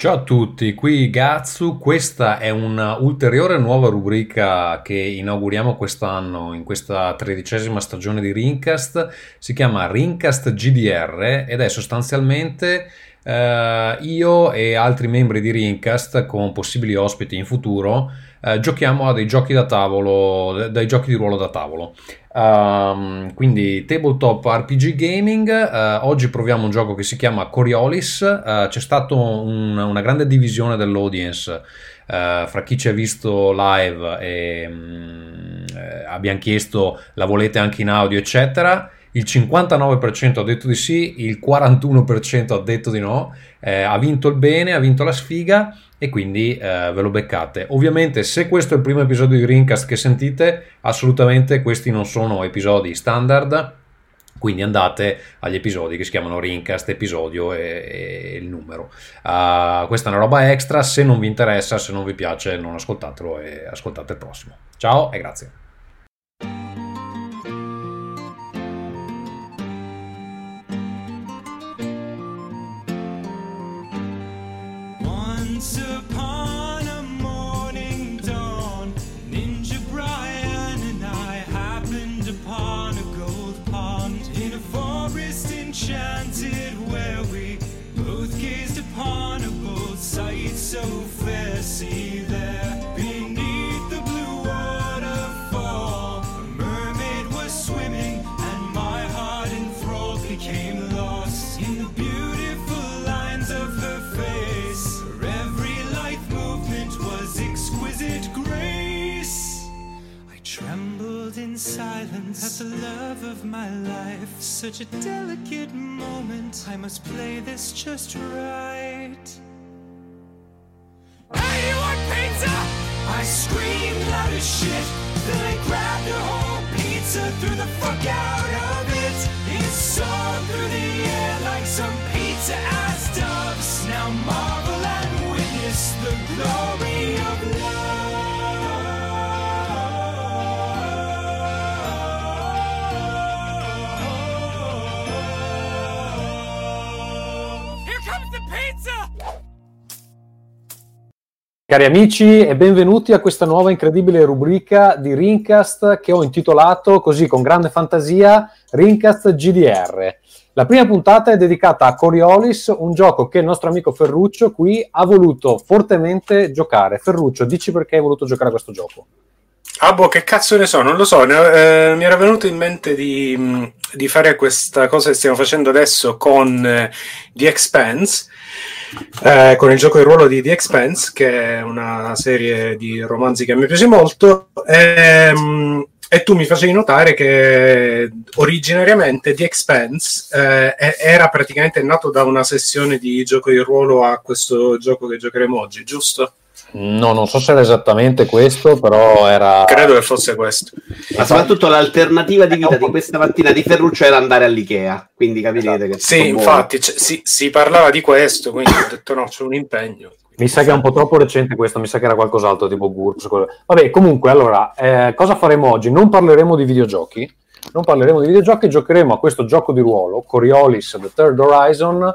Ciao a tutti, qui Gatsu, questa è un'ulteriore nuova rubrica che inauguriamo quest'anno in questa tredicesima stagione di Rincast, si chiama Rincast GDR ed è sostanzialmente eh, io e altri membri di Rincast con possibili ospiti in futuro eh, giochiamo a dei giochi da tavolo, dai giochi di ruolo da tavolo. Um, quindi tabletop RPG gaming. Uh, oggi proviamo un gioco che si chiama Coriolis. Uh, c'è stata un, una grande divisione dell'audience uh, fra chi ci ha visto live e um, abbiamo chiesto la volete anche in audio, eccetera il 59% ha detto di sì, il 41% ha detto di no, eh, ha vinto il bene, ha vinto la sfiga e quindi eh, ve lo beccate. Ovviamente se questo è il primo episodio di Rincast che sentite, assolutamente questi non sono episodi standard, quindi andate agli episodi che si chiamano Rincast, episodio e, e il numero. Uh, questa è una roba extra, se non vi interessa, se non vi piace, non ascoltatelo e ascoltate il prossimo. Ciao e grazie. The love of my life. Such a delicate moment. I must play this just right. Hey, you want pizza? I screamed loud as shit. Then I grabbed a whole pizza, threw the fuck out of it. It soared through the air like some pizza ass doves. Now marvel and witness the glory of love. Cari amici e benvenuti a questa nuova incredibile rubrica di Rincast che ho intitolato così con grande fantasia Rincast GDR. La prima puntata è dedicata a Coriolis, un gioco che il nostro amico Ferruccio qui ha voluto fortemente giocare. Ferruccio, dici perché hai voluto giocare a questo gioco? Ah boh, che cazzo ne so, non lo so, eh, mi era venuto in mente di, di, fare questa cosa che stiamo facendo adesso con eh, The Expanse eh, con il gioco di ruolo di The Expanse, che è una serie di romanzi che mi piace molto. E, ehm, e tu mi facevi notare che originariamente The Expanse eh, era praticamente nato da una sessione di gioco di ruolo a questo gioco che giocheremo oggi, giusto? No, non so se era esattamente questo, però era. Credo che fosse questo. Ma soprattutto l'alternativa di vita di questa mattina di Ferruccio era andare all'Ikea. Quindi capirete esatto. che. Sì, infatti c- si, si, parlava di questo, quindi ho detto no, c'è un impegno. Mi sa che è un po' troppo recente questo, mi sa che era qualcos'altro tipo GURPS. Vabbè, comunque, allora, eh, cosa faremo oggi? Non parleremo di videogiochi, non parleremo di videogiochi, giocheremo a questo gioco di ruolo, Coriolis The Third Horizon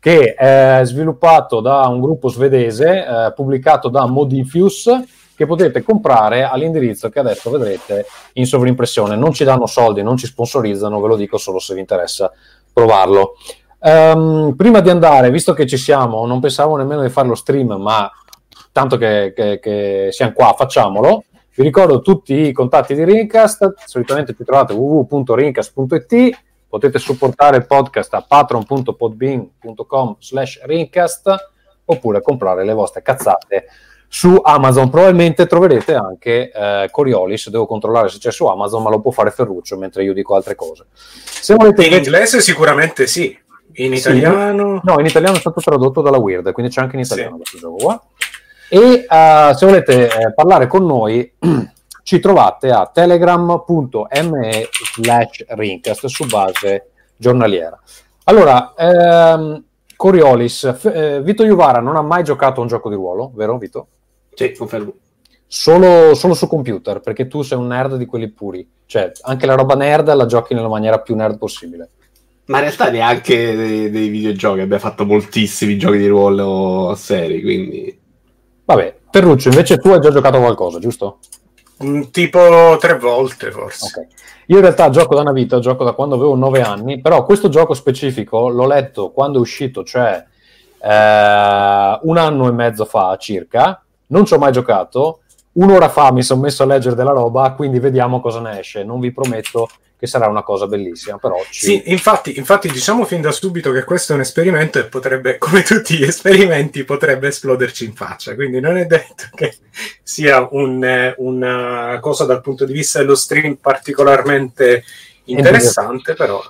che è sviluppato da un gruppo svedese, eh, pubblicato da Modifuse, che potete comprare all'indirizzo che adesso vedrete in sovrimpressione. Non ci danno soldi, non ci sponsorizzano, ve lo dico solo se vi interessa provarlo. Um, prima di andare, visto che ci siamo, non pensavo nemmeno di fare lo stream, ma tanto che, che, che siamo qua, facciamolo. Vi ricordo tutti i contatti di Rincast, solitamente ci trovate www.rincast.it potete supportare il podcast a patron.podbean.com slash rincast oppure comprare le vostre cazzate su Amazon. Probabilmente troverete anche eh, Coriolis, devo controllare se c'è su Amazon, ma lo può fare Ferruccio mentre io dico altre cose. Se volete in inglese sicuramente sì, in italiano... Sì, no, in italiano è stato tradotto dalla Weird, quindi c'è anche in italiano sì. questo gioco qua. E uh, se volete eh, parlare con noi ci trovate a telegram.me slash rincast su base giornaliera. Allora, ehm, Coriolis, f- eh, Vito Juvara non ha mai giocato a un gioco di ruolo, vero Vito? Sì, confermo. Solo, solo, su computer, perché tu sei un nerd di quelli puri. Cioè, anche la roba nerd la giochi nella maniera più nerd possibile. Ma in realtà neanche dei, dei videogiochi, abbiamo fatto moltissimi giochi di ruolo seri, quindi... Vabbè, Ferruccio, invece tu hai già giocato qualcosa, giusto? Mm, Tipo tre volte forse. Ok. Io in realtà gioco da una vita, gioco da quando avevo 9 anni, però questo gioco specifico l'ho letto quando è uscito, cioè eh, un anno e mezzo fa circa, non ci ho mai giocato, un'ora fa mi sono messo a leggere della roba, quindi vediamo cosa ne esce. Non vi prometto che sarà una cosa bellissima, però ci... Sì, infatti, infatti diciamo fin da subito che questo è un esperimento e potrebbe, come tutti gli esperimenti, potrebbe esploderci in faccia. Quindi non è detto che sia un, eh, una cosa dal punto di vista dello stream particolarmente interessante, però...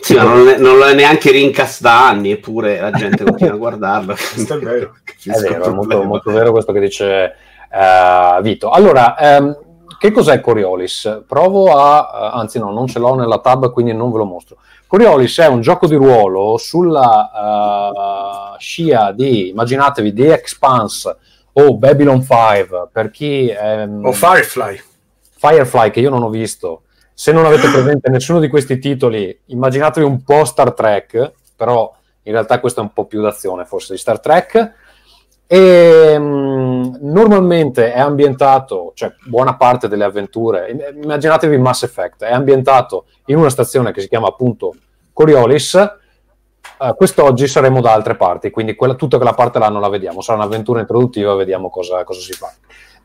Sì, ma non, è- non lo è neanche rincast da anni, eppure la gente continua a guardarlo. Questo è vero. È vero, è molto, molto vero questo che dice eh, Vito. Allora, ehm, che cos'è Coriolis? Provo a... eh, anzi no, non ce l'ho nella tab, quindi non ve lo mostro. Coriolis è un gioco di ruolo sulla eh, scia di, immaginatevi, The Expanse o Babylon 5, per chi... ehm, O Firefly. Firefly che io non ho visto. Se non avete presente nessuno di questi titoli, immaginatevi un po' Star Trek, però in realtà questo è un po' più d'azione forse di Star Trek. E mm, normalmente è ambientato, cioè buona parte delle avventure, immaginatevi Mass Effect, è ambientato in una stazione che si chiama appunto Coriolis. Eh, quest'oggi saremo da altre parti, quindi quella, tutta quella parte là non la vediamo, sarà un'avventura introduttiva, vediamo cosa, cosa si fa.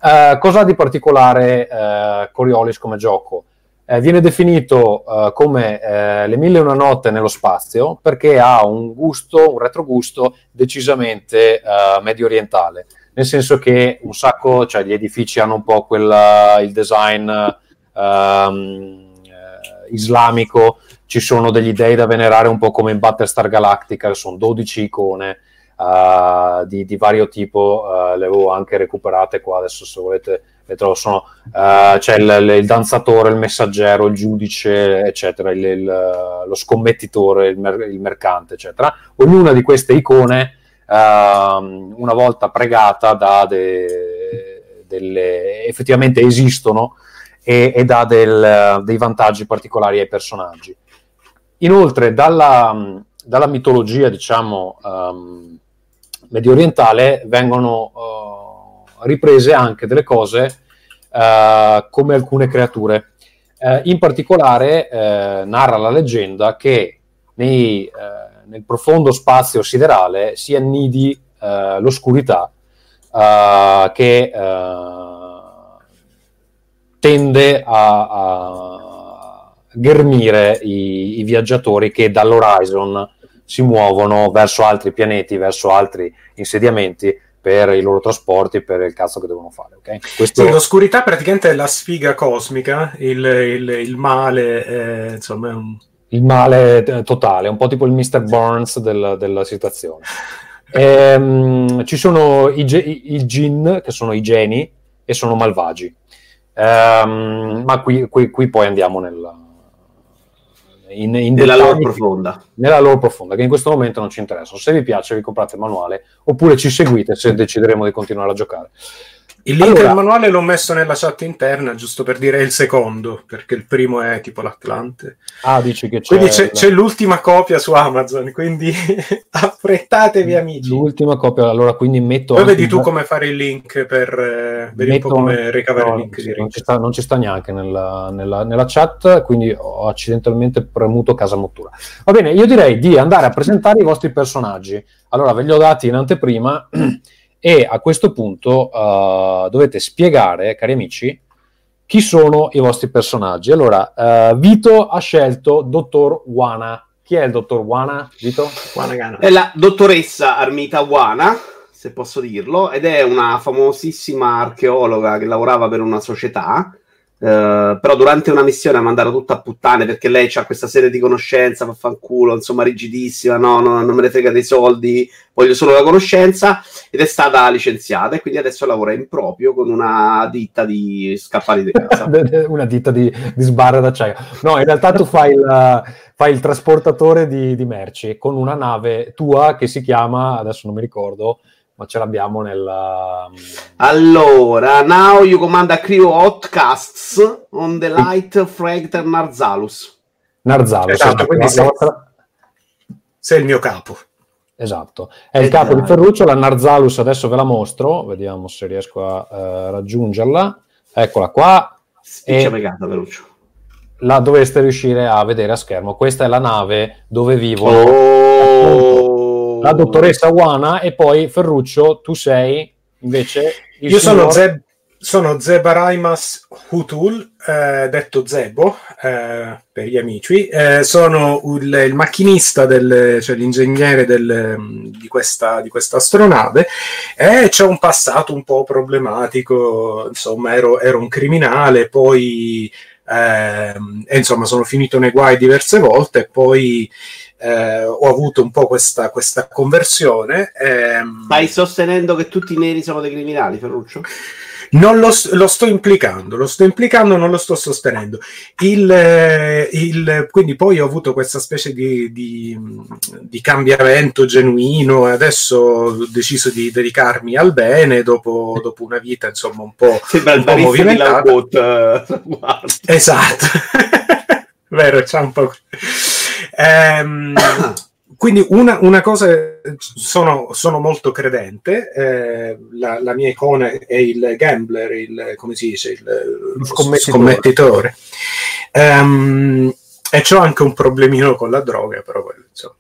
Eh, cosa ha di particolare eh, Coriolis come gioco? Eh, viene definito eh, come eh, le mille e una notte nello spazio perché ha un gusto, un retrogusto decisamente eh, medio orientale, nel senso che un sacco, cioè gli edifici hanno un po' quel, il design ehm, eh, islamico, ci sono degli dei da venerare un po' come in Battlestar Galactica, sono 12 icone eh, di, di vario tipo, le avevo anche recuperate qua, adesso se volete le trovo, sono, eh, c'è il, il danzatore, il messaggero, il giudice, eccetera, il- il- lo scommettitore, il, mer- mercante, eccetera. Ognuna di queste icone, ehm, una volta pregata, dà de- delle, effettivamente esistono e, e dà del- dei vantaggi particolari ai personaggi. Inoltre, dalla, dalla mitologia, diciamo, ehm, medio orientale vengono eh, riprese anche delle cose eh, come alcune creature. Eh, in particolare eh, narra la leggenda che nei, nel profondo spazio siderale si annidi l'oscurità che tende a, a ghermire i, i viaggiatori che dall'horizon si muovono verso altri pianeti, verso altri insediamenti per i loro trasporti, per il cazzo che devono fare. ok? Questo, Sì, l'oscurità praticamente è la sfiga cosmica, il, il- il male, è, insomma, è un... il male eh, totale, un po' tipo il Mr. Burns del- della situazione. Ehm, ci sono i, i, i Jinn, che sono i geni, e sono malvagi. Ehm, ma qui, qui- qui poi andiamo nella, in, in Nella loro profonda. nella loro profonda, che in questo momento non ci interessano. Se vi piace, vi comprate il manuale, oppure ci seguite se decideremo di continuare a giocare. Il link Allora- al manuale l'ho messo nella chat interna, giusto per dire il secondo, perché il primo è tipo l'Atlante. Ah, dici che c'è, Quindi c'è, c'è l'ultima copia su Amazon, quindi affrettatevi amici. l'ultima copia. Allora, quindi metto. Poi vedi tu il- come fare il link per... eh, vedi metto- un po' come ricavare no, il link sì, non, ci sta, non ci sta neanche nella, nella- nella chat, quindi ho accidentalmente premuto casa mottura. Va bene, io direi di andare a presentare i vostri personaggi. Allora, ve li ho dati in anteprima e a questo punto eh, dovete spiegare, cari amici, chi sono i vostri personaggi. Allora, eh, Vito ha scelto Dottor Wana. Chi è il Dottor Wana, Vito? Wanagana. È la dottoressa Armita Wana, se posso dirlo, ed è una famosissima archeologa che lavorava per una società. Eh, però durante una missione ha mandato tutta a puttane perché lei ha questa serie di conoscenza, vaffanculo, insomma, rigidissima, no, no, non me ne frega dei soldi, voglio solo la conoscenza, ed è stata licenziata e quindi adesso lavora in proprio con una ditta di scaffali di casa. una ditta di, di sbarre d'acciaio. No, in realtà tu fai il, fai il trasportatore di, di merci con una nave tua che si chiama, adesso non mi ricordo, ma ce l'abbiamo nella... Allora, now you command a crew outcasts on the light freighter Narzalus. Narzalo. Esatto, sì, quindi la vostra, sei il mio capo. Esatto, è il Eh, capo di. Ferruccio, la Narzalus adesso ve la mostro, vediamo se riesco a eh, raggiungerla. Eccola qua, Spiccia E- pegata, Veruccio. la dovreste riuscire a vedere a schermo. Questa è la nave dove vivono Oh. La dottoressa Wana e poi Ferruccio, tu sei invece Io sono, Zeb, sono Zebaraimas Hutul, eh, detto Zebo eh, per gli amici. Eh, sono il, il macchinista, del, cioè l'ingegnere del, di, questa, di questa astronave e c'è un passato un po' problematico. Insomma, ero, ero un criminale, poi ehm, e insomma sono finito nei guai diverse volte e poi eh, ho avuto un po' questa, questa conversione. ehm, Stai sostenendo che tutti i neri sono dei criminali, Ferruccio? non lo, lo sto implicando, lo sto implicando, non lo sto sostenendo. Il, eh, il- quindi poi ho avuto questa specie di, di- di cambiamento genuino e adesso ho deciso di dedicarmi al bene dopo, dopo una vita insomma un po', Sembra un po' di movimentata. Laubot. eh. Esatto, vero, c'è un po'. Ehm, quindi una, una cosa, sono, sono molto credente, eh, la, la mia icona è il gambler, il, come si dice, il, scommettitore. scommettitore. Ehm, e c'ho anche un problemino con la droga, però quello, insomma.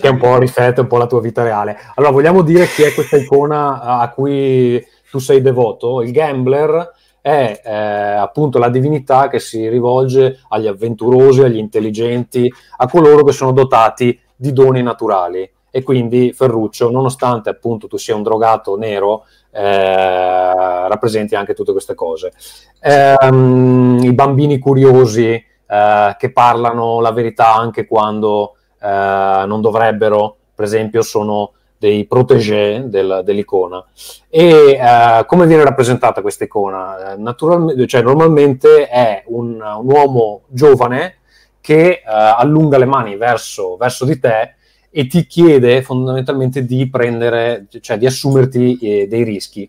che un po' riflette un po' la tua vita reale. Allora, vogliamo dire chi è questa icona a cui tu sei devoto? Il gambler è eh, appunto la divinità che si rivolge agli avventurosi, agli intelligenti, a coloro che sono dotati di doni naturali. E quindi Ferruccio, nonostante appunto tu sia un drogato nero, eh, rappresenti anche tutte queste cose. Ehm, I bambini curiosi eh, che parlano la verità anche quando eh, non dovrebbero, per esempio, sono dei protégé del- dell'icona. E eh, come viene rappresentata questa icona? Eh, naturalmente, cioè, normalmente è un, un uomo giovane che eh, allunga le mani verso, verso di te e ti chiede fondamentalmente di prendere, cioè di assumerti eh, dei rischi.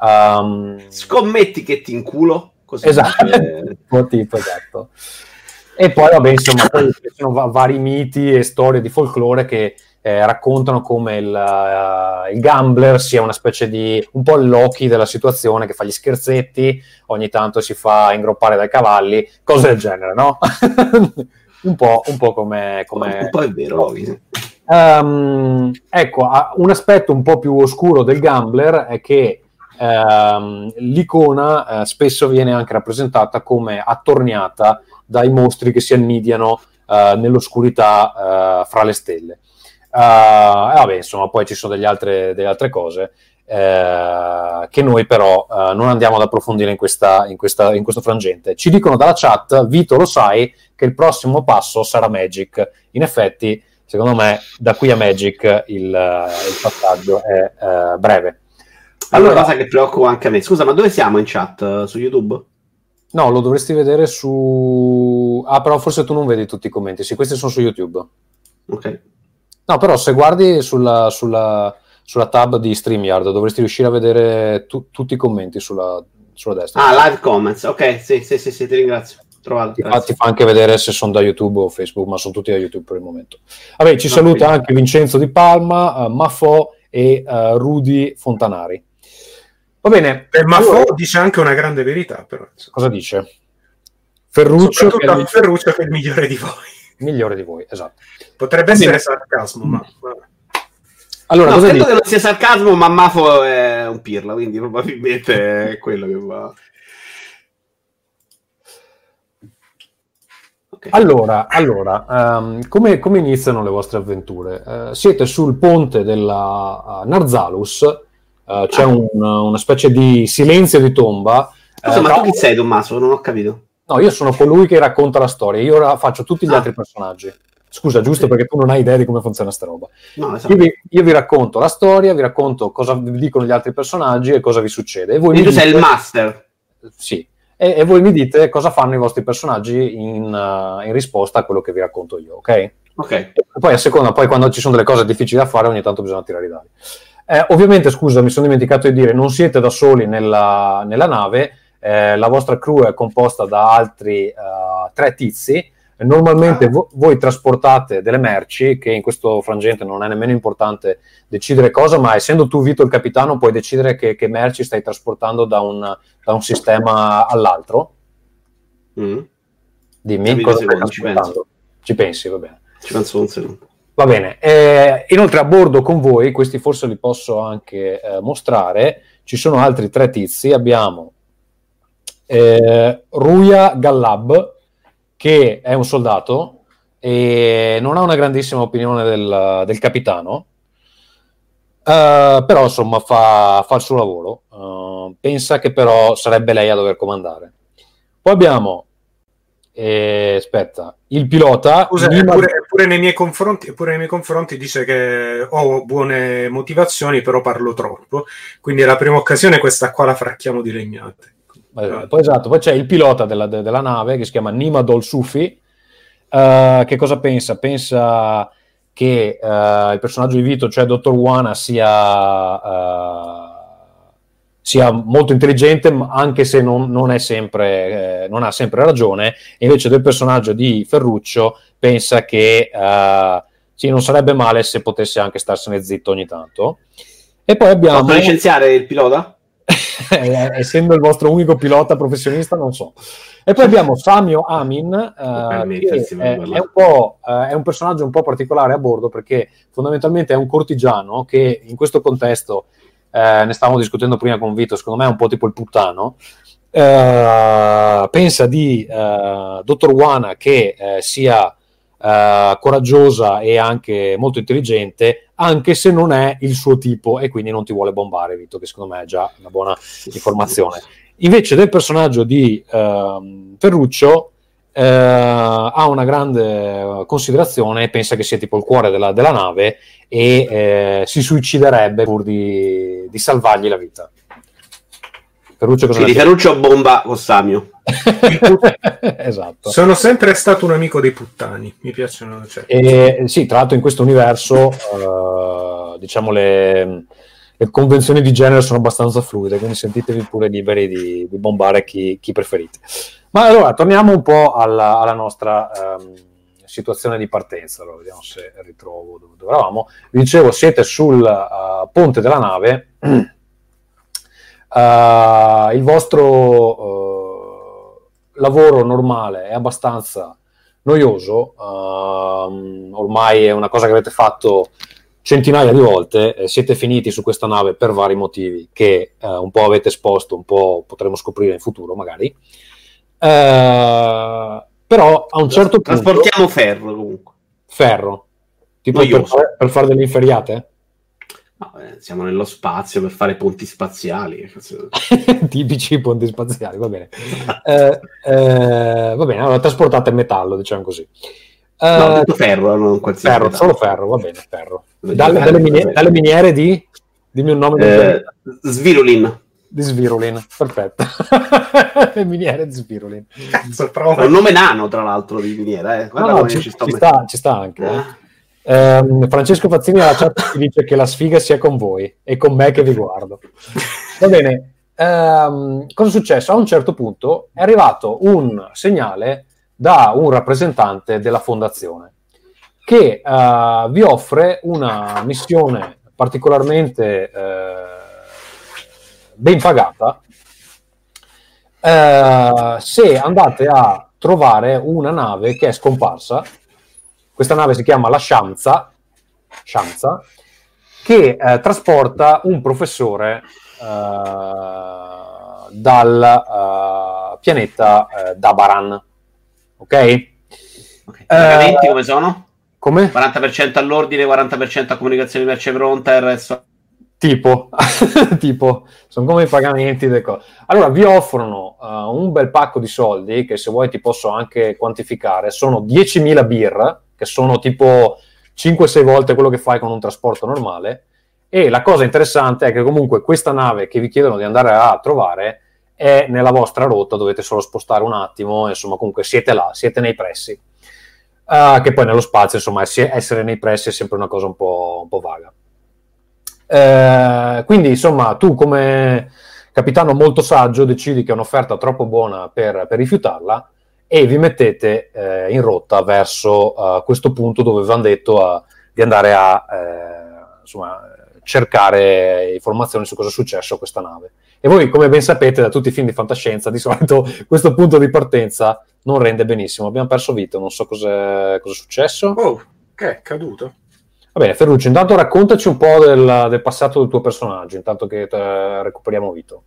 Um, Scommetti che ti inculo? Così Esatto, dice- tipo, esatto. E poi, vabbè, insomma, poi ci sono va- vari miti e storie di folklore che eh, raccontano come il, eh, il gambler sia una specie di un po' il Loki della situazione che fa gli scherzetti, ogni tanto si fa ingroppare dai cavalli, cose del genere, no? un po', un po' come, come... Un po' è vero, Loki. Ehm, ecco, un aspetto un po' più oscuro del gambler è che ehm, l'icona eh, spesso viene anche rappresentata come attorniata dai mostri che si annidiano eh, nell'oscurità fra le stelle. Eh, vabbè, insomma, poi ci sono degli altre, delle altre cose eh, che noi però eh, non andiamo ad approfondire in, questa, in, questa, in questo frangente. Ci dicono dalla chat, Vito lo sai, che il prossimo passo sarà Magic. In effetti, secondo me, da qui a Magic il, il passaggio è eh, breve. Allora, una cosa che preoccupa anche a me. Scusa, ma dove siamo in chat? Eh, Su YouTube? no, lo dovresti vedere su... Ah, però forse tu non vedi tutti i commenti. Sì, questi sono su YouTube. Ok. No, però se guardi sulla, sulla, sulla tab di StreamYard dovresti riuscire a vedere tu- tutti i commenti sulla, sulla destra. Ah, live comments. Ok, sì, sì, sì, sì, ti ringrazio. Trovato. Ti fa, grazie. ti fa anche vedere se sono da YouTube o Facebook, ma sono tutti da YouTube per il momento. Vabbè, ci No, saluta quindi- anche Vincenzo Di Palma, eh, Maffò e eh, Rudy Fontanari. Va bene, Eh, ma allora, Fo dice anche una grande verità, però. cosa dice? Ferruccio, che è il Ferruccio che è il migliore di voi. Migliore di voi, esatto. Potrebbe essere sarcasmo, ma. Allora, No, cosa credo che non sia sarcasmo, ma Mafo è un pirla, quindi probabilmente è quello che va. Allora, allora ehm, come, come iniziano le vostre avventure? Eh, siete sul ponte della uh, Narzalus, eh, c'è Ah. un- una specie di silenzio di tomba. Scusa, ma tra- tu chi sei, Tommaso? Non ho capito. No, io sono colui che racconta la storia, io ora faccio tutti gli Ah. altri personaggi. Scusa, giusto Sì. perché tu non hai idea di come funziona sta roba. No, esatto. Io vi, io vi racconto la storia, vi racconto cosa vi dicono gli altri personaggi e cosa vi succede. E voi Quindi mi tu sei il dite- master. Sì. E, e voi mi dite cosa fanno i vostri personaggi in, uh, in risposta a quello che vi racconto io, ok? Ok. E poi a seconda, poi quando ci sono delle cose difficili da fare, ogni tanto bisogna tirare i dadi. Eh, ovviamente, scusa, mi sono dimenticato di dire, non siete da soli nella, nella nave, eh, la vostra crew è composta da altri eh, tre tizi, normalmente vo- voi trasportate delle merci, che in questo frangente non è nemmeno importante decidere cosa, ma essendo tu Vito il capitano puoi decidere che, che merci stai trasportando da un, da un sistema all'altro. Mm. Dimmi Capito, cosa stai trasportando. Ci pensi, va bene. Ci penso un secondo. Va bene, Eh, inoltre a bordo con voi, questi forse li posso anche eh, mostrare, ci sono altri tre tizi, abbiamo eh, Ruya Gallab, che è un soldato e non ha una grandissima opinione del, del capitano, eh, però insomma fa, fa il suo lavoro, Eh, pensa che però sarebbe lei a dover comandare. Poi abbiamo, eh, aspetta, il pilota, Scusa, Nima- eppure, eppure nei miei confronti, nei miei confronti dice che ho buone motivazioni, però parlo troppo. Quindi è la prima occasione questa qua la fracchiamo di legnate. Eh, Poi, esatto, poi c'è il pilota della, de- della nave che si chiama Nima Dol Sufi. eh, che cosa pensa? Pensa che eh, il personaggio di Vito, cioè Dottor Wana, sia, eh, sia molto intelligente, anche se non, non è sempre, eh, non ha sempre ragione. E invece del personaggio di Ferruccio pensa che sì, non sarebbe male se potesse anche starsene zitto ogni tanto. E poi abbiamo. Posso licenziare il pilota? Essendo il vostro unico pilota professionista, non so. E poi abbiamo Samio Amin, eh, che è, è un po', eh, è un personaggio un po' particolare a bordo perché fondamentalmente è un cortigiano che in questo contesto, eh, ne stavamo discutendo prima con Vito, secondo me è un po' tipo il puttano, eh, pensa di eh, Dottor Wana che eh, sia eh, coraggiosa e anche molto intelligente, anche se non è il suo tipo e quindi non ti vuole bombare, Vito, che secondo me è già una buona informazione. Invece del personaggio di ehm, Ferruccio eh, ha una grande considerazione pensa che sia tipo il cuore della, della nave e eh, si suiciderebbe pur di, di salvargli la vita. Ferruccio cosa Quindi ne Ferruccio bomba con Samio. esatto. Sono sempre stato un amico dei puttani, mi piacciono. Cioè. E sì, tra l'altro in questo universo, eh, diciamo, le, le convenzioni di genere sono abbastanza fluide, quindi sentitevi pure liberi di, di bombare chi, chi preferite. Ma allora, torniamo un po' alla, alla nostra ehm, situazione di partenza. Allora, vediamo se ritrovo dove, dove eravamo. Vi dicevo, siete sul eh, ponte della nave. Eh, il vostro eh, lavoro normale è abbastanza noioso, ehm, ormai è una cosa che avete fatto centinaia di volte, eh, siete finiti su questa nave per vari motivi che eh, un po' avete esposto, un po' potremo scoprire in futuro magari. Però a un certo punto Trasportiamo ferro comunque. ferro, tipo per, per fare delle inferriate? Eh, siamo nello spazio per fare ponti spaziali. cazzo- tipici ponti spaziali, va bene. Eh, eh, va bene, allora trasportate metallo, diciamo così. No, ho Eh, ferro, non qualsiasi ferro, solo ferro, va bene, ferro. Dalle, dalle miniere, dalle miniere di... Dimmi un nome Eh, Svirulin. di Svirulin, perfetto. Le miniere di Svirulin. Cazzo, È un nome nano, tra l'altro, di miniera. Eh. No, no, ci, ci sta, ci sta anche. eh. Ehm, Francesco Fazzini alla chat ci dice che la sfiga sia con voi e con me che vi guardo. Va bene, ehm, cosa è successo? A un certo punto è arrivato un segnale da un rappresentante della fondazione che eh, vi offre una missione particolarmente eh, ben pagata eh, se andate a trovare una nave che è scomparsa. Questa nave si chiama la Scianza, Scianza che eh, trasporta un professore eh, dal eh, pianeta eh, Dabaran. Ok? Ok, I pagamenti come sono? Come? 40% all'ordine, 40% a comunicazione merce pronta e il resto... Tipo, tipo, sono come i pagamenti. del co- Allora, vi offrono eh, un bel pacco di soldi che se vuoi ti posso anche quantificare. Sono 10.000 birra, che sono tipo 5-6 volte quello che fai con un trasporto normale. E la cosa interessante è che comunque questa nave che vi chiedono di andare a trovare è nella vostra rotta, dovete solo spostare un attimo, insomma comunque siete là, siete nei pressi. Ah, che poi nello spazio, insomma, ess- essere nei pressi è sempre una cosa un po', un po' vaga. Eh, quindi, insomma, tu come capitano molto saggio decidi che è un'offerta troppo buona per, per rifiutarla e vi mettete eh, in rotta verso eh, questo punto dove vi hanno detto a- di andare a eh, insomma, cercare informazioni su cosa è successo a questa nave. E voi, come ben sapete, da tutti i film di fantascienza, di solito questo punto di partenza non rende benissimo. Abbiamo perso Vito, non so cosa è successo. Oh, che è caduto? Va bene, Ferruccio, intanto raccontaci un po' del, del passato del tuo personaggio, intanto che eh, recuperiamo Vito.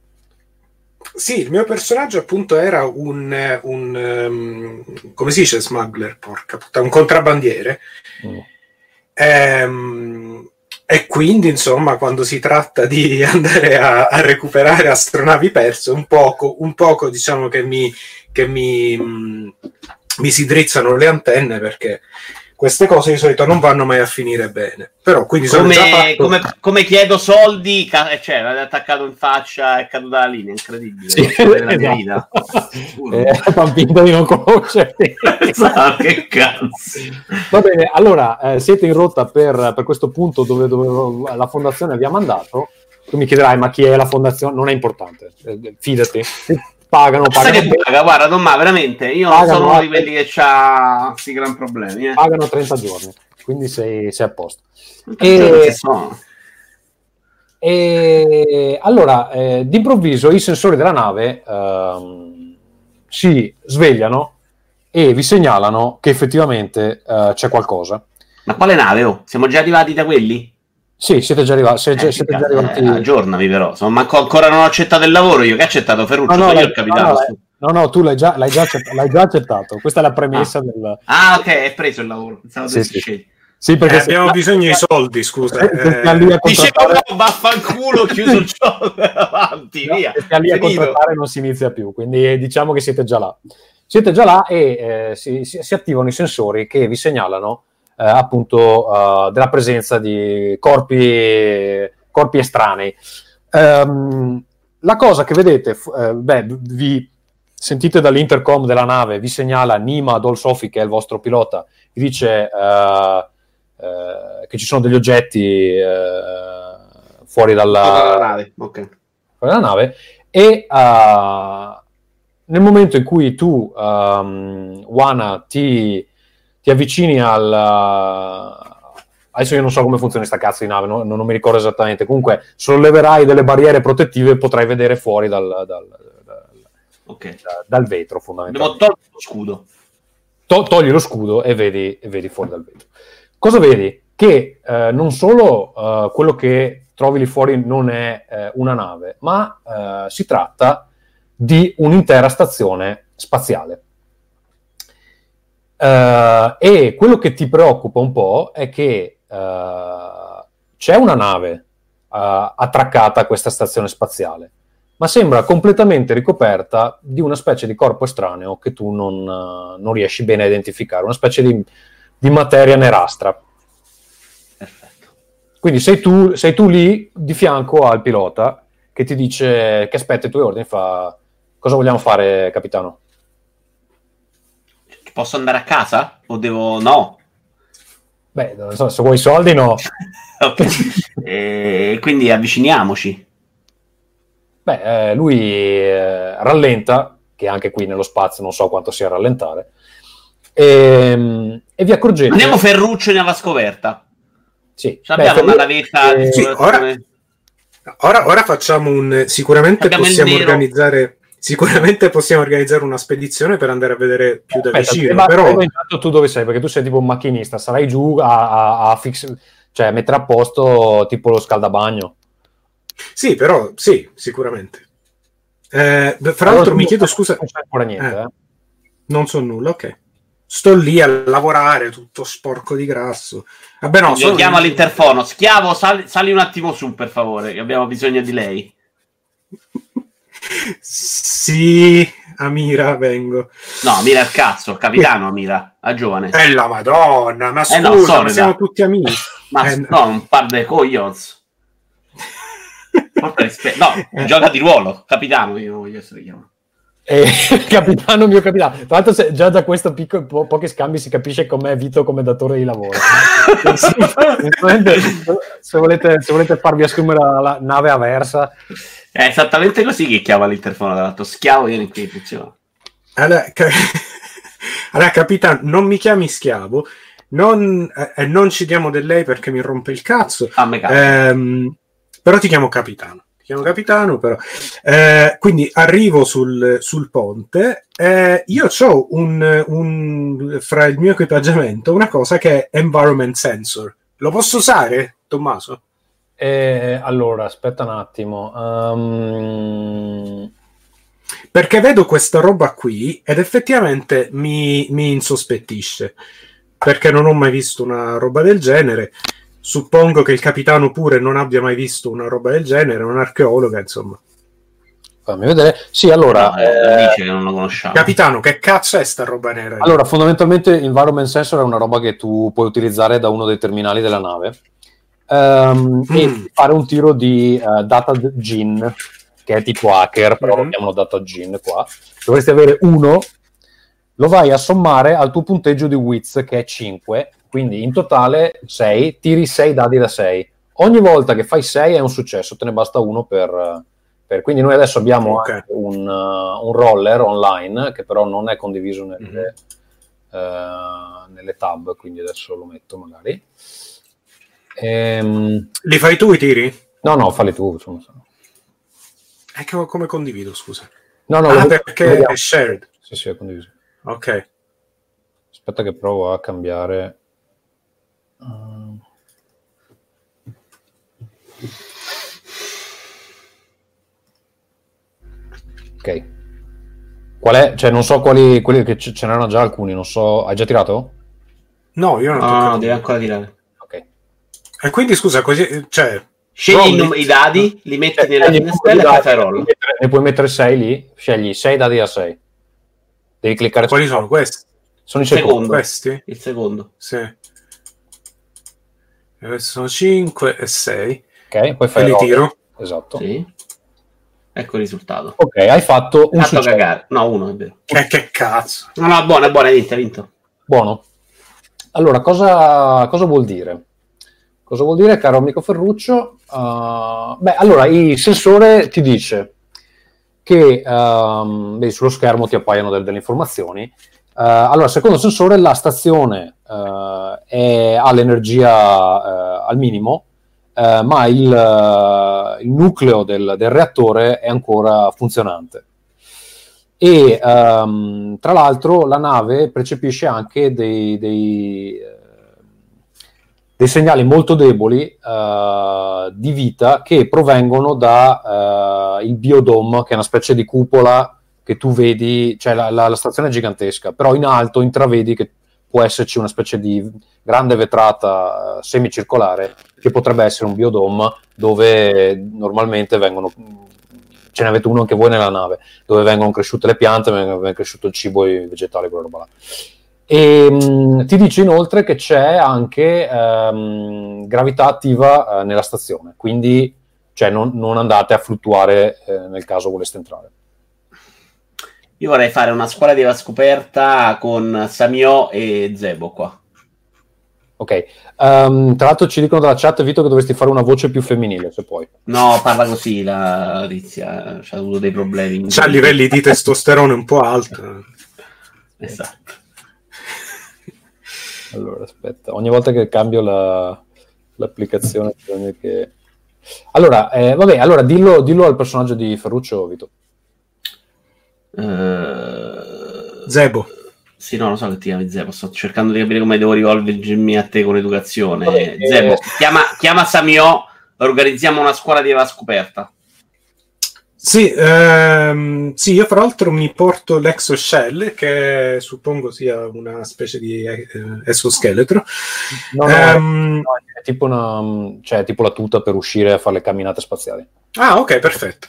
Sì, il mio personaggio appunto era un, un, ehm, come si dice smuggler, porca puttana, un contrabbandiere. Mm. Ehm, e quindi, insomma, quando si tratta di andare a, a recuperare astronavi perse, un poco, un poco diciamo che mi, che mi, mh, mi si drizzano le antenne perché queste cose di solito non vanno mai a finire bene. Però quindi sono già Come, fatto... come, come chiedo soldi, ca- eh, cioè, l'ha attaccato in faccia e è caduta la linea, incredibile. Sì, vita. esatto. Eh, finta di non conoscerti. Esatto, che cazzo. Va bene, allora eh, siete in rotta per, per questo punto dove, dove la fondazione vi ha mandato. Tu mi chiederai, ma chi è la fondazione? Non è importante, eh, fidati. Pagano, Sai pagano, che paga, guarda, non ma veramente, io non Pagano sono uno di quelli che ha questi gran problemi. Eh. pagano 30 giorni, quindi sei, sei a posto. E- sono? E allora, eh, d'improvviso i sensori della nave ehm, si svegliano e vi segnalano che effettivamente eh, c'è qualcosa. Ma quale nave? Oh? Siamo già arrivati da quelli? Sì, siete già arrivati. Siete, Eh, siete già arrivati. eh, aggiornami però, manco ancora non ho accettato il lavoro io, che ho accettato Ferruccio, No, no, io il capitano. no, no, no, no, tu l'hai già, l'hai già accett- l'hai già accettato. Questa è la premessa del. Ah, ok, hai preso il lavoro. Pensavo Sì, sì. Sì, perché Eh, se- abbiamo bisogno di soldi, scusa. Eh, stai lì a Dicevo contrattare- vaffanculo, chiuso il gioco, avanti, No, via. stai lì a contrattare non si inizia più, quindi eh, diciamo che siete già là. Siete già là e eh, si, si- si attivano i sensori che vi segnalano eh, appunto eh, della presenza di corpi, corpi estranei. Ehm, la cosa che vedete, eh, beh, vi sentite dall'intercom della nave, vi segnala Nima Dolsofi, che è il vostro pilota, vi dice eh, eh, che ci sono degli oggetti eh, fuori dalla, Dalla nave, ok. fuori dalla nave e uh, nel momento in cui tu, um, Wana, ti, ti avvicini al... adesso io non so come funziona sta cazzo di nave, no? non, non mi ricordo esattamente, comunque solleverai delle barriere protettive e potrai vedere fuori dal, dal- dal- Ok. dal vetro fondamentalmente. tolto lo scudo. To- togli lo scudo e vedi, e vedi fuori dal vetro. Cosa vedi? Che eh, non solo eh, quello che trovi lì fuori non è eh, una nave, ma eh, si tratta di un'intera stazione spaziale. Eh, e quello che ti preoccupa un po' è che eh, c'è una nave eh, attraccata a questa stazione spaziale, ma sembra completamente ricoperta di una specie di corpo estraneo che tu non, non riesci bene a identificare, una specie di, di materia nerastra. Perfetto. Quindi sei tu, sei tu lì di fianco al pilota che ti dice che aspetta i tuoi ordini, fa cosa vogliamo fare, capitano? Posso andare a casa? O devo... No. Beh, non so, se vuoi i soldi no. Ok. E quindi avviciniamoci. Beh, eh, lui eh, rallenta, che anche qui nello spazio non so quanto sia rallentare, e, e vi accorgete... Andiamo Ferruccio in ava scoperta. Sì, Ci beh, abbiamo una Ferruccio- navetta di eh, sì, esplorazione. Ora, ora facciamo un. Sicuramente Abbiamo possiamo organizzare. Sicuramente possiamo organizzare una spedizione per andare a vedere più da Aspetta, vicino. prima- Però, intanto tu dove sei? Perché tu sei tipo un macchinista, sarai giù a, a, a fix- cioè mettere a posto tipo lo scaldabagno. sì, però sì, sicuramente. Eh, fra l'altro, mi chiedo scusa, Non c'è ancora niente, Eh. eh. non so nulla. Ok, sto lì a lavorare tutto sporco di grasso. Vabbè, no, sono- chiamo all'interfono. Schiavo, sali, sali un attimo su, per favore, che abbiamo bisogno di lei. Sì, Amira, vengo. No, mira il cazzo, capitano, mira, a giovane. Eh, la madonna, ma Eh, scusa, no, ma siamo tutti amici. Ma eh, no, un par de coglions. Porta rispe- No, Eh. gioca di ruolo, capitano, io non voglio essere chiamato. E, capitano mio capitano. Tra l'altro se- già da questo piccolo, po- pochi scambi si capisce com'è Vito come datore di lavoro. Se, volete, se volete farvi assumere la, la nave aversa, È esattamente così che chiama all'interfono, tra l'altro. Schiavo viene qui, funziona. Allora, ca- Allora, capitano, non mi chiami schiavo, non, eh, e non ci diamo del lei perché mi rompe il cazzo. A me cazzo. Ehm, però ti chiamo capitano. Chiamo capitano, però. Eh, quindi arrivo sul, sul ponte. eh, io ho un, un- fra il mio equipaggiamento una cosa che è environment sensor. Lo posso usare, Tommaso? Eh, allora, aspetta un attimo. Ehm, Perché vedo questa roba qui ed effettivamente mi, mi insospettisce. Perché non ho mai visto una roba del genere. Suppongo che il capitano pure non abbia mai visto una roba del genere, un archeologa, insomma. fammi vedere. Sì, allora, No, eh, eh, dice che non lo conosciamo. Capitano, che cazzo è sta roba nera? allora, fondamentalmente Environment Sensor è una roba che tu puoi utilizzare da uno dei terminali della nave e Mm. fare un tiro di eh, data gin, che è tipo hacker, però lo Mhm. chiamano data gin qua. Dovresti avere uno, lo vai a sommare al tuo punteggio di Wiz, che è 5, quindi in totale 6, tiri 6 dadi da 6. Ogni volta che fai 6 è un successo, te ne basta uno per... per- quindi noi adesso abbiamo Ok. anche un, uh, un roller online, che però non è condiviso nelle, Mhm. eh, nelle tab, quindi adesso lo metto magari. Ehm, Li fai tu i tiri? no, no, falli tu. insomma. Eh, che- come condivido, scusa? No, no, ah, lo- perché vediamo. è shared. Sì, sì, è condiviso. Ok. Aspetta che provo a cambiare. Uh, Ok. Qual è? Cioè, non so quali, quelli che ce ce n'erano già alcuni, non so. Hai già tirato? No, io non ho No, no, devi ancora tirare. Ok. E quindi, scusa, così... Cioè, Scegli num- i dadi, li metti Cioè, nella finestrella e poi fai roll. puoi mettere- Ne puoi mettere 6 lì, scegli 6 dadi a 6. Devi cliccare quali su- sono questi? Sono i secondi. Secondo. Questi? Il secondo. Sì. Sono 5 e 6. Ok, poi fai li roll. tiro. Esatto. Sì. Ecco il risultato. Ok, hai fatto un Fatto successo. cagare. No, uno, è vero. Eh, che cazzo. No, no, buono, è buono, hai vinto, hai vinto. Buono. Allora, cosa, cosa vuol dire? Cosa vuol dire, caro amico Ferruccio? Uh, beh, allora, il sensore ti dice che ehm, vedi, sullo schermo ti appaiono del- delle informazioni. Eh, allora, secondo il sensore, la stazione eh, è- ha l'energia eh, al minimo, eh, ma il, eh, il nucleo del, del reattore è ancora funzionante. E ehm, tra l'altro la nave percepisce anche dei, dei, eh, dei segnali molto deboli eh, di vita che provengono da eh, il biodome, che è una specie di cupola che tu vedi, cioè la, la- la stazione è gigantesca, però in alto intravedi che può esserci una specie di grande vetrata eh, semicircolare che potrebbe essere un biodome dove normalmente vengono ce ne avete uno anche voi nella nave dove vengono cresciute le piante, vengono cresciuto il cibo e i vegetali, quella roba là. E mh, ti dice inoltre che c'è anche ehm, gravità attiva eh, nella stazione, quindi cioè, non, non andate a fluttuare eh, nel caso voleste entrare. Io vorrei fare una scuola di la scoperta con Samio e Zebo qua. Ok, Ehm, tra l'altro ci dicono dalla chat, Vito, che dovresti fare una voce più femminile, se puoi. No, parla così la Rizia, ha avuto dei problemi. C'ha livelli di testosterone un po' alti. Esatto. Allora, aspetta, ogni volta che cambio la- l'applicazione bisogna che... Allora, eh, vabbè, allora dillo, dillo al personaggio di Ferruccio, Vito. Eh, Zebo. Sì, no, lo so che ti chiami Zebo. Sto cercando di capire come devo rivolgermi a te con l'educazione. Vabbè, eh, Zebo, chiama, chiama Samio, organizziamo una scuola di la scoperta. Sì, ehm, sì, io fra l'altro mi porto l'exoshell, che suppongo sia una specie di eh, esoscheletro. No, no, Ehm, no, è tipo, una, cioè, tipo la tuta per uscire a fare le camminate spaziali. ah, ok, perfetto.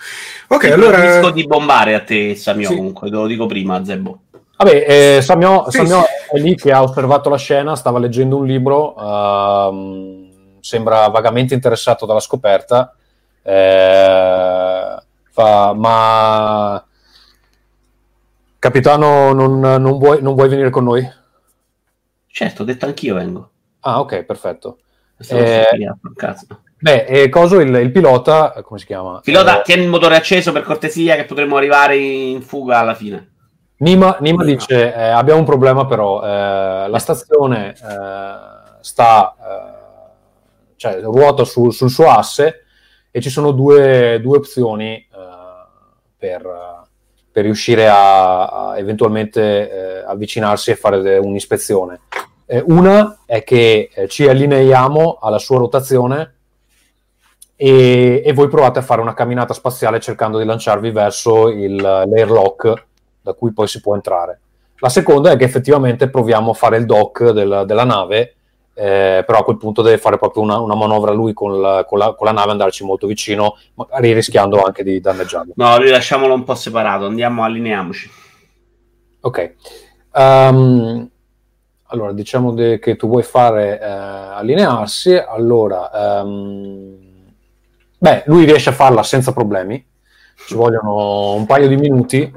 Ok, Ti allora... preferisco di bombare a te, Samio, Sì. comunque, te lo dico prima, Zebo. Vabbè, eh, Samio, Sì, Samio sì. è lì che ha osservato la scena, stava leggendo un libro, ehm, sembra vagamente interessato dalla scoperta, eh, fa, ma capitano non, non vuoi, non vuoi venire con noi? Certo, ho detto anch'io vengo. Ah, ok, perfetto. Eh. Beh, e coso il, il pilota, eh, come si chiama? Pilota, Eh, tieni il motore acceso per cortesia che potremmo arrivare in fuga alla fine. Nima, Nima dice: eh, Abbiamo un problema, però. eh, la stazione eh, sta, eh, cioè, ruota su- sul suo asse e ci sono due, due opzioni eh, per, per riuscire a, a eventualmente eh, avvicinarsi e fare de- un'ispezione. Eh, una è che eh, ci allineiamo alla sua rotazione e, e voi provate a fare una camminata spaziale cercando di lanciarvi verso il, l'airlock da cui poi si può entrare. La seconda è che effettivamente proviamo a fare il dock del- della nave, eh, però a quel punto deve fare proprio una, una manovra lui con la, con la- con la nave, andarci molto vicino, magari rischiando anche di danneggiarlo. No, rilasciamolo un po' separato, andiamo, allineiamoci. Ok. Ehm, allora, diciamo de- che tu vuoi fare eh, allinearsi. Allora, ehm, beh, lui riesce a farla senza problemi. Ci vogliono un paio di minuti.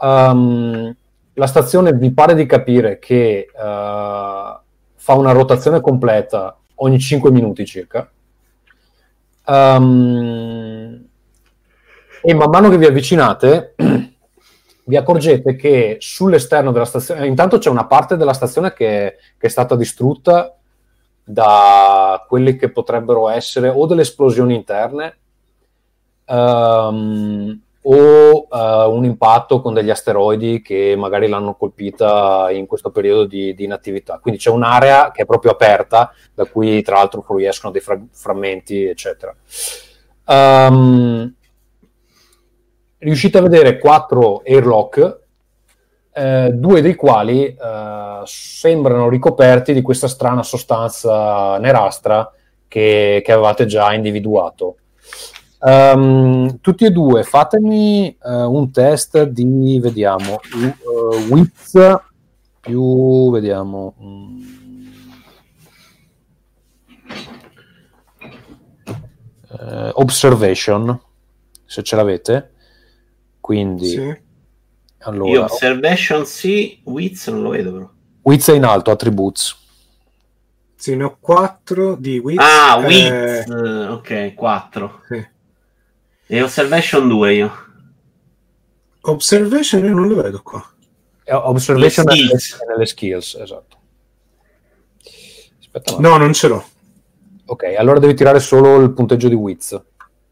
Ehm, la stazione vi pare di capire che eh, fa una rotazione completa ogni 5 minuti circa. Ehm, e man mano che vi avvicinate, vi accorgete che sull'esterno della stazione, intanto c'è una parte della stazione che, che è stata distrutta da quelle che potrebbero essere o delle esplosioni interne ehm, o eh, un impatto con degli asteroidi che magari l'hanno colpita in questo periodo di, di inattività. Quindi c'è un'area che è proprio aperta, da cui tra l'altro fuoriescono dei fra- frammenti, eccetera. Ehm, riuscite a vedere quattro airlock, eh, due dei quali eh, sembrano ricoperti di questa strana sostanza nerastra che, che avevate già individuato. Ehm, tutti e due fatemi eh, un test di, vediamo, uh, Wits più, vediamo, eh, Observation, se ce l'avete. Quindi, Sì. allora, Io observation sì, Wiz non lo vedo però. Wits è in alto, attributes. Sì, ne ho 4 di Wiz. Ah, eh, Wiz, eh, ok, 4. sì. E observation 2 io. Observation io non lo vedo qua. Eh, Observation nelle, skills. nelle skills, esatto. Aspetta, No, non ce l'ho. Ok, allora devi tirare solo il punteggio di Wits.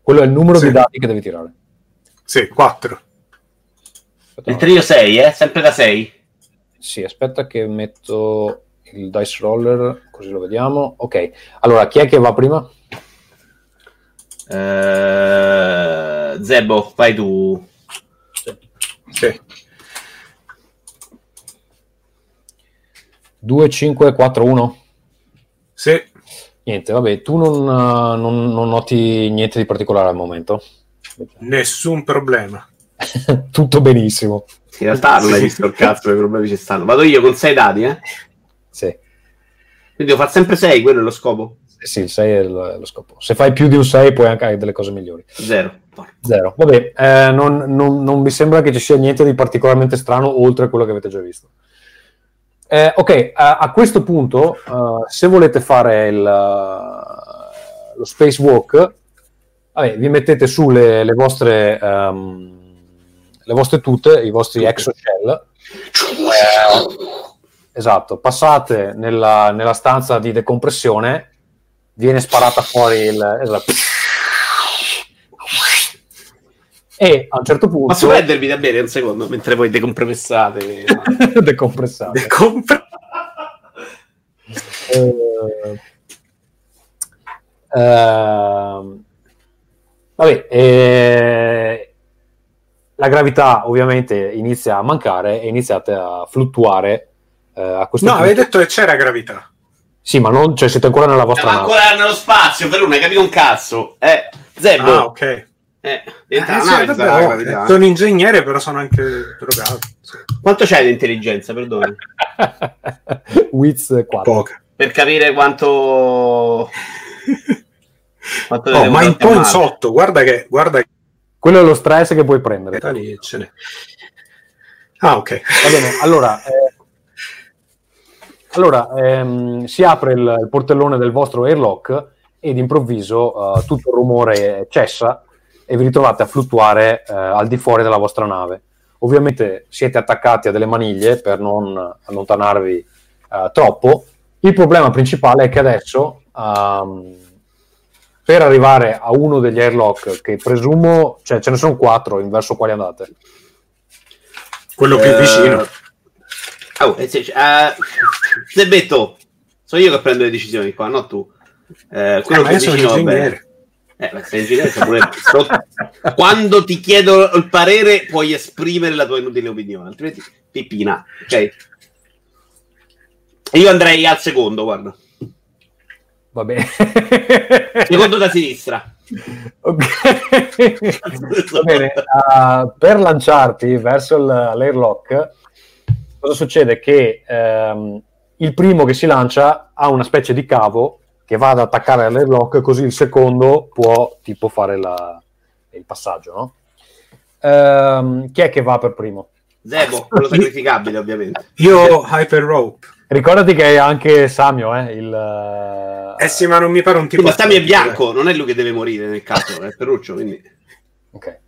Quello è il numero Sì. di dati che devi tirare. Sì, 4. Aspetta, Il trio 6, eh? Sempre da 6. Sì, aspetta che metto il dice roller, così lo vediamo. Ok, allora chi è che va prima? Eh, Zebo, vai tu. Sì. 2, 5, 4, 1. Sì. Niente, vabbè, tu non, eh, non- non noti niente di particolare al momento. Nessun problema. Tutto benissimo. In realtà non hai Sì. visto il cazzo, i problemi ci stanno. Vado io con 6 dati, eh? Sì, Quindi devo fare sempre 6, quello è lo scopo. Sì, il 6 è lo, è lo scopo. Se fai più di un 6 puoi anche avere delle cose migliori. 0. Zero. Vabbè, eh, non, non- non mi sembra che ci sia niente di particolarmente strano oltre a quello che avete già visto. Eh, ok, a, a questo punto, eh, se volete fare il, eh, lo spacewalk, vabbè, vi mettete su le, le vostre, ehm, le vostre tute, i vostri exoshell. Eh, esatto, passate nella, nella stanza di decompressione, viene sparata fuori il... esatto. E a un certo punto... Posso prendervi da bere un secondo mentre voi decompressate? decompressate. Compra. Eh, ehm, vabbè, eh, la gravità ovviamente inizia a mancare e iniziate a fluttuare eh, a questo No, punto. avevi detto che c'era gravità. Sì, ma non, cioè, siete ancora nella vostra Siamo nave. ancora nello spazio, per non hai capito un cazzo. Eh, Zebo. Ah, ok. Eh, Eh, sì, vabbè, la oh, sono ingegnere, però sono anche drogato. Quanto c'hai di intelligenza, perdoni? Wiz 4. Poca. Per capire quanto... quanto Oh, devo ma a po' in sotto, guarda che guarda che Quello è lo stress che puoi prendere. Ah, ok. Va bene, allora, eh, allora ehm, si apre il, il portellone del vostro airlock e d'improvviso eh, tutto il rumore cessa e vi ritrovate a fluttuare eh, al di fuori della vostra nave. ovviamente siete attaccati a delle maniglie per non allontanarvi eh, troppo. Il problema principale è che adesso, ehm, per arrivare a uno degli airlock, che presumo, cioè ce ne sono quattro, in verso quali andate? Quello più Eh, vicino. Oh, eh, se, eh, Zebetto, sono io che prendo le decisioni qua, non tu. Eh, Eh, quello vicino, va bene. ingegnere. Eh, ma sei ingegnere, pure- Quando ti chiedo il parere, puoi esprimere la tua inutile opinione, altrimenti pippina. Ok? Io andrei al secondo, guarda. Va bene. Secondo da sinistra. Ok. Va bene, uh, per lanciarti verso il- l'airlock, cosa succede? Che ehm, il primo che si lancia ha una specie di cavo che va ad attaccare all'airlock, così il secondo può tipo fare la- il passaggio, no? Ehm, chi è che va per primo? Zebo, quello sacrificabile, ovviamente. Io Hyper Rope. Ricordati che è anche Samio, eh, il... Eh sì, ma non mi pare un tipo... Ma Stami è bianco, non è lui che deve morire nel caso, è Ferruccio, quindi... Ok.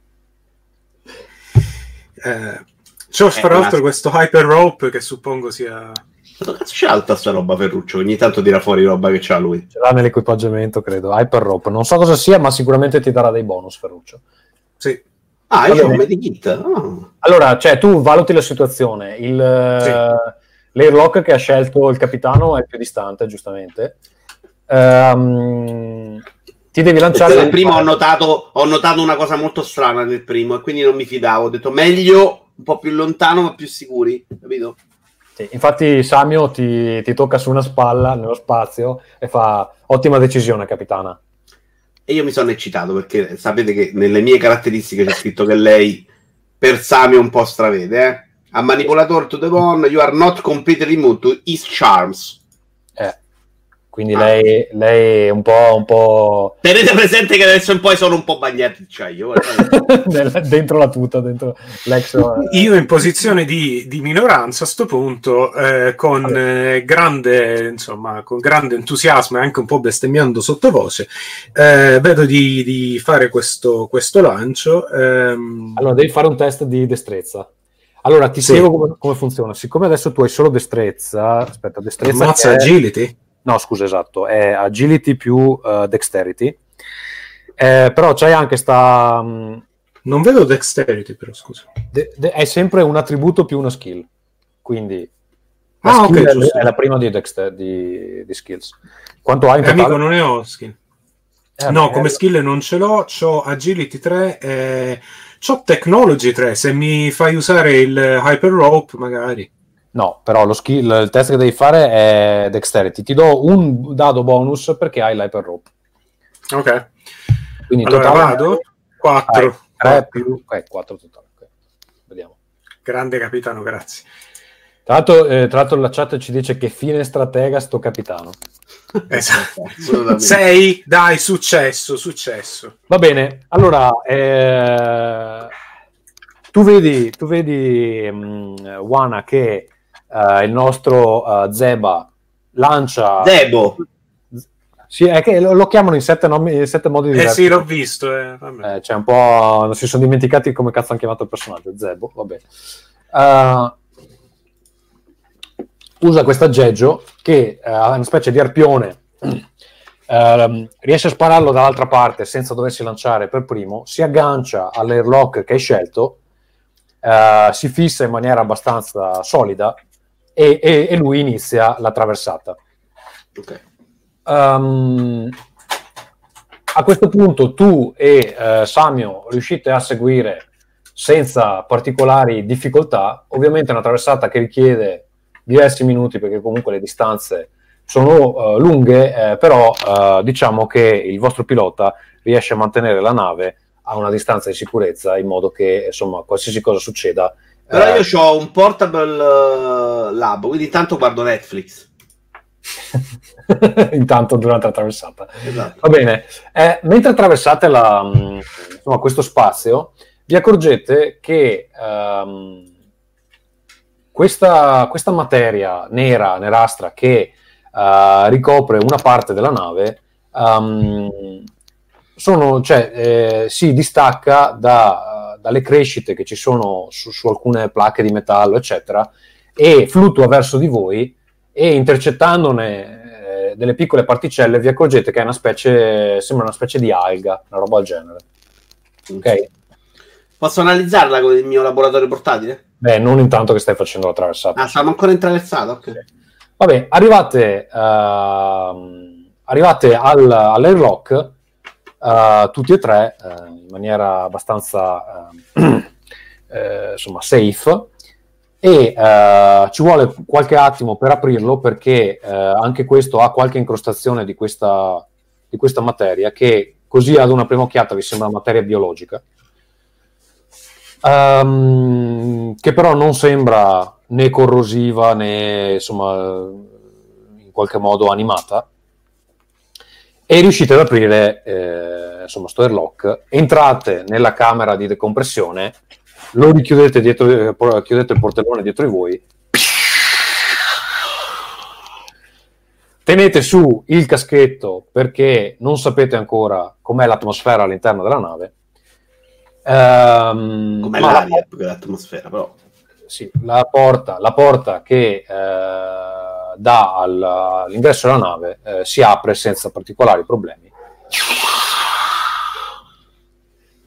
Eh, c'ho Eh, fra l'altro ma- questo Hyper Rope che suppongo sia... Ma dove cazzo c'è alta sta roba Ferruccio? Ogni tanto tira fuori roba che c'ha lui. Ce l'ha nell'equipaggiamento, credo. Hyper Rope. Non so cosa sia, ma sicuramente ti darà dei bonus, Ferruccio. Sì. Ah, io Va ho un medikit. Ah. Allora, cioè, tu valuti la situazione. Il, eh, L'airlock che ha scelto il capitano è più distante, giustamente. Ehm, ti devi lanciare... Nel primo ho notato, ho notato una cosa molto strana nel primo e quindi non mi fidavo. Ho detto meglio un po' più lontano ma più sicuri, capito? Sì, infatti Samio ti, ti tocca su una spalla nello spazio e fa ottima decisione, capitana. E io mi sono eccitato perché sapete che nelle mie caratteristiche c'è scritto che lei per Samio un po' stravede, eh? A manipulator to the one, you are not completely immune to his charms. Quindi Ah. lei, lei è un po'... Un po... Tenete presente che adesso in poi sono un po' bagnati cioè io. dentro la tuta, dentro l'ex... Io in posizione di, di minoranza a sto punto, eh, con eh, grande, insomma, con grande entusiasmo e anche un po' bestemmiando sottovoce, eh, vedo di, di fare questo, questo lancio. ehm, Allora, devi fare un test di destrezza. Allora, ti Sì. spiego come, come funziona. Siccome adesso tu hai solo destrezza, aspetta, destrezza. ammazza che è- agility. No, scusa, esatto, è agility più eh, dexterity. Eh, però c'hai anche sta. mh, Non vedo dexterity, però scusa. de- de- è sempre un attributo più una skill. Quindi. La Ah, skill ok, è, è la prima di, dexter- di, di skills. Quanto hai in Eh, amico, totale? non ne ho skill. Eh, no, beh, come eh, skill non ce l'ho, ho agility 3 e c'ho technology 3, se mi fai usare il hyper rope magari. No, però lo skill, il test che devi fare è dexterity. Ti do un dado bonus perché hai l'hyper rope. Ok, Quindi in allora totale vado, 4. 3 più eh, 4 totale. ok. Vediamo. Grande capitano, grazie. Tra l'altro, eh, tra l'altro la chat ci dice che fine stratega sto capitano. Esatto. 6, dai, successo, successo. Va bene, allora eh, tu vedi, tu vedi mh, Wana che eh, il nostro eh, Zeba lancia... Zebo. Sì, è che lo, lo chiamano in sette, nomi, in sette modi Eh diversi. sì, l'ho visto. Eh. Eh, c'è un po'... non si sono dimenticati come cazzo hanno chiamato il personaggio, Zebo, va bene. Eh, usa questo aggeggio che eh, ha una specie di arpione, ehm, riesce a spararlo dall'altra parte senza doversi lanciare per primo, si aggancia all'airlock che hai scelto, eh, si fissa in maniera abbastanza solida e, e- e lui inizia la traversata. Ok. Ehm, a questo punto tu e eh, Samio riuscite a seguire senza particolari difficoltà. Ovviamente è una traversata che richiede diversi minuti perché comunque le distanze sono eh, lunghe, eh, però eh, diciamo che il vostro pilota riesce a mantenere la nave a una distanza di sicurezza in modo che insomma qualsiasi cosa succeda. Però eh, io ho un portable eh, lab, quindi intanto guardo Netflix. intanto durante la traversata. Esatto. Va bene, Eh, mentre attraversate la, mh, insomma, questo spazio, vi accorgete che ehm, questa, questa materia nera, nerastra, che eh, ricopre una parte della nave, ehm, sono- cioè, eh, si distacca da, dalle crescite che ci sono su, su alcune placche di metallo, eccetera, e fluttua verso di voi e intercettandone eh, delle piccole particelle vi accorgete che è una specie, sembra una specie di alga, una roba del genere. Ok? Posso analizzarla con il mio laboratorio portatile? Beh, non intanto che stai facendo la traversata. Ah, stiamo ancora intraversata, ok. Vabbè, arrivate, ehm, arrivate al, all'airlock eh, tutti e tre eh, in maniera abbastanza ehm, eh, insomma, safe. E ci vuole qualche attimo per aprirlo perché anche questo ha qualche incrostazione di questa, di questa materia che così ad una prima occhiata vi sembra materia biologica. Ehm, che però non sembra né corrosiva né insomma in qualche modo animata e riuscite ad aprire eh, insomma sto airlock entrate nella camera di decompressione lo richiudete dietro eh, chiudete il portellone dietro di voi tenete su il caschetto perché non sapete ancora com'è l'atmosfera all'interno della nave ma la l'aria più che l'atmosfera, però. Sì, la porta, la porta che eh, dà al- all'ingresso della nave eh, si apre senza particolari problemi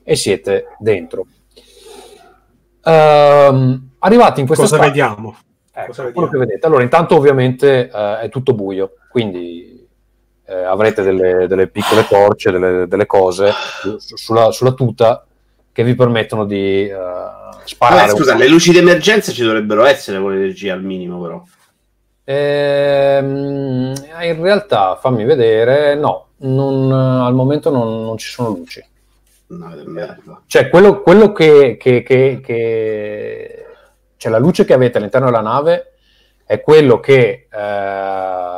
e siete dentro. Ehm, arrivati in questa Cosa stanza- vediamo? Ecco, Cosa quello vediamo? che vedete. Allora, intanto ovviamente eh, è tutto buio, quindi eh, avrete delle, delle piccole torce, delle, delle cose su- sulla, sulla tuta che vi permettono di eh, sparare. Vabbè, scusa, le luci d'emergenza ci dovrebbero essere con l'energia al minimo, però. Ehm, in realtà, fammi vedere, no, non- al momento non, non ci sono luci. No, merda. Cioè, quello, quello che, che- che- che- Cioè, la luce che avete all'interno della nave è quello che eh,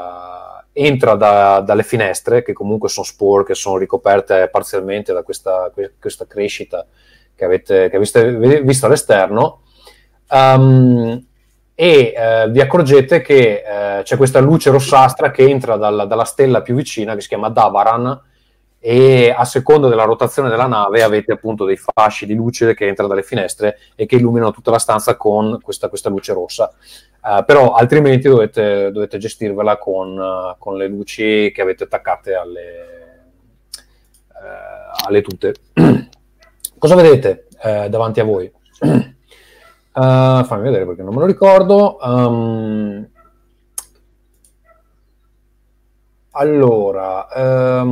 entra da- dalle finestre, che comunque sono sporche, sono ricoperte parzialmente da questa, que- questa crescita che avete, che avete visto all'esterno. Um, e eh, vi accorgete che eh, c'è questa luce rossastra che entra dalla, dalla stella più vicina che si chiama Davaran e a seconda della rotazione della nave avete appunto dei fasci di luce che entrano dalle finestre e che illuminano tutta la stanza con questa, questa luce rossa. Eh, però altrimenti dovete, dovete gestirvela con, eh, con le luci che avete attaccate alle, eh, alle tute. Cosa vedete eh, davanti a voi? Uh, fammi vedere perché non me lo ricordo. Um, allora, ehm,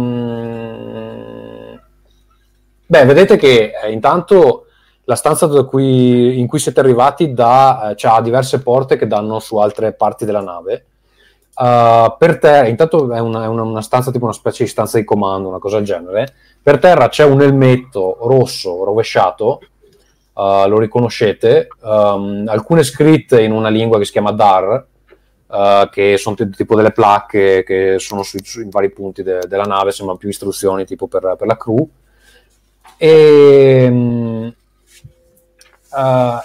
beh, vedete che eh, intanto la stanza da cui- in cui siete arrivati dà, eh, ha diverse porte che danno su altre parti della nave. Uh, per terra, intanto è una, è una- una stanza tipo una specie di stanza di comando, una cosa del genere. Per terra c'è un elmetto rosso rovesciato, uh, lo riconoscete, um, alcune scritte in una lingua che si chiama Dar, uh, che sono t- tipo delle placche che sono su, su- vari punti de- della nave, sembrano più istruzioni tipo per, per la crew. E, uh,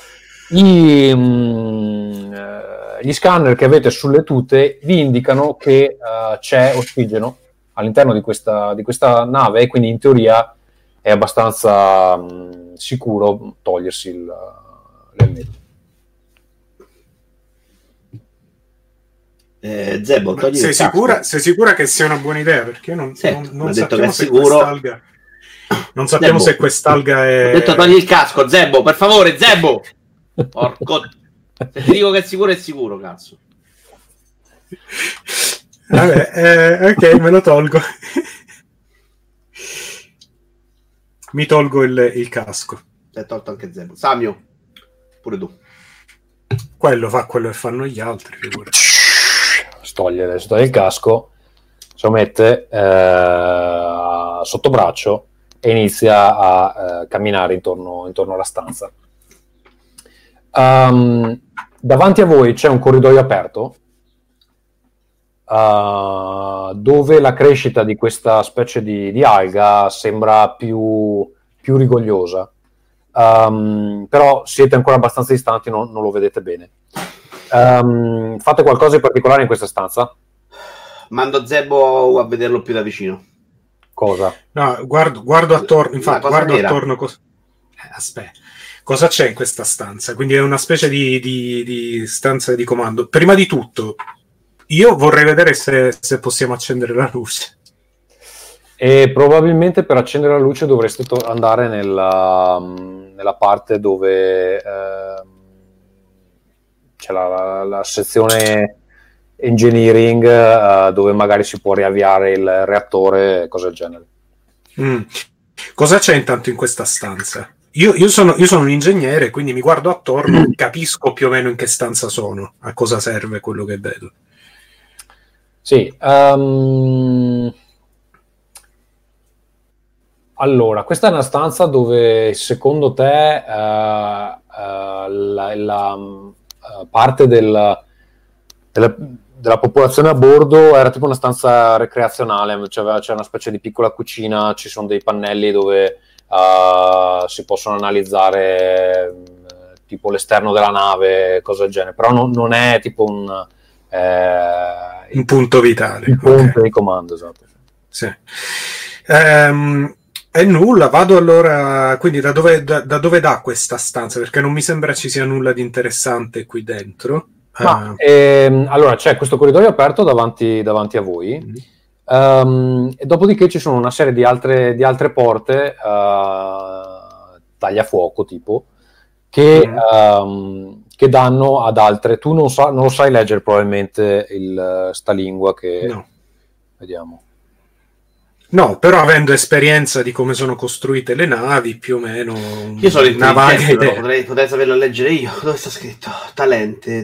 i, eh, gli scanner che avete sulle tute vi indicano che eh, c'è ossigeno all'interno di questa, di questa nave e quindi in teoria è abbastanza mm, sicuro togliersi il, l'elmetto. Eh, Zebo, togli Sei sicura, sei sicura che sia una buona idea? Perché non, Sì, non, non sappiamo che è se sicuro. quest'alga. Non sappiamo Zebbo. se quest'alga è. Ho detto togli il casco, Zebo, per favore, Zebo! Porco... Se ti dico che è sicuro, è sicuro, cazzo. Vabbè, eh, ok, me lo tolgo. Mi tolgo il, il casco. Si è tolto anche Zebo. Samio, pure tu. Quello fa quello che fanno gli altri. figurati. Stoglie, si toglie il casco, se lo mette eh, sotto braccio e inizia a eh, camminare intorno, intorno alla stanza. Um, davanti a voi c'è un corridoio aperto uh, dove la crescita di questa specie di, di alga sembra più, più rigogliosa. Um, però siete ancora abbastanza distanti, non, non lo vedete bene. Um, fate qualcosa di particolare in questa stanza? Mando Zebo a vederlo più da vicino. Cosa? No, guardo, guardo attorno. Infatti, guardo nera. attorno. cos- aspetta, cosa c'è in questa stanza? Quindi è una specie di, di- di stanza di comando. Prima di tutto, io vorrei vedere se, se possiamo accendere la luce. E probabilmente per accendere la luce dovreste to- andare nella, nella parte dove ehm, c'è la, la- la sezione engineering eh, dove magari si può riavviare il reattore cose del genere. Mm. Cosa c'è intanto in questa stanza? Io, io sono, io sono un ingegnere, quindi mi guardo attorno, capisco più o meno in che stanza sono, a cosa serve quello che vedo. Sì, ehm, allora, questa è una stanza dove secondo te eh, eh, la, la, eh, parte del- della, della popolazione a bordo era tipo una stanza recreazionale, c'era, c'era una specie di piccola cucina, ci sono dei pannelli dove eh, si possono analizzare eh, tipo l'esterno della nave, cose del genere, però non, non è tipo un... eh, Un punto vitale. il ponte ok. di comando, esatto. Sì. Ehm, e nulla, vado allora. Quindi da dove, da, da dove dà questa stanza? Perché non mi sembra ci sia nulla di interessante qui dentro. Ma, Eh, ehm, allora c'è questo corridoio aperto davanti, davanti a voi, Mm. Ehm, e dopodiché ci sono una serie di altre, di altre porte, eh, tagliafuoco tipo, che, Mm. ehm, che danno ad altre. Tu non, sa- non lo sai leggere probabilmente il, sta lingua che... no. Vediamo. No, però avendo esperienza di come sono costruite le navi, più o meno Io sono però idea. potrei, potrei saperlo leggere io. Dove sta scritto? Talente,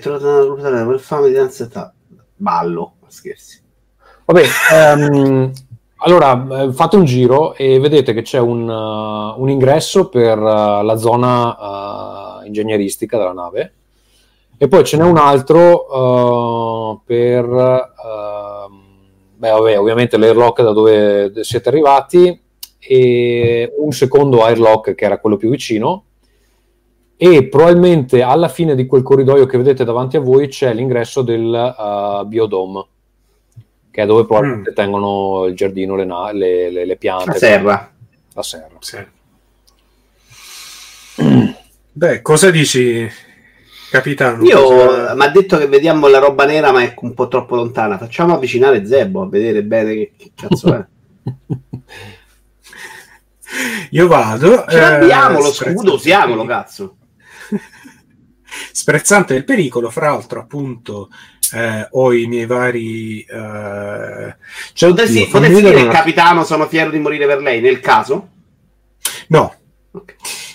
fame di danza Ballo, scherzi. Vabbè, ehm, allora eh, fate un giro e vedete che c'è un, uh, un ingresso per uh, la zona uh, ingegneristica della nave. E poi ce n'è un altro per, ehm, beh, vabbè, ovviamente l'airlock da dove siete arrivati e un secondo airlock che era quello più vicino. E probabilmente alla fine di quel corridoio che vedete davanti a voi c'è l'ingresso del uh, biodome che è dove probabilmente tengono il giardino, le, na- le- le- le piante, La serra. la serra. Sì. Beh, cosa dici, capitano? Io Cosa- mi ha detto che vediamo la roba nera, ma è un po' troppo lontana. Facciamo avvicinare Zebo a vedere bene che, che cazzo è. Io vado. Ce eh, l'abbiamo lo sprezzo- scudo, usiamolo, cazzo. Sprezzante il pericolo, fra l'altro, appunto, eh, ho i miei vari. Eh... Cioè, Potessi, potessi dire il capitano sono fiero di morire per lei, nel caso? No.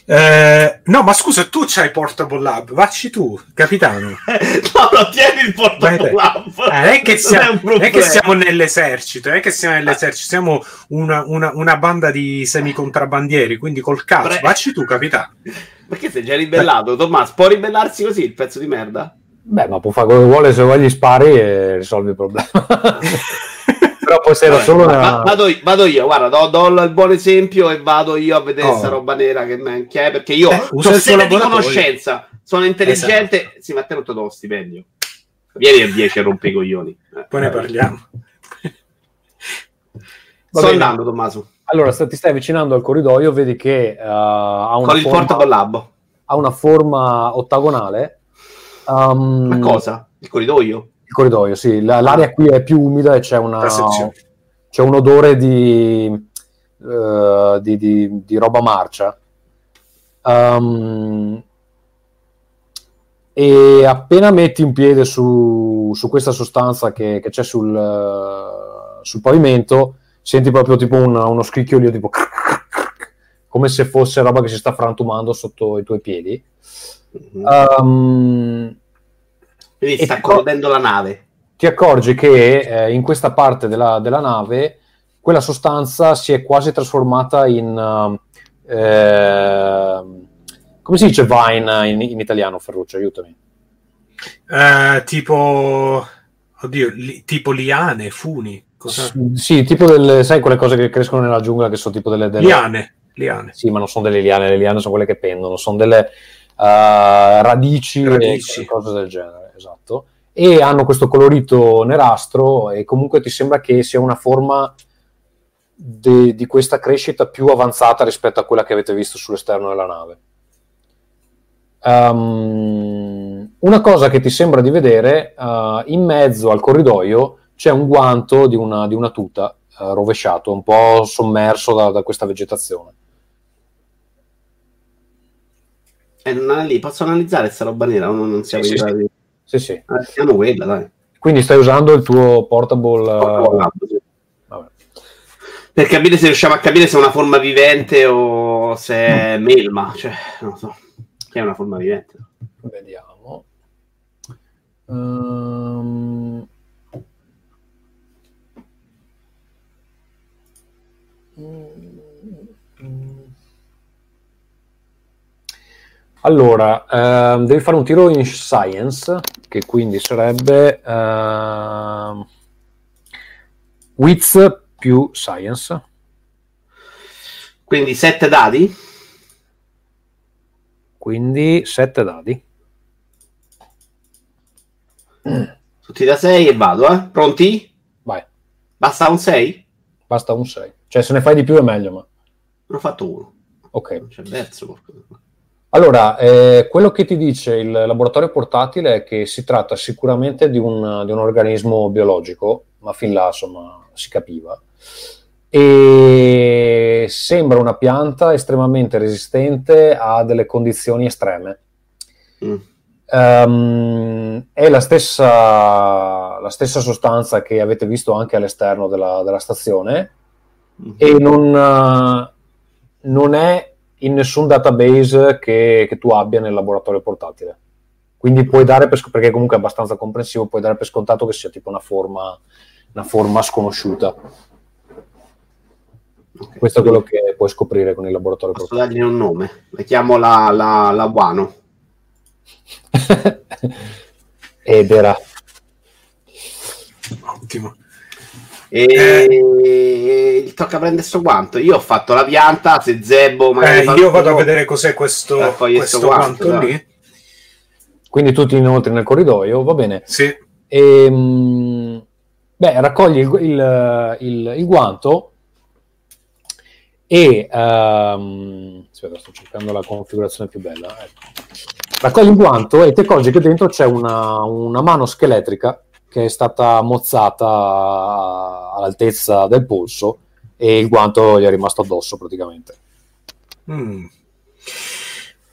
Eh, no, ma scusa, tu c'hai Portable Lab, vacci tu, capitano. no, no, tieni il te. portaflap. Eh, non è che, Non siamo, è non è che siamo nell'esercito, non è che siamo nell'esercito, siamo una, una- una banda di semicontrabandieri, quindi col cazzo, Pre- vacci tu, capitano. Perché sei già ribellato, Tommaso? Può ribellarsi così il pezzo di merda? Beh, ma può fare quello che vuole, se vuoi gli spari e risolvi il problema. Però poi se era Vabbè, solo una... va- vado, io, vado io, guarda, do, do il buon esempio e vado io a vedere Oh. questa roba nera che, me- che è, perché io Eh, suo sede di conoscenza, sono intelligente, sì, ma te non ti do lo stipendio. Vieni a 10 a rompe i coglioni. Eh, Poi ne parliamo. Va Sto bene. andando, Tommaso, Allora, sta- ti stai avvicinando al corridoio, vedi che uh, ha, una con il forma, ha una forma ottagonale. Um, Ma cosa? Il corridoio? Il corridoio, sì. La- l'aria qui è più umida e c'è, una, c'è un odore di, eh, di, di- di roba marcia. Um, e appena metti un piede su, su questa sostanza che, che c'è sul, eh, sul pavimento, senti proprio tipo un- uno scricchiolio tipo come se fosse roba che si sta frantumando sotto i tuoi piedi. Mhm. Um, Quindi sta corrodendo la nave. ti accorgi che eh, in questa parte della, della nave quella sostanza si è quasi trasformata in um, ehm, come si dice vine in, in italiano Ferruccio aiutami Eh, tipo, oddio, li- tipo liane, funi, cosa? Sì tipo delle sai quelle cose che crescono nella giungla che sono tipo delle, delle- Liane, liane. sì ma non sono delle liane le liane sono quelle che pendono sono delle eh, radici, Radici. e cose del genere esatto e hanno questo colorito nerastro e comunque ti sembra che sia una forma de- di questa crescita più avanzata rispetto a quella che avete visto sull'esterno della nave. Ehm, una cosa che ti sembra di vedere, eh, in mezzo al corridoio c'è un guanto di una, di una tuta eh, rovesciato, un po' sommerso da, da questa vegetazione. E non è lì, posso analizzare questa roba nera o non, non siamo Sì, in sì, grado di... Sì, sì. Ah, siamo quella, dai. Quindi stai usando il tuo portable... Oh, eh, lab, sì. vabbè. Per capire se riusciamo a capire se è una forma vivente o se è melma, cioè, non so. Che è una forma vivente. Vediamo. Ehm. Allora, ehm, devi fare un tiro in science, che quindi sarebbe ehm, wits più science. Quindi sette dadi? Quindi 7 dadi. Tutti da 6 e vado, eh? Pronti? Vai, Basta un 6? basta un 6. Cioè, se ne fai di più è meglio, ma... Ne ho fatto uno. Ok. Non c'è verso. porca- Allora, eh, quello che ti dice il laboratorio portatile è che si tratta sicuramente di un, di un organismo biologico, ma fin là, insomma, si capiva. E sembra una pianta estremamente resistente a delle condizioni estreme. Mm. Ehm, è la stessa, la stessa sostanza che avete visto anche all'esterno della, della stazione Mhm. e non, eh, non è in nessun database che, che tu abbia nel laboratorio portatile. Quindi puoi dare per, perché comunque è abbastanza comprensivo, puoi dare per scontato che sia tipo una forma, una forma sconosciuta. Ok. Questo è quello che puoi scoprire con il laboratorio Posso portatile. dargli un nome? La chiamo la, la, la Wano. Ed era Ottimo. E il tocca prendere sto guanto. Io ho fatto la pianta, se Zebbo Eh, magari fa- io vado a vedere cos'è questo, Raccogli questo sto guanto, lì. quindi tu ti inoltri nel corridoio, va bene. Sì. E, mm, beh, raccogli il, il- il- il guanto e ehm, aspetta, sto cercando la configurazione più bella. ecco. Raccogli il guanto e ti accorgi che dentro c'è una, una mano scheletrica che è stata mozzata all'altezza del polso e il guanto gli è rimasto addosso praticamente. Mm.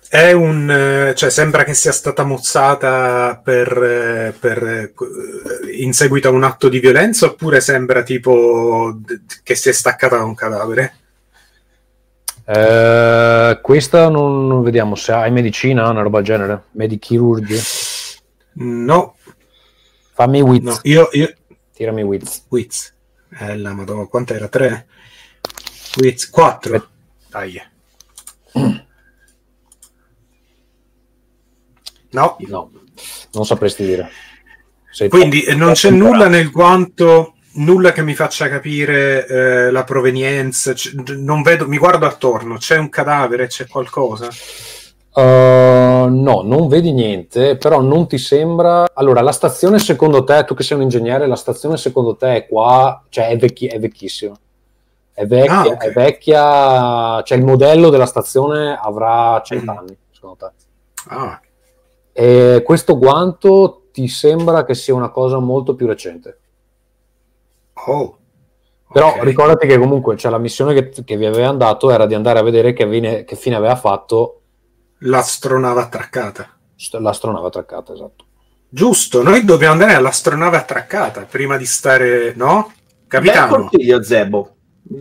È un, eh, cioè, sembra che sia stata mozzata per, eh, per, eh, in seguito a un atto di violenza oppure sembra tipo che si è staccata da un cadavere? Eh, questa non, non vediamo se hai medicina, una roba del genere, medichirurgia. No, Fammi Wiz, no, io, io tirami Wiz. Wiz. Eh, la madonna, quanto era? Tre? Wiz, quattro. Dai. No, No, non sapresti dire. Sei quindi troppo- eh, non c'è nulla nel guanto, nulla che mi faccia capire eh, la provenienza. c- non vedo, mi guardo attorno, c'è un cadavere, c'è qualcosa? Uh, no, non vedi niente, però non ti sembra. Allora, la stazione secondo te, tu che sei un ingegnere, la stazione secondo te è qua, cioè è, vecchi- è vecchissima. È vecchia, Ah, ok. è vecchia, cioè il modello della stazione avrà 100 Mm. anni, secondo te. Ah, E questo guanto ti sembra che sia una cosa molto più recente. oh. Però ricordati che comunque cioè, la missione che, che vi avevano dato era di andare a vedere che, avvine- che fine aveva fatto L'astronave attraccata. st- l'astronave attraccata, esatto. Giusto, noi dobbiamo andare all'astronave attraccata prima di stare, no? Bel Capitano. consiglio, Zebbo.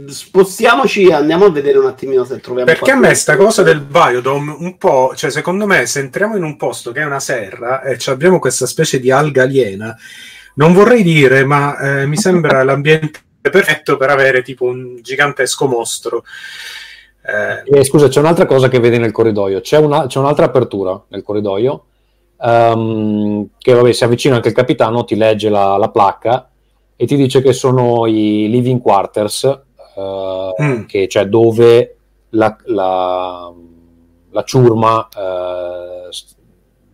Spostiamoci e andiamo a vedere un attimino se troviamo Perché a me sta cosa del biodome un po', cioè secondo me se entriamo in un posto che è una serra e ci abbiamo questa specie di alga aliena, non vorrei dire, ma eh, mi sembra l'ambiente perfetto per avere tipo un gigantesco mostro. Eh, scusa, c'è un'altra cosa che vedi nel corridoio. C'è, una- c'è un'altra apertura nel corridoio. ehm, che vabbè, si avvicina anche il capitano, ti legge la, la placca e ti dice che sono i living quarters, eh, Mm. che cioè dove la, la- la ciurma s-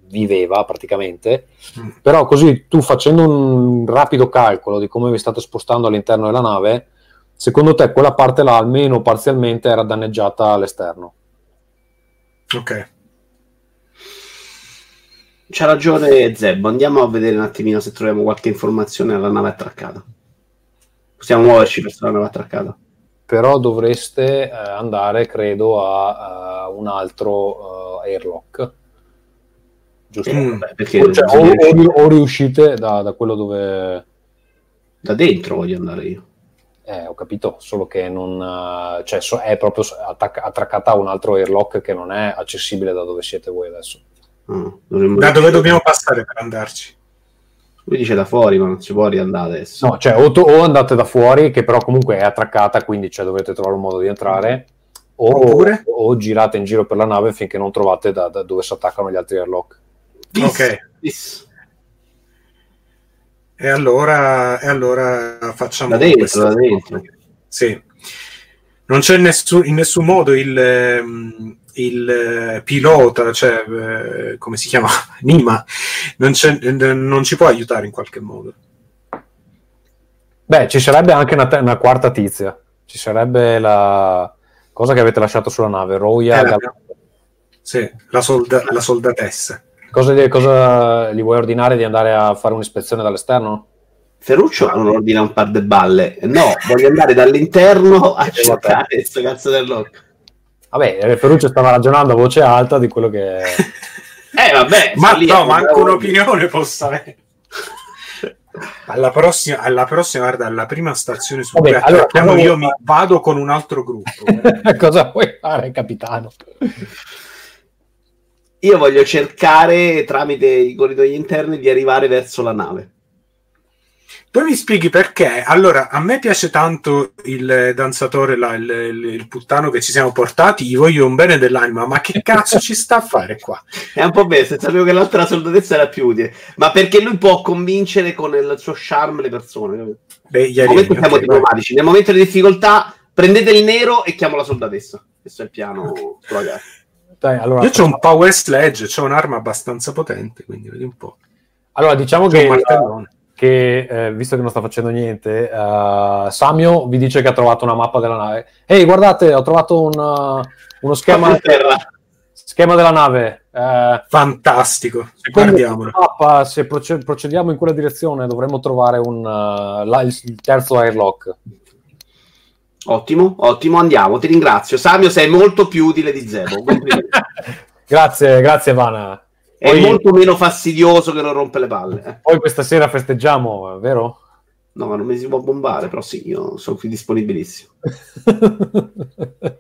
viveva praticamente. Mm. Però così tu facendo un rapido calcolo di come vi state spostando all'interno della nave, secondo te quella parte là almeno parzialmente era danneggiata all'esterno? Ok. C'ha ragione Zeb, andiamo a vedere un attimino se troviamo qualche informazione alla nave attraccata. Possiamo muoverci verso la nave attraccata. Però dovreste eh, andare, credo, a, a un altro eh, airlock. Giusto? Mm. Vabbè, perché O, cioè, o- o- o riuscite da, da quello dove... da dentro voglio andare io. Eh, ho capito, solo che non... eh, cioè, so- è proprio attacca- attraccata a un altro airlock che non è accessibile da dove siete voi adesso. Ah, Da dove dobbiamo passare per andarci? Lui dice da fuori, ma non si può riandare adesso. No, cioè o, to- o andate da fuori, che però comunque è attraccata, quindi cioè, dovete trovare un modo di entrare, o, Oppure? o girate in giro per la nave finché non trovate da, da dove si attaccano gli altri airlock. Bis, Ok. bis. E allora, e allora facciamo Da dentro, questo. da dentro. Sì. Non c'è nessun- in nessun modo il, ehm, il eh, pilota, cioè eh, come si chiama? Nima, non, c'è- non ci può aiutare in qualche modo. Beh, ci sarebbe anche una, te- una quarta tizia. Ci sarebbe la cosa che avete lasciato sulla nave, Roya. Eh, la- Sì, la, solda- la soldatessa. Cosa, gli- cosa gli vuoi ordinare di andare a fare un'ispezione dall'esterno? Ferruccio non ordina un par de balle. No, voglio andare dall'interno a cercare questo cazzo del lock. Vabbè, Ferruccio stava ragionando a voce alta di quello che... Eh, vabbè. Ma no, a- ma anche un'opinione possa avere. Alla prossima, alla prossima, guarda, alla prima stazione su Vabbè, cui allora, attracchiamo, allora- io mi vado con un altro gruppo. cosa vuoi fare, capitano? Io voglio cercare tramite i corridoi interni di arrivare verso la nave. Poi mi spieghi perché? Allora, a me piace tanto il danzatore, là, il, il- il puttano che ci siamo portati, gli voglio un bene dell'anima, ma che cazzo ci sta a fare qua? È un po' se sapevo che l'altra soldatessa era più utile. Ma perché lui può convincere con il suo charme le persone. Beh, gli Nel momento alieni, siamo ok, vai. diplomatici. Nel momento di difficoltà, prendete il nero e chiamo la soldatessa. Questo è il piano sulla gara. Dai, allora, Io ho un power sledge, ho un'arma abbastanza potente, quindi vedi un po'. allora, diciamo C'ho che, martellone. che, eh, visto che non sta facendo niente, eh, Samio vi dice che ha trovato una mappa della nave. Ehi, guardate, ho trovato un, uh, uno schema, schema della nave. Eh, Fantastico, guardiamolo. mappa, se proce- procediamo in quella direzione, dovremmo trovare un, uh, la- il terzo airlock. Ottimo, ottimo, andiamo. Ti ringrazio. Samio, sei molto più utile di Zebo. Grazie, grazie, Vana. È Poi- molto meno fastidioso che non rompe le palle. eh. Poi questa sera festeggiamo, vero? No, ma non mi si può bombare, però sì, io sono qui disponibilissimo.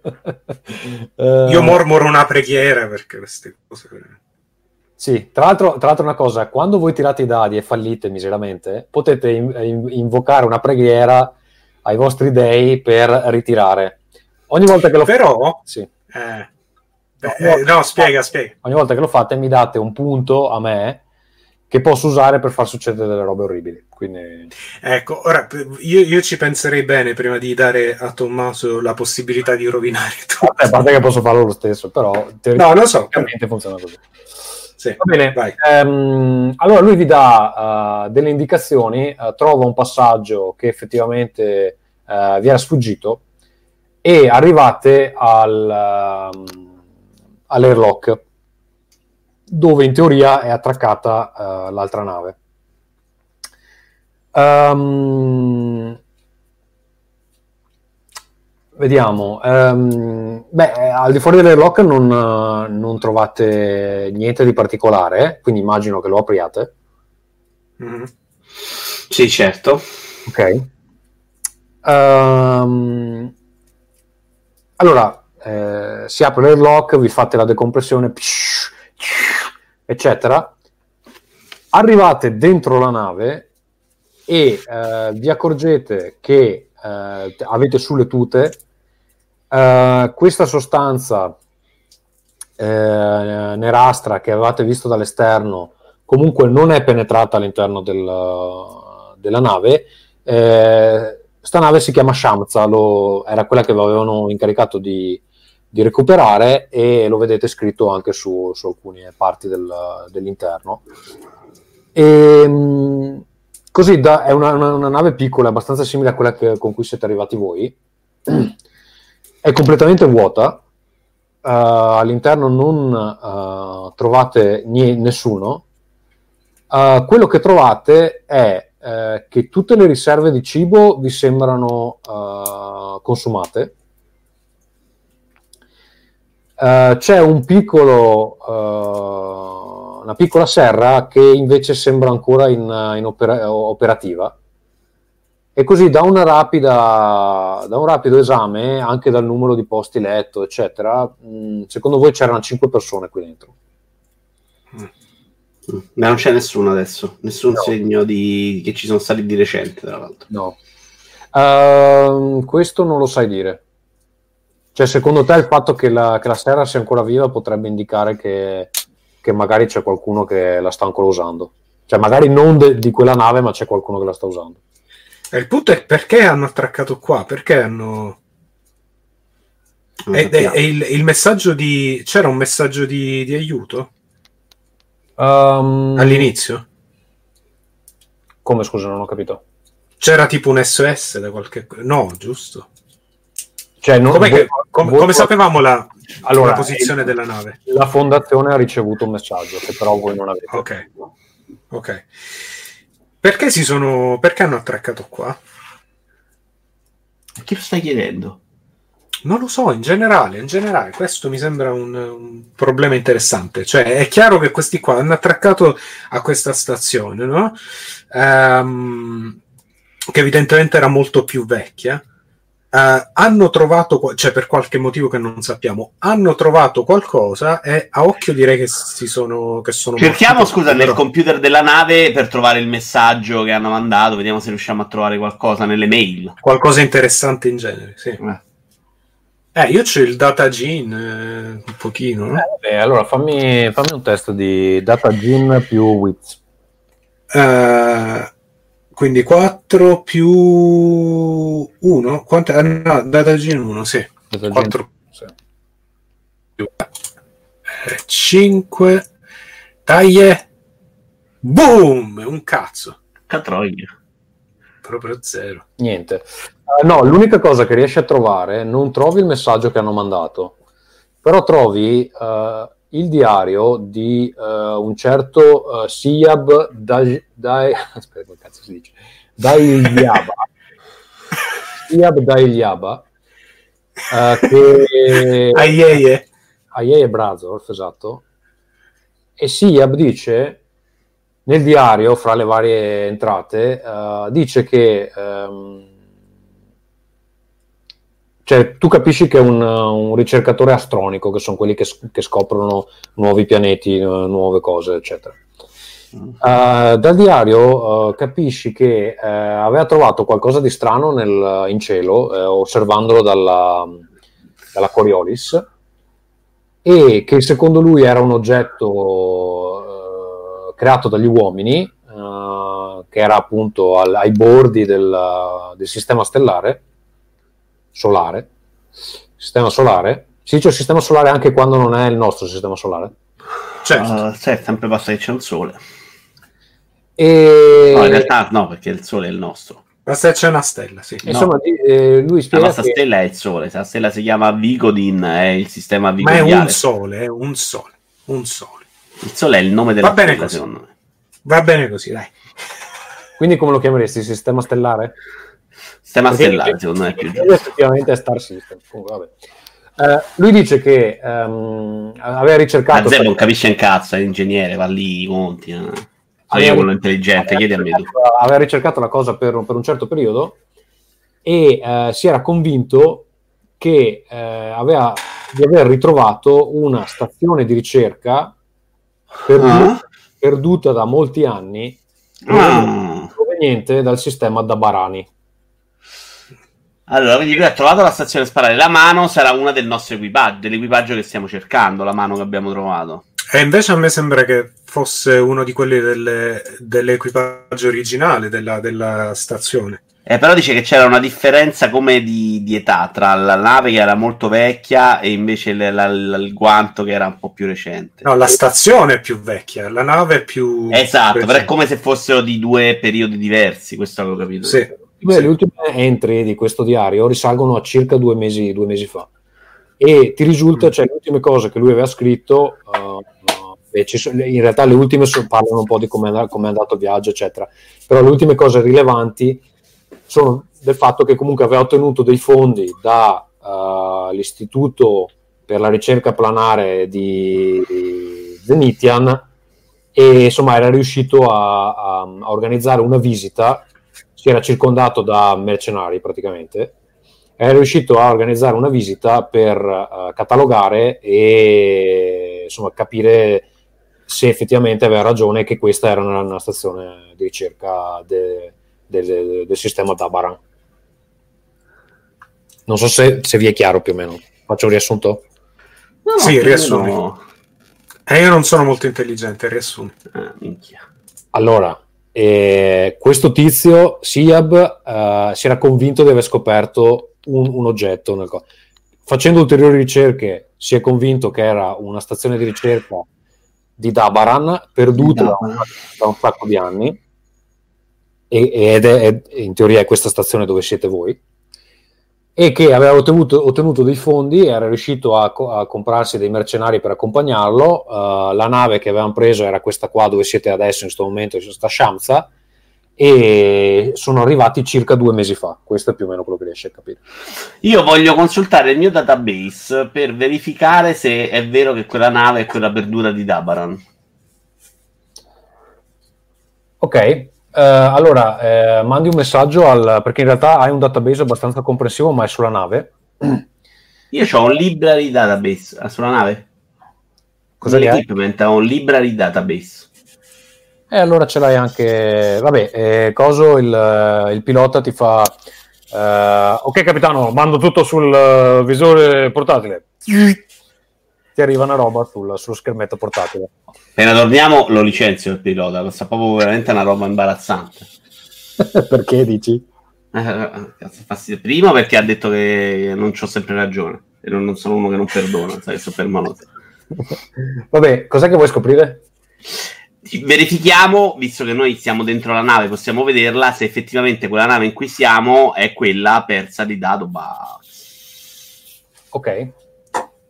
Eh, Io mormoro una preghiera perché queste cose... Sì, tra l'altro, tra l'altro una cosa, quando voi tirate i dadi e fallite miseramente, potete in- in- invocare una preghiera ai vostri dei per ritirare. Ogni volta che lo Però... sì. eh, beh, eh, no, spiega, spiega. ogni volta che lo fate mi date un punto a me che posso usare per far succedere delle robe orribili. Quindi Ecco, ora io, io ci penserei bene prima di dare a Tommaso la possibilità di rovinare tutto. a parte che posso farlo lo stesso, però No, lo so. però- funziona così. Sì, Va bene. Ehm, allora lui vi dà eh, delle indicazioni, eh, trova un passaggio che effettivamente eh, vi era sfuggito e arrivate al, ehm, all'airlock dove in teoria è attraccata l'altra nave. Ehm, Vediamo, ehm, beh, eh, al di fuori dell'airlock non, non trovate niente di particolare, quindi immagino che lo apriate. Mhm. Sì, certo. Ok. Ehm, allora, eh, si apre l'airlock, vi fate la decompressione, eccetera. Arrivate dentro la nave e eh, vi accorgete che eh, avete sulle tute eh, questa sostanza eh, nerastra che avevate visto dall'esterno comunque non è penetrata all'interno del- della nave. Eh, sta nave si chiama Shamza, lo- era quella che avevano incaricato di, di recuperare e lo vedete scritto anche su, su alcune parti del- dell'interno. E, mh, Così da- è una, una- una nave piccola, abbastanza simile a quella che- con cui siete arrivati voi. È completamente vuota. eh, all'interno non eh, trovate nie- nessuno. Eh, quello che trovate è che tutte le riserve di cibo vi sembrano consumate. C'è un piccolo, una piccola serra che invece sembra ancora in, in opera- operativa. E così da, una rapida, da un rapido esame, anche dal numero di posti letto, eccetera, mh, secondo voi c'erano 5 persone qui dentro? Mm. Ma non c'è nessuno adesso, nessun No. segno di... che ci sono stati di recente, tra l'altro. No. Ehm, questo non lo sai dire. Cioè, secondo te il fatto che la, che la serra sia ancora viva potrebbe indicare che, che magari c'è qualcuno che la sta ancora usando? Cioè, magari non de- di quella nave, ma c'è qualcuno che la sta usando. E il punto è perché hanno attraccato qua? Perché hanno... E, sappiamo. e il, il messaggio di... C'era un messaggio di, di aiuto Ehm, all'inizio? Come, scusa, non ho capito. C'era tipo un SOS da qualche... No, giusto. Cioè, non- voi- che- com- voi- come sapevamo la, Allora, la posizione il- della nave? La fondazione ha ricevuto un messaggio che però voi non avete. Ok. Ok. Perché si sono... Perché hanno attraccato qua? Che lo stai chiedendo? Non lo so, in generale, in generale, questo mi sembra un, un problema interessante. Cioè, è chiaro che questi qua hanno attraccato a questa stazione, no? Ehm, che evidentemente era molto più vecchia. Eh, hanno trovato, cioè per qualche motivo che non sappiamo, hanno trovato qualcosa e a occhio direi che si sono, che sono Cerchiamo, morti. scusa, nel Però- computer della nave per trovare il messaggio che hanno mandato, vediamo se riusciamo a trovare qualcosa nelle mail. qualcosa interessante in genere, sì. Eh. Eh, io c'ho il data gene, eh, un pochino, no? Eh, vabbè, allora fammi, fammi un test di data gin più wits. Eh, quindi 4 più 1 quanto è? Ah, no, data gene 1 sì Data gin- 4 sì. 5 taglie boom un cazzo Catroia. proprio zero Niente. Eh, no, l'unica cosa che riesci a trovare, non trovi il messaggio che hanno mandato, però trovi eh, il diario di eh, un certo eh, Siyab Dai... Dai aspetta, come cazzo si dice? Dailyaba. Siyab Dailyaba. eh, che... Aieie. Aie Brazorf, esatto. E Siab dice nel diario, fra le varie entrate, eh, dice che ehm, cioè, tu capisci che è un, un ricercatore astronico, che sono quelli che, che scoprono nuovi pianeti, eh, nuove cose, eccetera. Eh, dal diario eh, capisci che eh, aveva trovato qualcosa di strano nel- in cielo, osservandolo dalla, dalla Coriolis, e che secondo lui era un oggetto creato dagli uomini, che era appunto al- ai bordi del, del sistema stellare, solare, sistema solare. Si dice sistema solare anche quando non è il nostro sistema solare. certo Uh, sai, è sempre basta che c'è un sole. E, No, in realtà no, perché il sole è il nostro. basta che c'è una stella sì no. insomma, eh, lui La spiega nostra che stella è il sole. Se la stella si chiama Vigodin, è il sistema ma è un sole è un sole un sole Il sole è il nome della Va bene stella, così. secondo me. va bene così dai quindi come lo chiameresti? Sistema stellare? Sistema Perché- stellare, secondo me è più giusto. effettivamente è Star System. Comunque. Eh, lui dice che ehm, aveva ricercato Ma Zeb non capisce un cazzo, è ingegnere, va lì i conti. eh. Aveva- io quello intelligente, chiedi a me tu. aveva ricercato la cosa per, per un certo periodo e eh, si era convinto che eh, aveva, di aver ritrovato una stazione di ricerca perdu- Ah. perduta da molti anni Ah. proveniente dal sistema da Barani. Allora, quindi lui ha trovato la stazione sparare. La mano sarà una del nostro equipaggio, dell'equipaggio che stiamo cercando, la mano che abbiamo trovato. e invece a me sembra che fosse uno di quelli delle- dell'equipaggio originale della, della stazione Eh, però dice che c'era una differenza come di, di età tra la nave che era molto vecchia e invece le- la- la- il guanto che era un po' più recente. No, la stazione è più vecchia, la nave è più... Esatto, però è come se fossero di due periodi diversi, questo avevo capito. Sì. Beh, Sì. Le ultime entry di questo diario risalgono a circa due mesi, due mesi fa. E ti risulta, Mm. cioè, le ultime cose che lui aveva scritto, uh, e ci sono- in realtà le ultime so- parlano un po' di come è come è andato il viaggio, eccetera. Però le ultime cose rilevanti sono del fatto che comunque aveva ottenuto dei fondi dall'istituto per la ricerca planare di Zenitian e insomma era riuscito a, a- a organizzare una visita si era circondato da mercenari praticamente era riuscito a organizzare una visita per eh, catalogare e insomma capire se effettivamente aveva ragione che questa era una, una stazione di ricerca de- del- del sistema Dabaran non so se, se vi è chiaro più o meno faccio un riassunto No, no, Sì, più o riassumi. meno- Eh, io non sono molto intelligente, riassumi. Ah, minchia. Allora, eh, questo tizio, Siab, eh, si era convinto di aver scoperto un, un oggetto. nel Facendo ulteriori ricerche, si è convinto che era una stazione di ricerca di Dabaran, perduta da da un sacco di anni, e- ed è, è- in teoria è questa stazione dove siete voi, e che aveva ottenuto, ottenuto dei fondi, era riuscito a, co- a comprarsi dei mercenari per accompagnarlo. eh, la nave che avevano preso era questa qua dove siete adesso in questo momento, sta Shamsa, e sono arrivati circa due mesi fa. Questo è più o meno quello che riesce a capire. Io voglio consultare il mio database per verificare se è vero che quella nave è quella perduta di Dabaran. Ok, eh, allora eh, mandi un messaggio al, perché in realtà hai un database abbastanza comprensivo, ma è sulla nave. Io ho un library database ah, sulla nave. Cosa? L'equipment ha un library database. E allora ce l'hai anche. Vabbè, eh, coso il, il pilota ti fa. eh, ok, capitano, mando tutto sul eh, visore portatile. Ti arriva una roba sul- sullo schermetto portatile. Appena torniamo lo licenzio il pilota, questa proprio veramente una roba imbarazzante. Perché dici? Eh. Primo perché ha detto che non ho sempre ragione e non, sono uno che non perdona, sai, sto per manote. Vabbè, cos'è che vuoi scoprire? Verifichiamo, visto che noi siamo dentro la nave, possiamo vederla, se effettivamente quella nave in cui siamo è quella persa di Dadoba. Ok.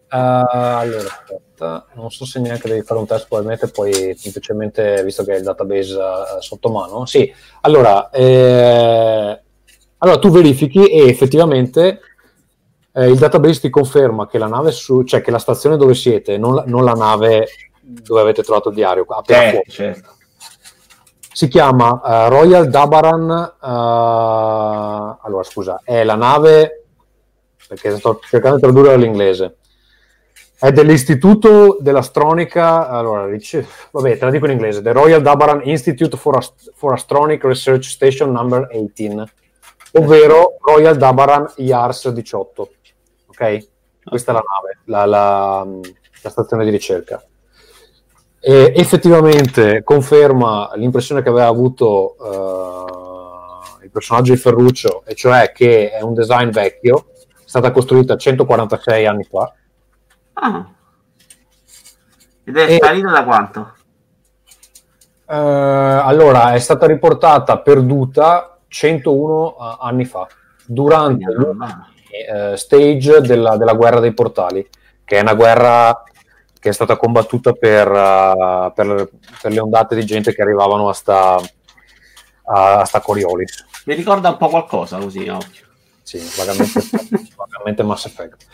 Eh, allora, aspetta, non so se neanche devi fare un test, probabilmente poi semplicemente, visto che hai il database eh, sotto mano. Sì, allora, eh, allora tu verifichi e effettivamente eh, il database ti conferma che la nave su, cioè che la stazione dove siete, non la, non la nave dove avete trovato il diario, appena Eh, certo. si chiama eh, Royal Dabaran. eh, allora, scusa, è la nave perché sto cercando di tradurre dall'inglese. È dell'Istituto dell'Astronica. Allora, vabbè, te la dico in inglese: The Royal Dabaran Institute for, Ast- for Astronic Research Station Number 18, ovvero Royal Dabaran IARS 18. Ok? Questa è la nave, la, la- la stazione di ricerca. E effettivamente conferma l'impressione che aveva avuto eh, il personaggio di Ferruccio, e cioè che è un design vecchio, è stata costruita 146 anni fa. Ah. Ed è E- sparita da quanto? Eh, allora, è stata riportata perduta 101 a- anni fa, durante l'ultimo eh, stage della, della guerra dei portali, che è una guerra che è stata combattuta per, eh, per- per le ondate di gente che arrivavano a sta, a, a sta Coriolis. Mi ricorda un po' qualcosa così, occhio. Sì, vagamente, vagamente Mass Effect.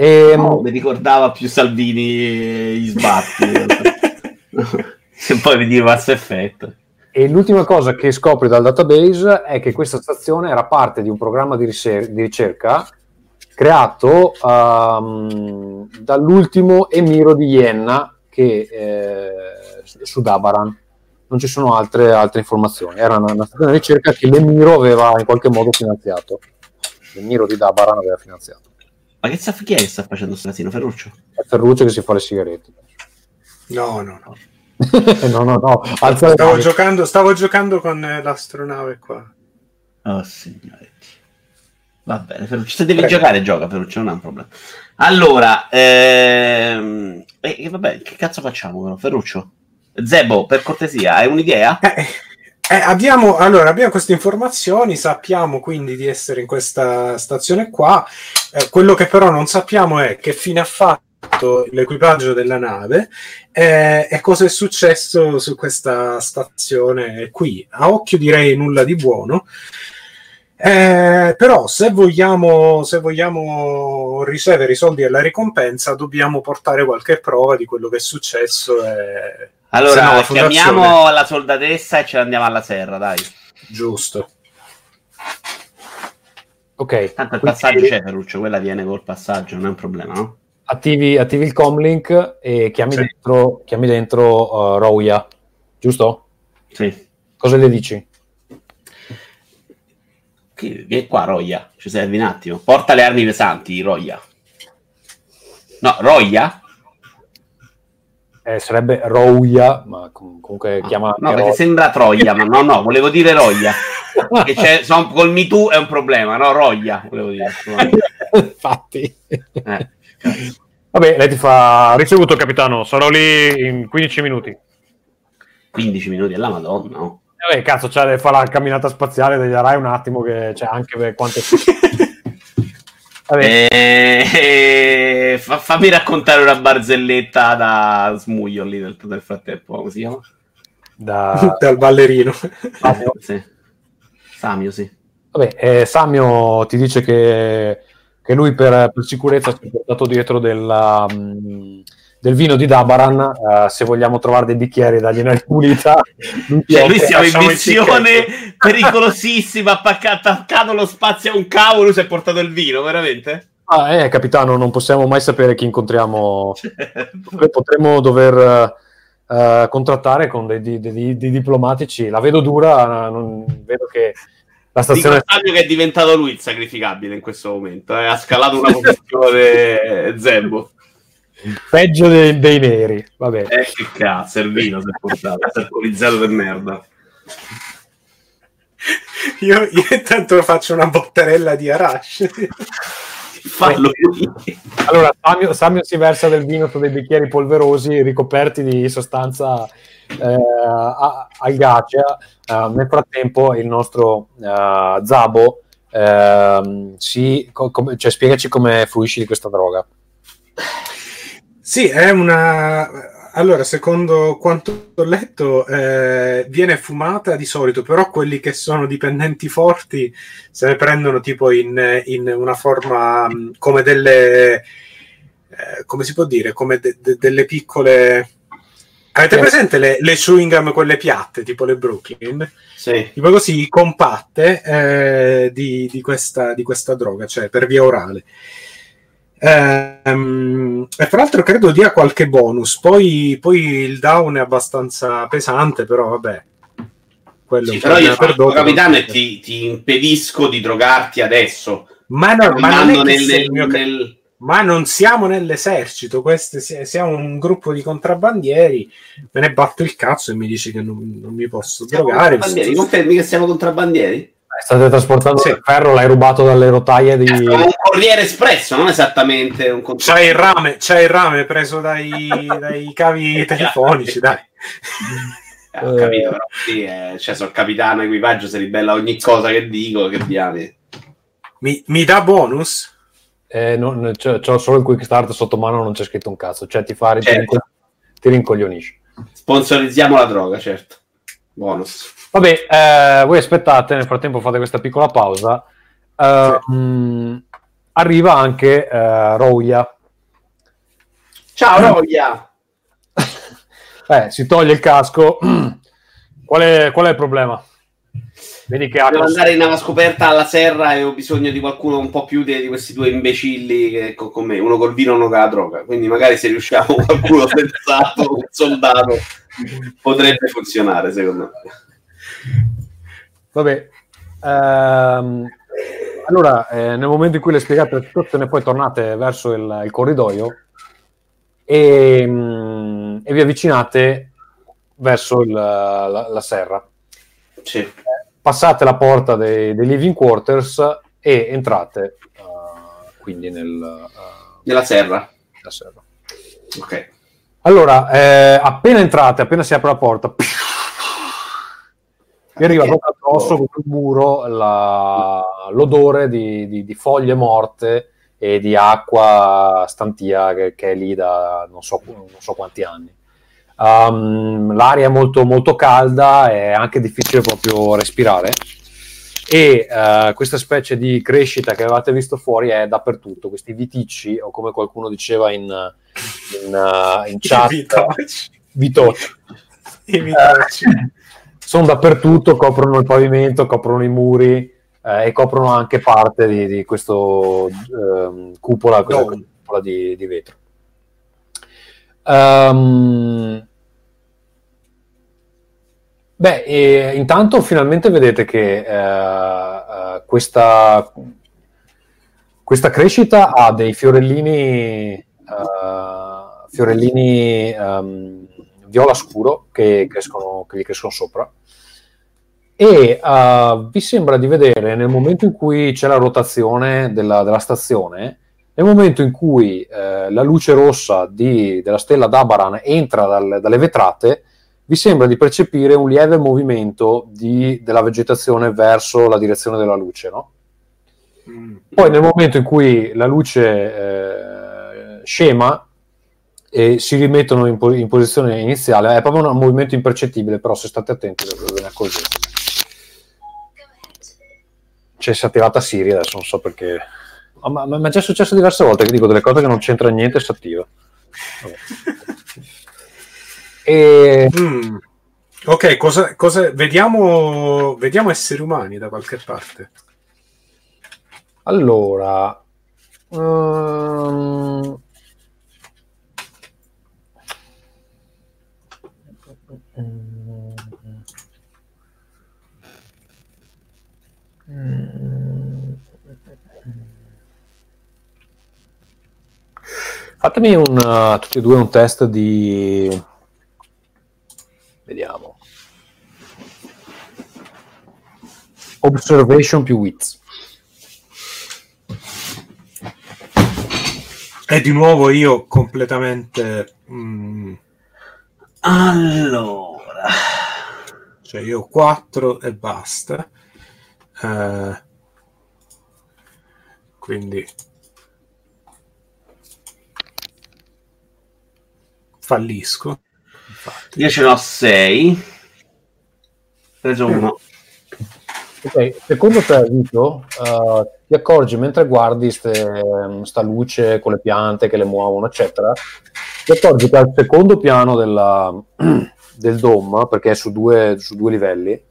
E, No, mi ricordava più Salvini gli sbatti. Se poi vedi Mass Effect. E l'ultima cosa che scopri dal database è che questa stazione era parte di un programma di, ricer- di ricerca creato ehm, dall'ultimo emiro di Ienna che, eh, su Dabaran. Non ci sono altre, altre informazioni. Era una, una stazione di ricerca che l'emiro aveva in qualche modo finanziato. L'emiro di Dabaran aveva finanziato. Ma che sa chi è che sta facendo sto casino? Ferruccio? È Ferruccio che si fa le sigarette. No, no, no. no, no, no. Alza Stavo giocando, stavo giocando con eh, l'astronave qua. Oh, signoretti. Va bene, Ferruccio. Se devi Prego. giocare, gioca, Ferruccio, non è un problema. Allora, ehm... eh, vabbè, che cazzo facciamo, però? Ferruccio? Zebo, per cortesia, hai un'idea? Eh, abbiamo, allora, abbiamo queste informazioni, sappiamo quindi di essere in questa stazione qua. Eh, quello che però non sappiamo è che fine ha fatto l'equipaggio della nave eh, e cosa è successo su questa stazione qui. A occhio direi nulla di buono. Eh, però se vogliamo, se vogliamo ricevere i soldi e la ricompensa dobbiamo portare qualche prova di quello che è successo e... se no Allora, la fondazione- chiamiamo la soldatessa e ce ne andiamo alla serra, dai. giusto Ok, Tanto il quindi passaggio c'è, Ferruccio, quella viene col passaggio, non è un problema, no? attivi, attivi il comlink e chiami Sì. dentro, chiami dentro uh, Rouya, giusto? Sì. Cosa le dici? Vieni qua, Roia, ci servi un attimo. Porta le armi pesanti, Roia. No, Roia? Eh, sarebbe Rouya, ma com- comunque chiama... Ah, No, anche perché sembra Troia, ma no, no, volevo dire Roia. Che c'è, son, col Me Too è un problema, no? Roia, volevo dire. Infatti. Eh. Vabbè, lei ti fa ricevuto capitano, sarò lì in 15 minuti. 15 minuti alla Madonna, no? Vabbè, cazzo, c'è fa la camminata spaziale degli Arai un attimo che c'è anche per quante... Vabbè, Eh, fa- fammi raccontare una barzelletta da smuglio lì nel, nel frattempo, come si chiama? da... dal ballerino Samio. Sì. Samio, sì. Vabbè, eh, Samio ti dice che, che lui per, per sicurezza si è portato dietro della, mm, del vino di Dabaran, eh, se vogliamo trovare dei bicchieri da gliene pulita. lui ti Cioè, noi siamo in missione pericolosissima, attaccato lo spazio a un cavolo, si è portato il vino, veramente? Ah, eh, capitano, non possiamo mai sapere chi incontriamo. Potremmo dover eh, contrattare con dei, dei- dei- dei diplomatici. La vedo dura, non, vedo che la stazione... Fabio che è diventato lui il sacrificabile in questo momento, eh, ha scalato una posizione Zembo. Peggio dei, dei neri. Vabbè. Eh, che cazzo, il vino si è portato, si è alcolizzato per merda. io, io intanto faccio una bottarella di arash Fallo lui. Allora, Samio, Samio si versa del vino su dei bicchieri polverosi ricoperti di sostanza eh, algacea. Eh, nel frattempo, il nostro eh, Zabo ehm, si, co- come- cioè, spiegaci come fruisci di questa droga. Sì, è una. Allora, secondo quanto ho letto, eh, viene fumata di solito, però quelli che sono dipendenti forti se ne prendono tipo in, in una forma mh, come delle. eh, come si può dire? Come de- de- delle piccole. Avete Eh. presente le, le chewing gum, quelle piatte, tipo le Brooklyn? Sì. tipo così compatte eh, di, di questa, di questa droga, cioè per via orale. Ehm, e fra l'altro credo dia qualche bonus. Poi, poi il down è abbastanza pesante, però vabbè. Quello Sì, però io problema per sono dopo. capitano e ti, ti impedisco di drogarti adesso. Ma, no, ma, non nel- il mio nel- ma non siamo nell'esercito, queste, si- siamo un gruppo di contrabbandieri. Me ne batto il cazzo e mi dici che non, non mi posso Siamo drogare. contrabbandieri, confermi che siamo contrabbandieri? State trasportando Sì. il ferro, l'hai rubato dalle rotaie di... Siamo un corriere espresso, non esattamente un controllo. C'hai il rame, c'hai il rame preso dai, dai cavi telefonici, dai. Eh, ho capito, però sì, eh, cioè, sono capitano equipaggio, si ribella a ogni cosa che dico, che viene. Mi, mi dà bonus? Eh, non, c'ho, c'ho solo il quick start sotto mano, non c'è scritto un cazzo. Cioè, ti, fa, ti, Certo. ti rincoglionisci. Sponsorizziamo la droga, certo. Bonus. Vabbè, eh, voi aspettate, nel frattempo fate questa piccola pausa. Eh, mh, arriva anche eh, Rouya. Ciao, Roia! Eh, si toglie il casco. qual, è, qual è il problema? Vedi che Devo andare in nave scoperta alla serra e ho bisogno di qualcuno un po' più di, di questi due imbecilli che, co- con me, uno col vino e uno con la droga. Quindi magari se riusciamo qualcuno sensato, un soldato, potrebbe funzionare secondo me. Vabbè. Ehm, allora, eh, nel momento in cui le spiegate la situazione, poi tornate verso il, il corridoio e, mm, e vi avvicinate verso il- la, la serra. Sì. passate la porta dei, dei living quarters e entrate eh, quindi nel, eh, Nella serra. serra. Ok. Allora, eh, appena entrate, appena si apre la porta, vi arriva proprio addosso con il muro la- l'odore di, di- di foglie morte e di acqua stantia che, che è lì da non so, non so quanti anni. Um, l'aria è molto, molto calda, è anche difficile proprio respirare e eh, questa specie di crescita che avevate visto fuori è dappertutto, questi viticci o come qualcuno diceva in, in, eh, in chat, Vitoci. vitoci I vitoci. sono dappertutto, coprono il pavimento, coprono i muri eh, e coprono anche parte di, di questo ehm, cupola, cupola di, di vetro. Ehm, beh, e intanto finalmente vedete che eh, eh, questa, questa crescita ha dei fiorellini, eh, fiorellini ehm, viola scuro che, crescono, che gli crescono sopra. E eh, vi sembra di vedere nel momento in cui c'è la rotazione della, della stazione, nel momento in cui eh, la luce rossa di- della stella d'Abaran entra dal- dalle vetrate, vi sembra di percepire un lieve movimento di- della vegetazione verso la direzione della luce, no? Mm. Poi nel momento in cui la luce eh, scema e si rimettono in, po- in posizione iniziale, è proprio un movimento impercettibile, però se state attenti ve ne accorgete. C'è si è attivata Siri adesso, non so perché. Ma, ma- ma è già successo diverse volte che dico delle cose che non c'entra niente e si attiva. Vabbè. E Mm. Ok, cosa, cosa- vediamo, vediamo esseri umani da qualche parte. allora. ehm, Fatemi un, uh, tutti e due un test di... Vediamo. Observation più wits. E di nuovo io completamente... mm, Allora. cioè io ho 4 e basta. Eh, quindi... Fallisco. Infatti. Io ce n'ho 6. Preso uno. Ok, secondo te, Vito, eh, ti accorgi mentre guardi ste- sta luce con le piante che le muovono, eccetera, ti accorgi che al secondo piano della- del dome, perché è su due, su due livelli,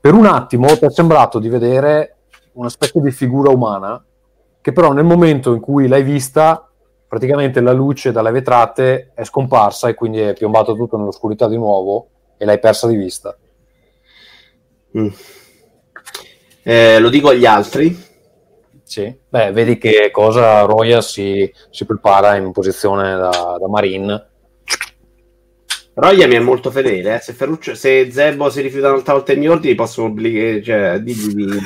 per un attimo ti è sembrato di vedere una specie di figura umana che però nel momento in cui l'hai vista, praticamente la luce dalle vetrate è scomparsa e quindi è piombato tutto nell'oscurità di nuovo e l'hai persa di vista. Mm. Eh, lo dico agli altri. Sì, beh, vedi che cosa Roya si, si prepara in posizione da, da Marine. Roya mi è molto fedele. eh. Se, Ferruccio, se Zebo si rifiuta un'altra volta i miei ordini, posso obbligare. Cioè, digli di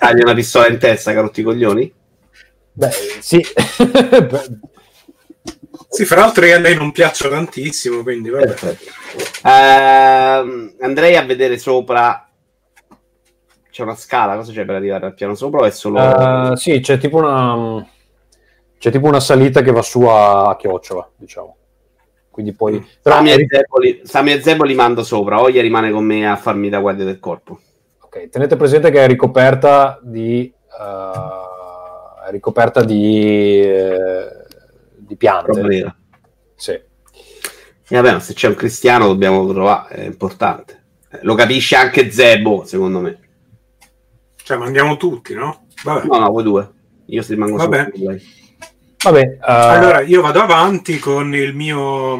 dargli una pistola in testa, carotti coglioni. Beh, sì. Sì, fra l'altro io a lei non piaccio tantissimo, quindi vabbè. Ehm, andrei a vedere sopra. C'è una scala, cosa c'è per arrivare al piano sopra? O è solo. eh, sì, c'è tipo una c'è tipo una salita che va su a, a chiocciola, diciamo. Quindi poi però Sami, e eri- Zebo li, Sami e Zebo li mando sopra. Oia rimane con me a farmi da guardia del corpo. ok, tenete presente che è ricoperta di è ricoperta di eh, di piante. Sì. E vabbè, ma se c'è un cristiano dobbiamo trovare, è importante. Eh, Lo capisce anche Zebo, secondo me. Cioè, mandiamo tutti, no? Vabbè. No, no, voi due. Io si rimango solo Vabbè. lei. Vabbè, eh, Allora, io vado avanti con il mio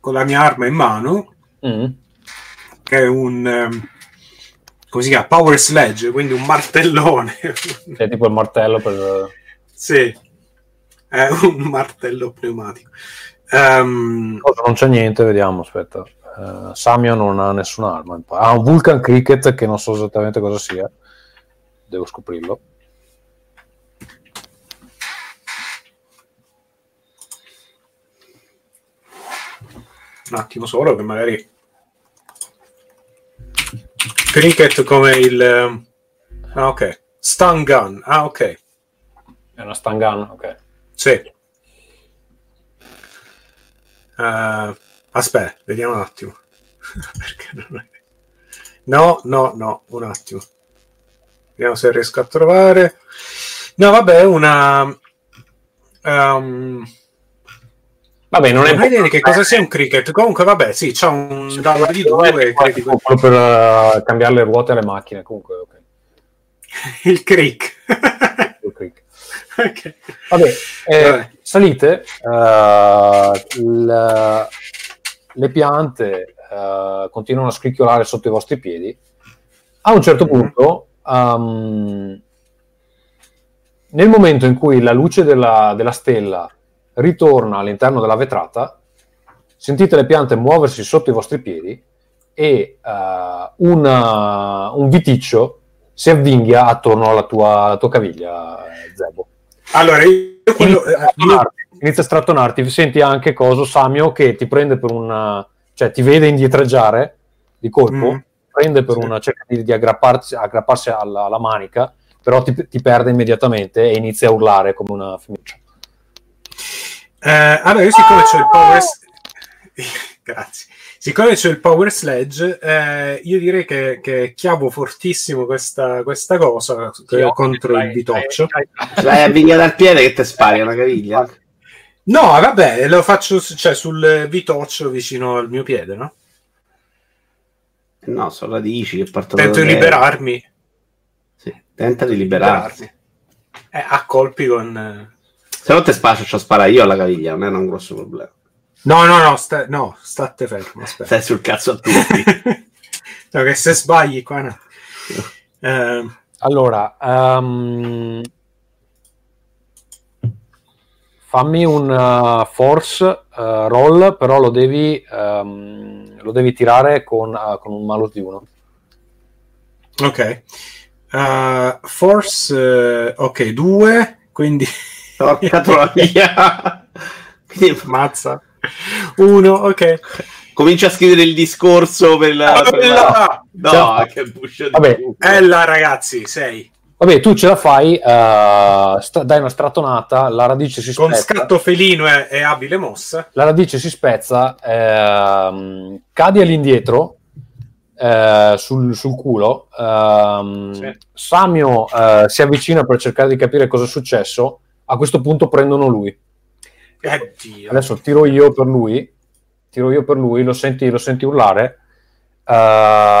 con la mia arma in mano, mm, che è un ehm, come si chiama? Power sledge, quindi un martellone. è tipo il martello per sì, è un martello pneumatico. Cosa, non c'è niente, vediamo, aspetta. Eh, Samio non ha nessuna arma. Ha un Vulcan Cricket che non so esattamente cosa sia. Devo scoprirlo. Un attimo solo, che magari. Cricket come il. ehm, Ah, ok. Stun gun. Ah, ok. È una stun gun, ok. Sì. Eh, aspetta, vediamo un attimo. Perché non è... No, no, no, un attimo. Vediamo se riesco a trovare. No, vabbè, una. ehm, Vabbè, non è ho idea che cosa sia un cricket. Comunque, vabbè, sì, c'ha un dado di due. credi- Quello per eh, cambiare le ruote alle macchine. Comunque, ok. Il crick. Il cricket. ok. Vabbè, eh, Vabbè. salite, eh, il- le piante eh, continuano a scricchiolare sotto i vostri piedi. A un certo Mhm. punto, ehm, nel momento in cui la luce della, della stella ritorna all'interno della vetrata, sentite le piante muoversi sotto i vostri piedi e eh, una- un viticcio si avvinghia attorno alla tua, alla tua caviglia, Zebo. Allora, io quello. Inizia a eh, inizia a strattonarti, senti anche coso Samio che ti prende per una cioè ti vede indietreggiare di colpo, Mm. prende per Sì. una cerca di, di aggrapparsi, aggrapparsi alla, alla manica, però ti, ti perde immediatamente e inizia a urlare come una femminuccia. Eh, allora, io siccome c'ho il power... Grazie. Siccome c'ho il power sledge, eh, io direi che, che chiavo fortissimo questa, questa cosa eh, contro il bitoccio. Ce l'hai avvinghiata al piede che te spari una caviglia? No, vabbè, lo faccio cioè, sul vitoccio vicino al mio piede, no? No, sono radici che partono Tento di liberarmi. Sì, tenta di liberarti. Eh, a colpi con... Se no te spaccio, ci spara io alla caviglia, non è un grosso problema. No, no, no, sta- no state fermo, aspetta. Stai sul cazzo a tutti. no, che se sbagli qua... No. Eh, Allora, ehm, fammi un uh, force uh, roll, però lo devi, ehm, lo devi tirare con, uh, con un malus di 1. ok. Force... ok, due, quindi... Porca troia. Quindi Mazza. Uno, ok. comincia a scrivere il discorso per la... per la-! No, che buscio di Vabbè. Ella, ragazzi, sei. Vabbè, tu ce la fai, uh, sta- dai una strattonata, la radice si Con spezza. scatto felino e, e abile mossa. la radice si spezza, ehm, cadi all'indietro eh, sul, sul culo. ehm, Sì. Samio eh, si avvicina per cercare di capire cosa è successo. A questo punto prendono lui. Oddio. Adesso tiro io per lui. Tiro io per lui, lo senti, lo senti urlare. Eh,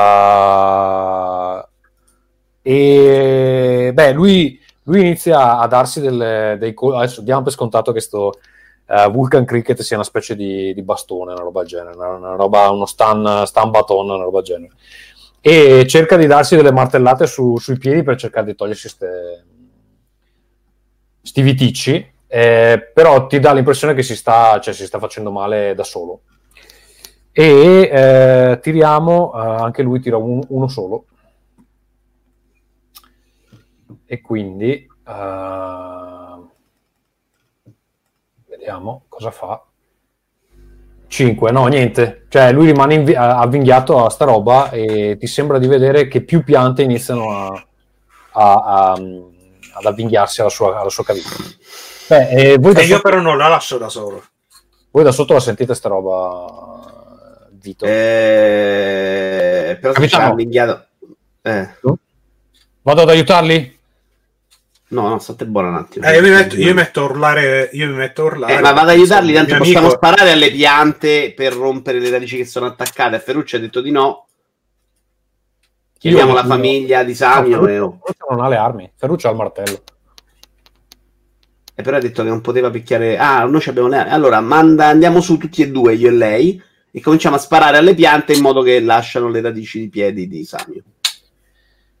e beh, lui, lui inizia a darsi delle, dei col- Adesso diamo per scontato che sto eh, Vulcan Cricket sia una specie di, di bastone, una roba del genere, una, una roba, uno stun, stun baton, una roba del genere. E cerca di darsi delle martellate su- sui piedi per cercare di togliersi ste, sti viticci. eh, però ti dà l'impressione che si sta, cioè, si sta facendo male da solo. E eh, tiriamo, eh, anche lui tira un- uno solo. E quindi eh, vediamo cosa fa. 5, no, niente. Cioè, lui rimane invi- avvinghiato a sta roba e ti sembra di vedere che più piante iniziano a, a- a- ad avvinghiarsi alla sua, alla sua caviglia. Beh, e voi, E io sotto, però non la lascio da solo. voi da sotto la sentite sta roba, Vito? Eh, però Capitano. Eh, Vado ad aiutarli? no, no, state buono un attimo. Eh, io, mi metto, io mi metto a urlare. Io mi metto a urlare. Eh, ma vado ad aiutarli, tanto possiamo amico- sparare alle piante per rompere le radici che sono attaccate. A Ferruccio ha detto di no. Chiediamo la famiglia di No, Samio. e- Ferruccio, Ferruccio non ha le armi, Ferruccio ha il martello. E però ha detto che non poteva picchiare. Ah, noi abbiamo le armi. Allora, manda, andiamo su tutti e due, io e lei, e cominciamo a sparare alle piante in modo che lasciano le radici di piedi di Samio.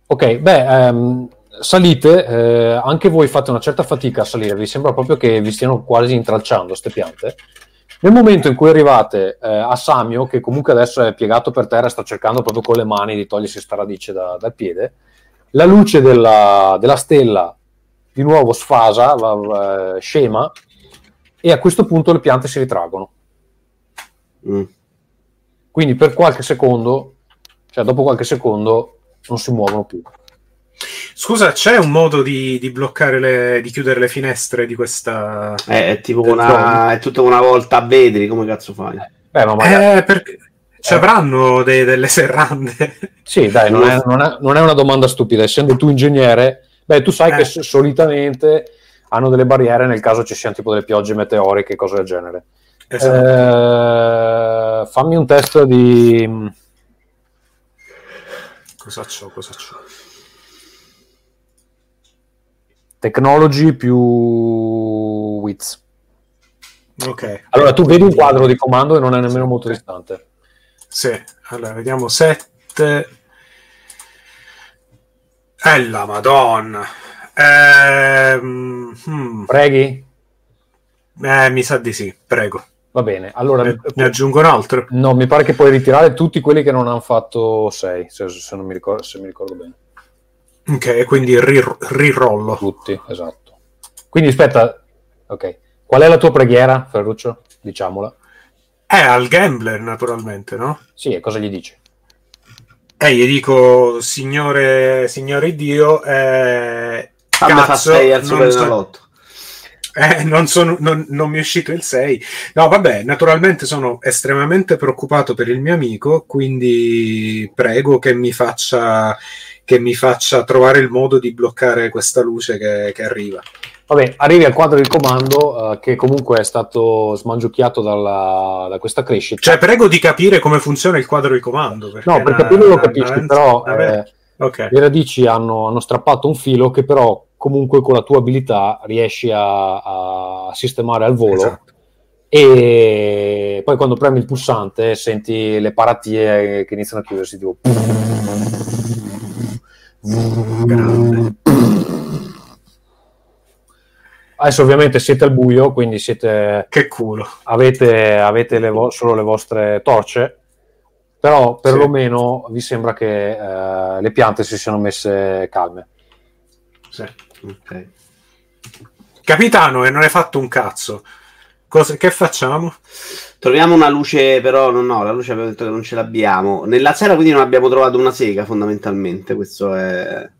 Ok, beh, ehm, salite, eh, anche voi fate una certa fatica a salire, vi sembra proprio che vi stiano quasi intralciando queste piante. Nel momento in cui arrivate eh, a Samio, che comunque adesso è piegato per terra e sta cercando proprio con le mani di togliersi sta radice da- dal piede, la luce della, della stella di nuovo sfasa, va- va- scema, e a questo punto le piante si ritraggono. Mm. Quindi per qualche secondo, cioè dopo qualche secondo, non si muovono più. Scusa, c'è un modo di, di bloccare le, di chiudere le finestre di questa. È, è tipo una. È tutta una volta a vetri, come cazzo fai? Beh, ma magari... Eh, perché ci avranno dei- delle serrande. Sì, dai, non è, non è- non è una domanda stupida. Essendo tu ingegnere, beh, tu sai Eh. che solitamente hanno delle barriere nel caso ci siano tipo delle piogge meteoriche, cose del genere. Esatto. Eh, fammi un test di... Cosa c'ho? Cosa c'ho? Technology più Wits. Ok. Allora, tu vedi un quadro di comando e non è nemmeno molto distante. Sì, allora vediamo 7. Eh la madonna. Ehm, hmm, Preghi? eh, mi sa di sì, prego. Va bene. Allora, Ne, ne aggiungo un altro. no, mi pare che puoi ritirare tutti quelli che non hanno fatto 6, se, se non mi ricordo, se mi ricordo bene. Ok, quindi ri- rirollo. Tutti, esatto. Quindi aspetta, ok. Qual è la tua preghiera, Ferruccio? Diciamola. È al gambler, naturalmente, no? Sì, e cosa gli dici? E gli dico, signore, signore Dio, eh, cazzo, 6 al non Super so- Enalotto. Eh, non, sono- non- non mi è uscito il 6. No, vabbè, naturalmente sono estremamente preoccupato per il mio amico, quindi prego che mi faccia, che mi faccia trovare il modo di bloccare questa luce che, che arriva. Vabbè, arrivi al quadro di comando eh, che comunque è stato smangiucchiato dalla- da questa crescita. Cioè, prego di capire come funziona il quadro di comando. perché no, per capirlo lo capisci, una- però vabbè, eh, ok. le radici hanno, hanno strappato un filo che però comunque con la tua abilità riesci a, a sistemare al volo Esatto. e poi quando premi il pulsante senti le paratie che iniziano a chiudersi tipo Grande. adesso ovviamente siete al buio quindi siete, Che culo. avete, avete le vo- solo le vostre torce però perlomeno vi sembra che eh, le piante si siano messe calme Sì. Ok. Capitano, e non hai fatto un cazzo. Cosa- che facciamo? Troviamo una luce, però no, no, la luce abbiamo detto che non ce l'abbiamo. Nella sera quindi non abbiamo trovato una sega, fondamentalmente. Questo è.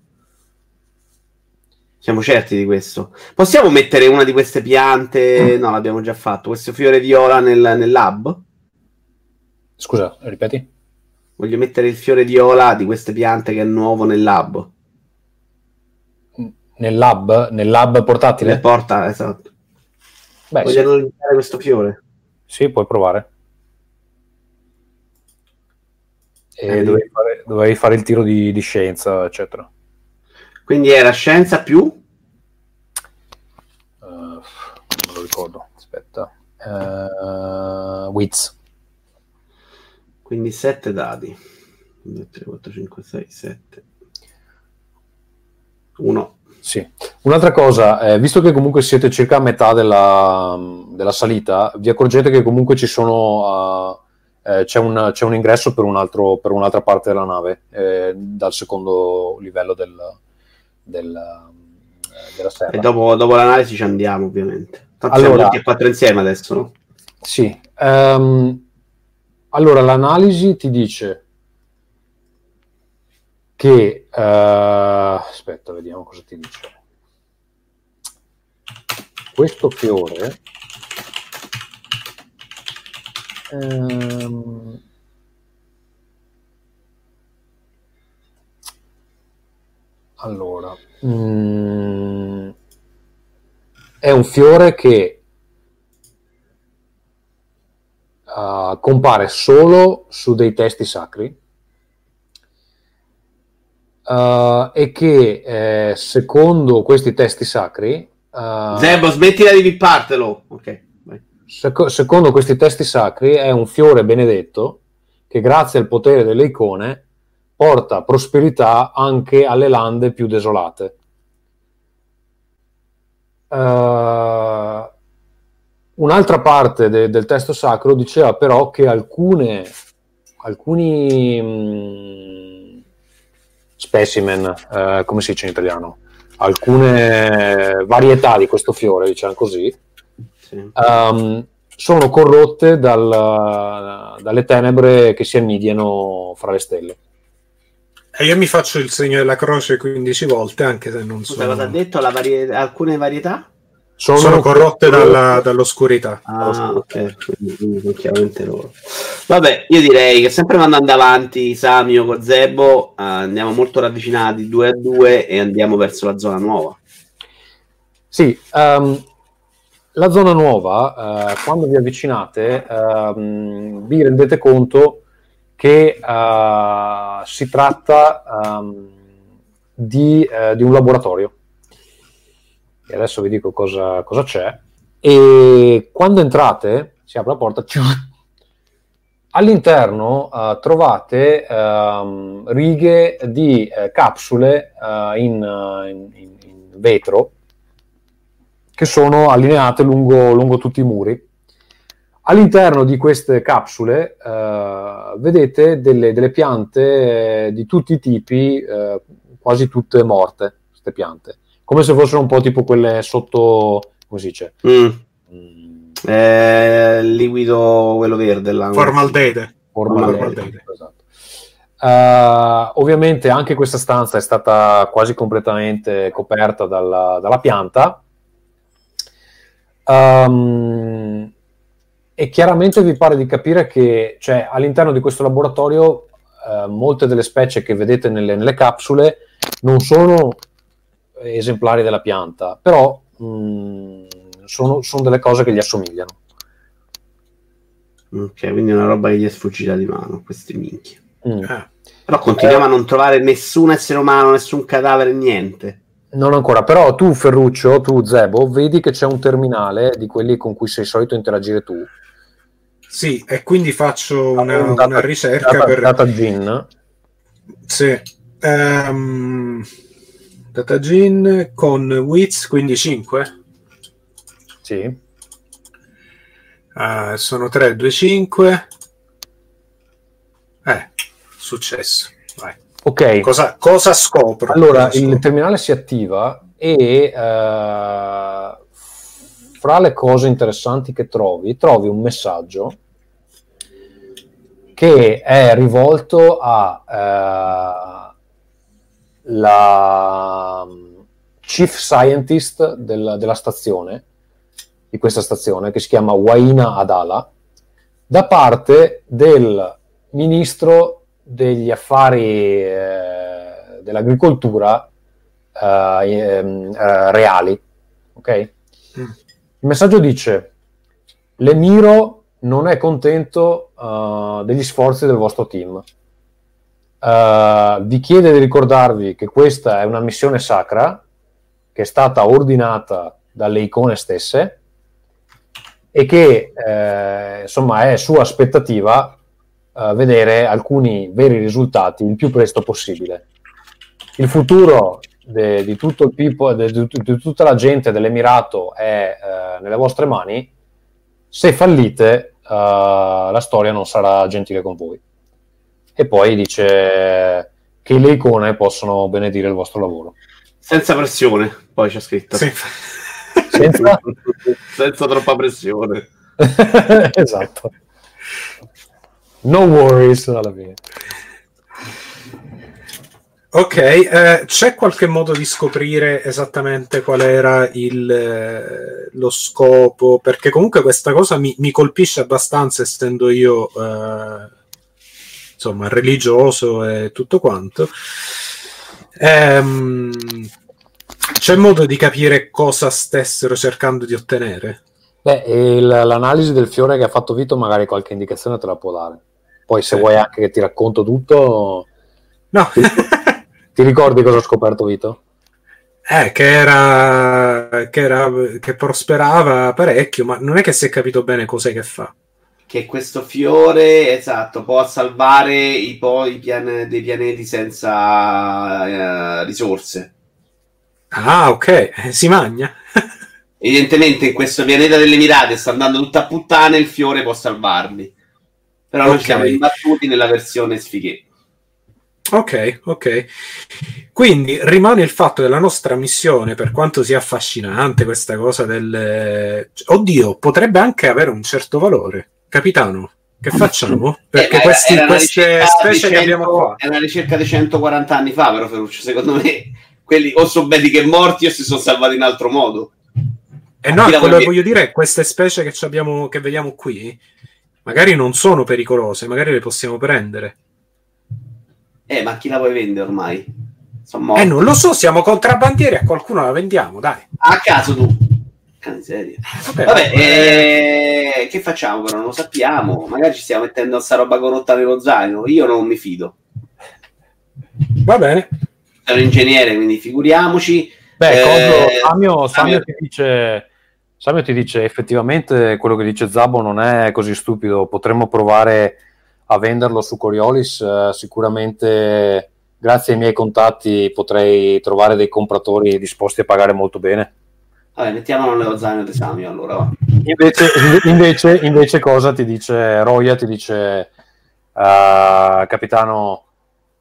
Siamo certi di questo. Possiamo mettere una di queste piante? No, l'abbiamo già fatto. Questo fiore viola nel, nel lab? scusa ripeti Voglio mettere il fiore viola di queste piante che è nuovo nel lab. nel lab, nel lab portatile? Le porta, esatto. Beh, Voglio sì, analizzare questo fiore. Sì, puoi provare. E Eh, dovevi fare, dovevi fare il tiro di, di scienza, eccetera. Quindi era scienza più? Eh, non lo ricordo, aspetta. Uh, Wiz. Quindi 7 dadi. 2, 3, 4, 5, 6, 7. 1. Sì. Un'altra cosa, eh, visto che comunque siete circa a metà della, della salita, vi accorgete che comunque ci sono... eh, eh, c'è, un, c'è un ingresso per, un altro, per un'altra parte della nave, eh, dal secondo livello del, del, eh, della serra. E dopo, dopo l'analisi ci andiamo, ovviamente. Tanto Allora- siamo tutti e quattro insieme adesso, no? Sì, ehm, allora l'analisi ti dice che, eh, aspetta, vediamo cosa ti dice. Questo fiore, ehm, allora, mm, è un fiore che uh, compare solo su dei testi sacri uh, e che eh, secondo questi testi sacri uh, Zebo, smettila di pippartelo. Ok, vai. seco- secondo questi testi sacri è un fiore benedetto che grazie al potere delle icone porta prosperità anche alle lande più desolate. Uh, Un'altra parte de- del testo sacro diceva però che alcune, alcuni mh, specimen, eh, come si dice in italiano, alcune varietà di questo fiore, diciamo così, Sì. ehm, sono corrotte dal- dalle tenebre che si annidiano fra le stelle. E io mi faccio il segno della croce 15 volte, anche se non Scusa, cosa ha detto? La varie- Alcune varietà? Sono, sono corrotte dalla- dall'oscurità. Ah, ok, quindi, chiaramente loro. Vabbè, io direi che sempre andando avanti, Samio con Zebo, eh, andiamo molto ravvicinati 2 a 2 e andiamo verso la zona nuova. Sì, ehm, la zona nuova, eh, quando vi avvicinate, ehm, vi rendete conto che eh, si tratta ehm, di, eh, di un laboratorio. E adesso vi dico cosa, cosa c'è. E quando entrate, si apre la porta, all'interno eh, trovate ehm, righe di eh, capsule eh, in, in- in- vetro che sono allineate lungo, lungo tutti i muri. All'interno di queste capsule vedete delle, delle piante di tutti i tipi, quasi tutte morte, queste piante, come se fossero un po' tipo quelle sotto, come si dice? Mm. Mm, Eh, liquido quello verde là. Formaldeide. formaldeide, Formaldeide. esatto. Eh, ovviamente anche questa stanza è stata quasi completamente coperta dalla, dalla pianta. Ehm, e chiaramente vi pare di capire che cioè, all'interno di questo laboratorio eh, molte delle specie che vedete nelle, nelle capsule non sono esemplari della pianta, però mh, sono, sono delle cose che gli assomigliano. Ok, quindi è una roba che gli è sfuggita di mano, questi minchia. Mm. Ah, Però continuiamo a non trovare nessun essere umano, nessun cadavere, niente. Non ancora, però tu Ferruccio, tu Zebo, vedi che c'è un terminale di quelli con cui sei solito interagire tu. Sì, e quindi faccio una, Un data- una ricerca data, per... data gin. Sì. Ehm, Datagin con Wiz, quindi 5. Sì. Ah, sono 3, 2, 5. Eh, successo. Vai. Ok, Cosa, cosa scopro? allora Cosa il scopro? terminale si attiva e eh, fra le cose interessanti che trovi, trovi un messaggio che è rivolto a eh, la mm, chief scientist del- della stazione, di questa stazione, che si chiama Waina Adala, da parte del ministro degli affari eh, dell'agricoltura eh, ehm, eh, reali. Ok? Mm. Il messaggio dice: L'Emiro non è contento eh, degli sforzi del vostro team. Eh, vi chiede di ricordarvi che questa è una missione sacra che è stata ordinata dalle icone stesse e che eh, insomma è sua aspettativa eh, vedere alcuni veri risultati il più presto possibile. Il futuro de- di, people- de- di, di tutta la gente dell'Emirato è eh, nelle vostre mani. Se fallite, eh, la storia non sarà gentile con voi. E poi dice che le icone possono benedire il vostro lavoro. Senza pressione, poi c'è scritto. Sì. Senza- Senza troppa pressione. esatto. No worries alla fine. Ok, eh, c'è qualche modo di scoprire esattamente qual era il, eh, lo scopo? Perché comunque questa cosa mi, mi colpisce abbastanza, essendo io eh, insomma religioso e tutto quanto. Ehm, c'è modo di capire cosa stessero cercando di ottenere? Beh, il- l'analisi del fiore che ha fatto Vito magari qualche indicazione te la può dare. Poi se Sì. vuoi anche che ti racconto tutto, No, ti ricordi cosa ha scoperto Vito? eh, che era, che era che prosperava parecchio, ma non è che si è capito bene cos'è che fa. Che questo fiore, esatto, può salvare i, poi i pian- dei pianeti senza eh, risorse. Ah, ok, eh, si magna. evidentemente in questo pianeta delle mirate sta andando tutta a puttane, il fiore può salvarli. Però noi Ok. ci siamo imbattuti nella versione sfighe. Ok, ok. Quindi rimane il fatto della nostra missione, per quanto sia affascinante questa cosa del... Oddio, potrebbe anche avere un certo valore. Capitano, che facciamo? Perché Eh, questi- era una queste specie di che abbiamo 100 qua... È una ricerca di 140 anni fa, però Ferruccio, secondo me quelli o sono belli che morti o si sono salvati in altro modo. E no, Chi la quello che voglio dire è queste specie che, abbiamo, che vediamo qui, magari non sono pericolose, magari le possiamo prendere. Eh, ma chi la vuoi vendere ormai? Morti. Eh, non lo so, siamo contrabbandieri, a qualcuno la vendiamo, dai. A caso tu. Cane seria. Vabbè, Vabbè, eh, eh, che facciamo però? Non lo sappiamo. Magari ci stiamo mettendo sta roba corrotta nello zaino. Io non mi fido. va bene. Sono un ingegnere, quindi figuriamoci. Beh, Eh, Samio, Samio Samio- ti dice, Samio ti dice effettivamente quello che dice Zabbo non è così stupido, potremmo provare a venderlo su Coriolis, eh, sicuramente grazie ai miei contatti potrei trovare dei compratori disposti a pagare molto bene. Vabbè, mettiamolo nello zaino di Samio allora. va. Invece, invece, invece cosa ti dice Roya? Ti dice, "Ah, capitano,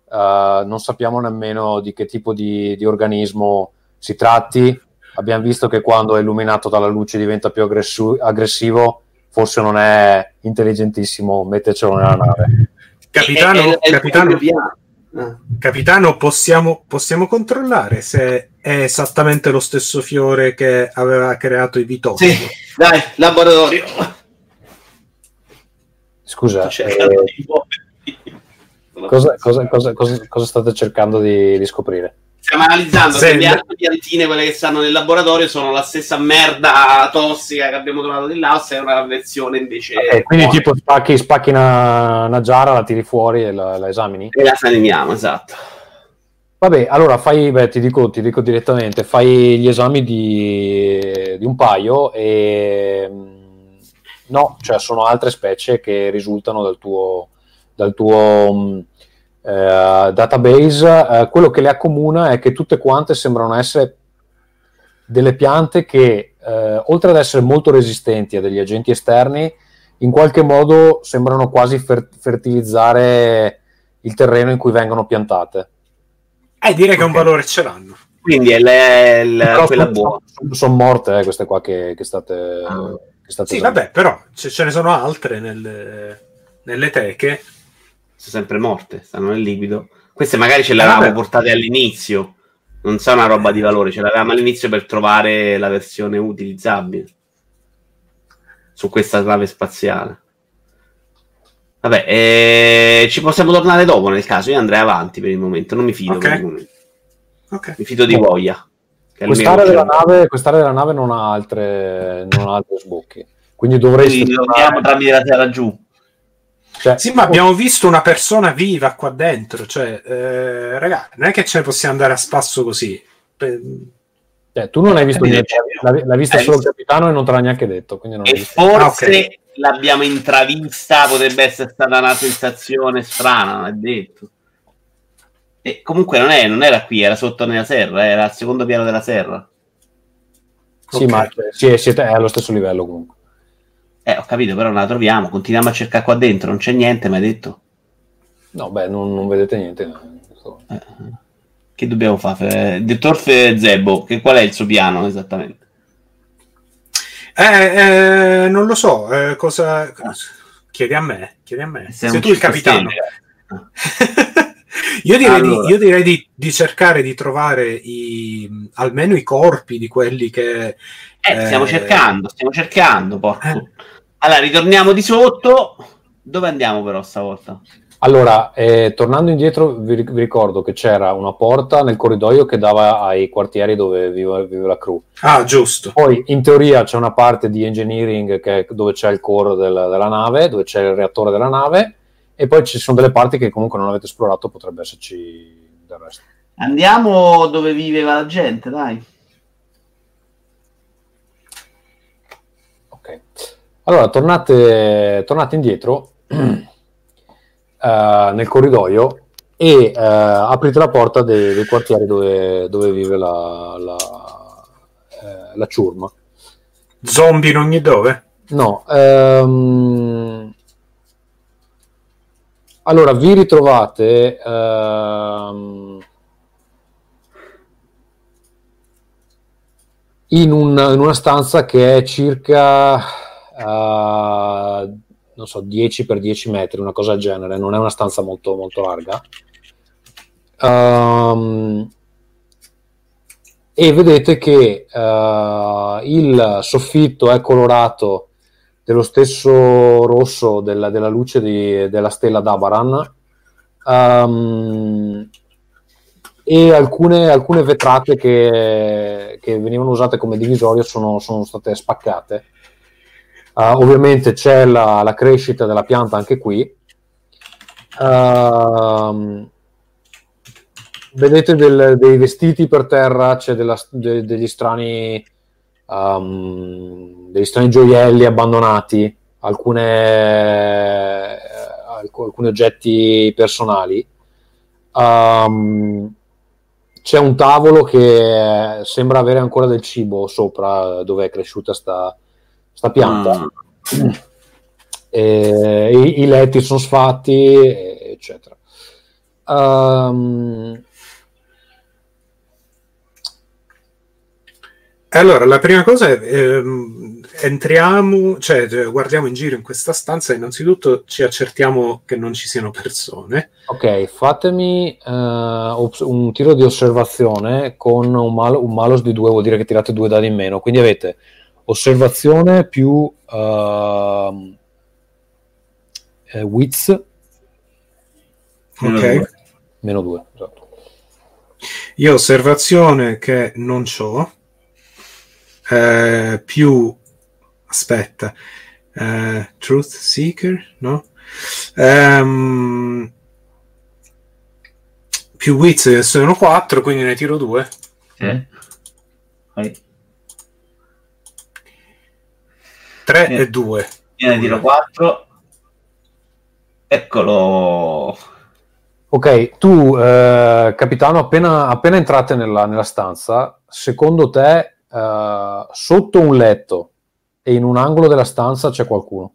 ah, non sappiamo nemmeno di che tipo di, di organismo si tratti. Abbiamo visto che quando è illuminato dalla luce diventa più aggressu- aggressivo. Forse non è intelligentissimo mettercelo nella nave. Capitano, È- è- è capitano. Ah. Capitano possiamo, possiamo controllare se è esattamente lo stesso fiore che aveva creato i vitosi? Sì, dai, laboratorio. Scusa, Sto eh, cosa- cosa- cosa- cosa state cercando di, di scoprire? Stiamo analizzando se le altre piantine, quelle che stanno nel laboratorio, sono la stessa merda tossica che abbiamo trovato di là, o se è una versione invece. Eh, quindi buona. tipo spacchi, spacchi una, una giara, la tiri fuori e la, la esamini? E la salimiamo, esatto. Vabbè, allora fai, beh, ti dico, ti dico direttamente, fai gli esami di, di un paio e mm, no, cioè sono altre specie che risultano dal tuo, dal tuo mm, eh, database. Eh, quello che le accomuna è che tutte quante sembrano essere delle piante che, eh, oltre ad essere molto resistenti a degli agenti esterni, in qualche modo sembrano quasi fer- fertilizzare il terreno in cui vengono piantate. Eh, direi che un valore ce l'hanno. Quindi è le- Però quella sono, buona. sono- sono morte eh, queste qua che, che state, Ah. che state Sì, usando. vabbè, però ce, ce ne sono altre nelle, nelle teche. Sono sempre morte, stanno nel liquido. Queste magari ce le avevamo vabbè. portate all'inizio. Non sa una roba di valore, ce l'avevamo all'inizio per trovare la versione utilizzabile su questa nave spaziale. Vabbè, eh, ci possiamo tornare dopo nel caso. Io andrei avanti per il momento, non mi fido Ok. per il momento. Ok. Mi fido di Boh. Voia. che Quest'area, della nave, quest'area della nave non ha altre, non ha altri sbocchi. Quindi dovresti... Quindi vediamo tramite la terra giù. Cioè, Sì, ma abbiamo visto una persona viva qua dentro. Cioè, eh, ragazzi, non è che ce ne possiamo andare a spasso così. Cioè, tu non hai visto Eh, niente, l'hai, l'hai vista hai solo il capitano e non te l'ha neanche detto. Quindi non hai E visto. forse Ah, ok. l'abbiamo intravista, potrebbe essere stata una sensazione strana, non è detto. E comunque non, è, non era qui, era sotto nella serra, era al secondo piano della serra. Sì, ok. ma sì, siete è allo stesso livello comunque. Eh, ho capito, però non la troviamo, continuiamo a cercare qua dentro, non c'è niente, mi hai detto. No, beh, non, non vedete niente. Eh, che dobbiamo fare? Il dottor Fe- Zebo, che, qual è il suo piano esattamente? Eh, eh, non lo so. eh, cosa... Chiedi a me. Chiedi a me. Sei Sei tu il capitano. stelle. io direi, Allora. di, io direi di, di cercare di trovare i, almeno i corpi di quelli che. Eh, stiamo Eh. cercando, stiamo cercando, porco. Eh. Allora, ritorniamo di sotto. Dove andiamo però stavolta? Allora, eh, tornando indietro, vi, vi ricordo che c'era una porta nel corridoio che dava ai quartieri dove vive, vive la crew. Ah, giusto. Poi, in teoria, c'è una parte di engineering che è dove c'è il core del- della nave, dove c'è il reattore della nave, e poi ci sono delle parti che comunque non avete esplorato, potrebbe esserci del resto. Andiamo dove viveva la gente, dai. Ok. Allora, tornate, tornate indietro eh, nel corridoio e eh, aprite la porta dei, dei quartieri dove, dove vive la, la, eh, la ciurma. Zombie in ogni dove? No, ehm, allora vi ritrovate ehm, in, un- in una stanza che è circa eh, non so, 10 per 10 metri, una cosa del genere, non è una stanza molto, molto larga. Ehm, e vedete che eh, il soffitto è colorato dello stesso rosso della, della luce di- della stella d'Abaran Ehm, e alcune, alcune vetrate che, che venivano usate come divisorio sono, sono state spaccate. Eh, ovviamente c'è la, la crescita della pianta anche qui. Ehm, vedete del- dei vestiti per terra, c'è della- de- degli strani um, degli strani gioielli abbandonati, alcune, eh, alc- alcuni oggetti personali. Um, c'è un tavolo che sembra avere ancora del cibo sopra dove è cresciuta sta, sta pianta. E i, i letti sono sfatti, eccetera. Um, Allora, la prima cosa è ehm, entriamo, cioè eh, guardiamo in giro in questa stanza e innanzitutto ci accertiamo che non ci siano persone. Ok, fatemi eh, ops- un tiro di osservazione con un, mal- un malus di 2, vuol dire che tirate due dadi in meno. Quindi avete osservazione più ehm, eh, wits Meno Ok. due. meno 2. Esatto. Io osservazione che non c'ho, eh, più aspetta, eh, Truth Seeker, no? Ehm, più Wits sono 4, quindi ne tiro 2. Sì. Vai. 3 Eh. e 2. Io ne tiro 4. Eccolo. Ok, tu, eh, capitano, appena, appena entrate nella, nella stanza, secondo te, eh, sotto un letto e in un angolo della stanza c'è qualcuno?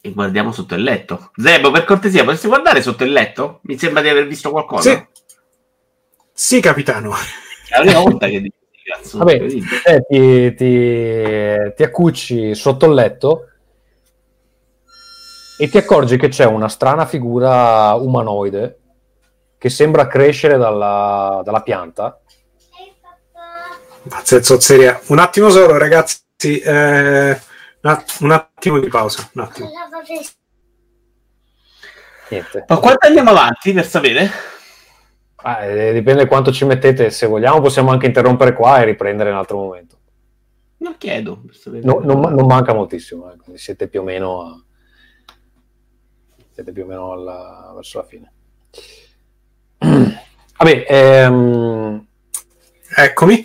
E guardiamo sotto il letto. Zebo, per cortesia, potresti guardare sotto il letto? Mi sembra di aver visto qualcosa. Sì. Sì, capitano. È la prima volta che dici, cazzo. Vabbè, te ti, ti, ti accucci sotto il letto e ti accorgi che c'è una strana figura umanoide che sembra crescere dalla, dalla pianta. Mazza, zozzeria. Un attimo solo, ragazzi. eh, un attimo di pausa. Un attimo. Niente. Ma quanto andiamo avanti per sapere? Ah, eh, dipende quanto ci mettete. Se vogliamo, possiamo anche interrompere qua e riprendere in un altro momento. Non chiedo. No- non, non manca moltissimo, eh, quindi siete più o meno, a- siete più o meno alla- verso la fine. Vabbè, ehm, Eccomi.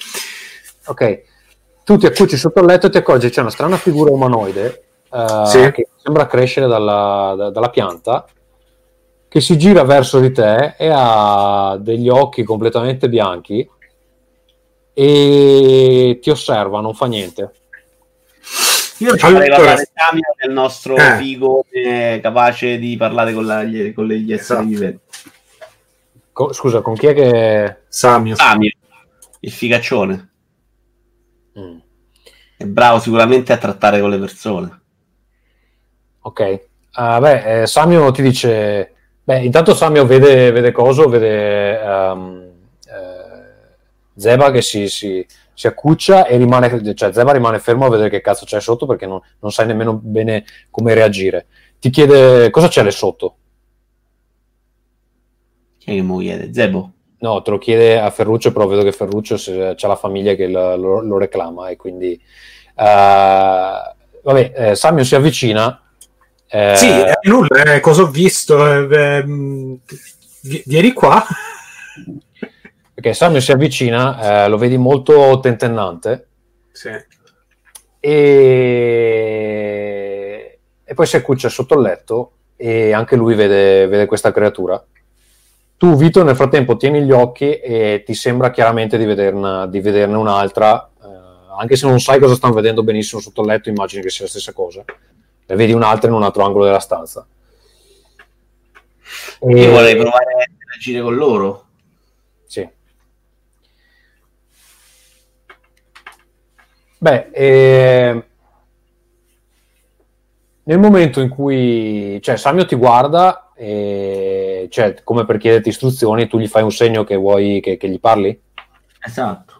ok, tu ti accucci sotto il letto e ti accorgi che c'è una strana figura umanoide eh, Sì. che sembra crescere dalla, da- dalla pianta, che si gira verso di te e ha degli occhi completamente bianchi e ti osserva, non fa niente. Io ci farei Allora- parlare Samio del nostro Eh. figo eh, capace di parlare con, la, gli- con gli esseri Esatto. viventi. Co- scusa, con chi è che... Samio. Samio, il figaccione. Mm. È bravo sicuramente a trattare con le persone. Ok, Ah, beh, eh, Samio ti dice, beh, intanto Samio vede, vede coso, vede ehm, eh, Zeba che si, si, si accuccia e rimane, cioè Zeba rimane fermo a vedere che cazzo c'è sotto perché non, non sai nemmeno bene come reagire. Ti chiede cosa c'è lì sotto? Chi è che mi chiede? Zebo? No, te lo chiede a Ferruccio, però vedo che Ferruccio c'ha la famiglia che lo, lo- reclama e quindi... eh, vabbè, eh, Samio si avvicina. Eh, Sì, è nulla, eh, cosa ho visto? eh, vi- vieni qua. Perché Samio si avvicina, eh, lo vedi molto tentennante Sì. e, e poi si accuccia sotto il letto e anche lui vede, vede questa creatura. Tu, Vito, nel frattempo tieni gli occhi e ti sembra chiaramente di vederne, di vederne un'altra eh, anche se non sai cosa stanno vedendo benissimo sotto il letto, immagini che sia la stessa cosa. Ne vedi un'altra in un altro angolo della stanza. E- Io vorrei provare a interagire con loro. Sì. Beh, eh, nel momento in cui cioè, Samio ti guarda, e, cioè, come per chiederti istruzioni, tu gli fai un segno che vuoi che, che gli parli? Esatto.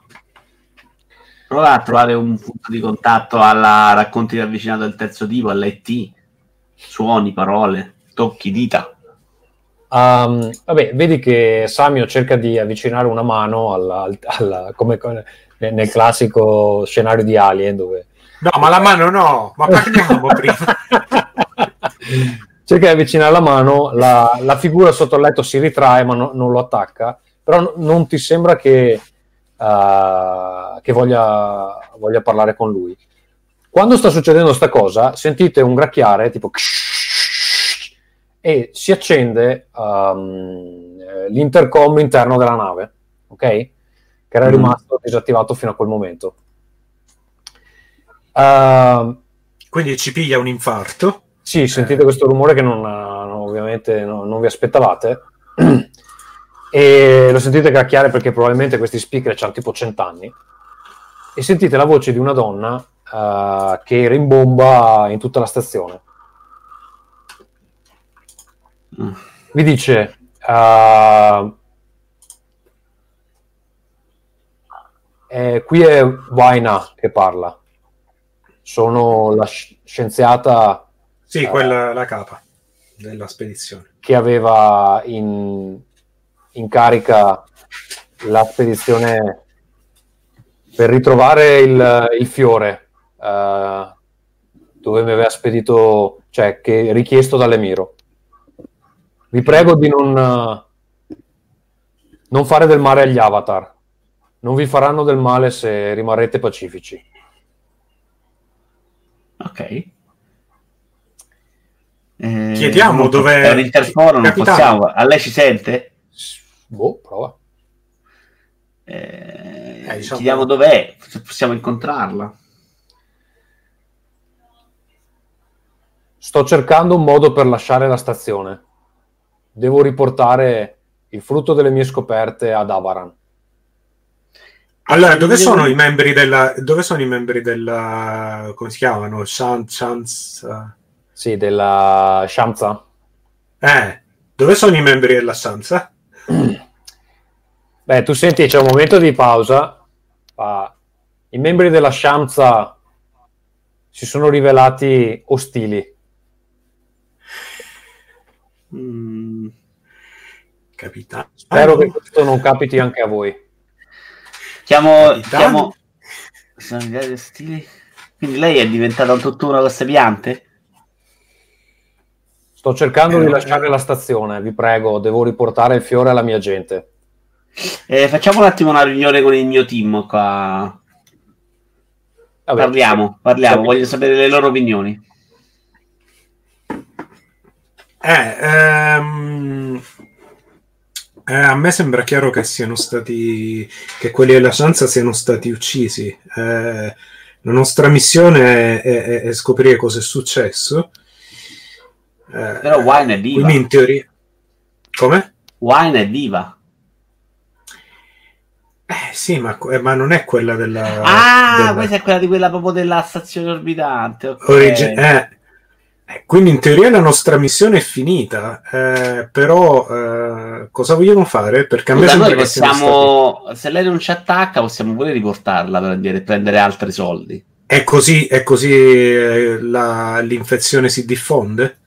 Prova a trovare un punto di contatto alla racconti ravvicinato del terzo tipo, all'ET. Suoni, parole, tocchi, dita. Um, vabbè, vedi che Samio cerca di avvicinare una mano alla- al- alla- come nel nel classico scenario di Alien dove No, ma la mano no, ma parliamo prima. cerca di avvicinare la mano, la, la figura sotto il letto si ritrae ma no- non lo attacca, però n- non ti sembra che, uh, che voglia, voglia parlare con lui. Quando sta succedendo sta cosa, sentite un gracchiare tipo e si accende um, eh, l'intercom interno della nave, ok? Che era Mhm. rimasto disattivato fino a quel momento. Uh, Quindi ci piglia un infarto. sì, sentite questo rumore che non, non- ovviamente non, non vi aspettavate. e lo sentite gracchiare perché probabilmente questi speaker hanno tipo 100 anni. E sentite la voce di una donna eh, che rimbomba in tutta la stazione. Mm. Vi dice: eh, eh, Qui è Waina che parla. Sono la sci- scienziata Sì, quella la capa della spedizione. che aveva in, in carica la spedizione per ritrovare il, il fiore eh, dove mi aveva spedito, cioè che richiesto dall'Emiro. Vi prego di non, eh, non fare del male agli avatar. Non vi faranno del male se rimarrete pacifici. Ok. Eh, Chiediamo dov'è È un interforo, non Capitano. possiamo. A lei ci sente? Boh, prova. Eh, Eh, diciamo- Chiediamo dov'è, se possiamo incontrarla. Sto cercando un modo per lasciare la stazione. Devo riportare il frutto delle mie scoperte ad Avaran. Allora, dove sono i membri della. Dove sono i membri della. come si chiamano? Shan, Shans. Sì, della Shamsa. Eh, dove sono i membri della stanza? Beh, tu senti, c'è un momento di pausa. Ah, I membri della Shamsa si sono rivelati ostili. Mm, Capitano. Spero che questo non capiti anche a voi. Chiamo, chiamo... Sono gli altri stili? Quindi lei è diventata un tutt'uno con queste piante? Sto cercando Eh, di lasciare eh. la stazione, vi prego, devo riportare il fiore alla mia gente. Eh, facciamo un attimo una riunione con il mio team qua. Vabbè, Parliamo, parliamo, Sì. voglio sapere le loro opinioni. Eh, ehm, eh, a me sembra chiaro che siano stati. che quelli della stanza siano stati uccisi. Eh, la nostra missione è, è- è scoprire cosa è successo. Eh, Però Wine è viva. quindi in teoria. Come? Wine è viva. Eh sì, ma, eh, ma non è quella della. Ah, della- questa è quella di quella proprio della stazione orbitante. ok. origi- eh. Eh, Quindi in teoria la nostra missione è finita, eh, però eh, cosa vogliamo fare? Perché a me sembra che possiamo, se lei non ci attacca, possiamo pure riportarla per dire, prendere altri soldi. È così, è così eh, la- l'infezione si diffonde?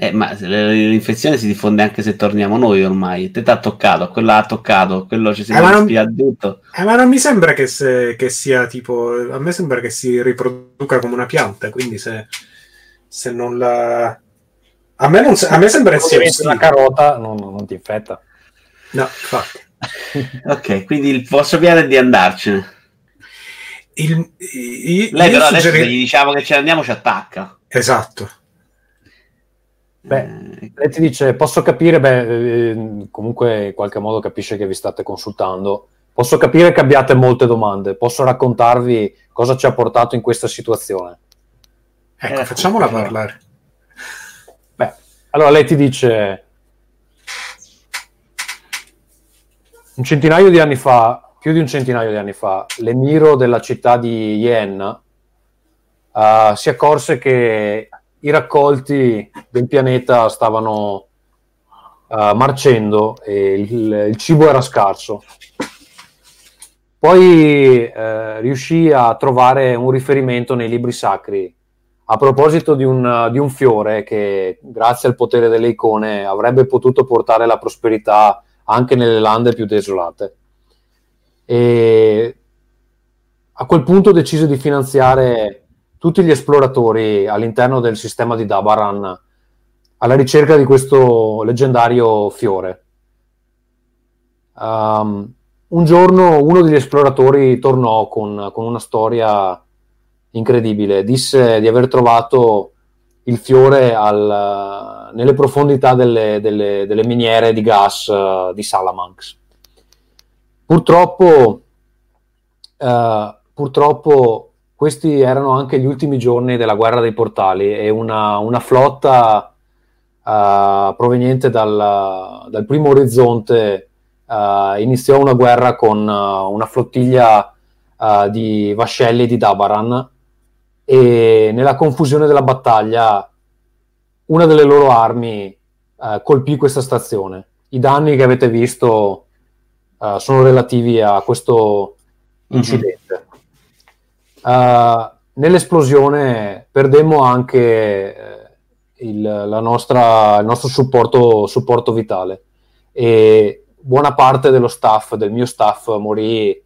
Eh, ma se l'infezione si diffonde anche se torniamo noi ormai. Te t'ha toccato, quello ha toccato, quello ci Eh, non- respirare tutto. Eh, ma non mi sembra che, se- che sia tipo. A me sembra che si riproduca come una pianta, quindi se, se non la. A me, non, se- a me sembra che Se sia diventi una carota non, non ti infetta. No, infatti. Ok, quindi il vostro piano è di andarcene. Il, i- Lei però adesso suggeri- se gli diciamo che ce ne andiamo ci attacca. Esatto. Beh, Eh, lei ti dice, posso capire, beh, eh, comunque in qualche modo capisce che vi state consultando, Posso capire che abbiate molte domande, posso raccontarvi cosa ci ha portato in questa situazione. Ecco, Eh, facciamola però. parlare. Beh, allora lei ti dice un centinaio di anni fa, più di un centinaio di anni fa, l'emiro della città di Yen eh, si accorse che i raccolti del pianeta stavano eh, marcendo e il, il cibo era scarso. Poi eh, riuscì a trovare un riferimento nei libri sacri a proposito di un, di un fiore che, grazie al potere delle icone, avrebbe potuto portare la prosperità anche nelle lande più desolate. E a quel punto decise di finanziare tutti gli esploratori all'interno del sistema di Dabaran alla ricerca di questo leggendario fiore. Um, un giorno uno degli esploratori tornò con, con una storia incredibile. Disse di aver trovato il fiore al- nelle profondità delle, delle- delle miniere di gas eh, di Salamanx. Purtroppo, eh, purtroppo questi erano anche gli ultimi giorni della guerra dei portali e una, una flotta eh, proveniente dal, dal primo orizzonte eh, iniziò una guerra con eh, una flottiglia di vascelli di Dabaran e nella confusione della battaglia una delle loro armi colpì questa stazione. I danni che avete visto sono relativi a questo incidente. Eh, nell'esplosione perdemmo anche eh, il, nostra- il nostro supporto, supporto vitale e buona parte dello staff, del mio staff, morì eh,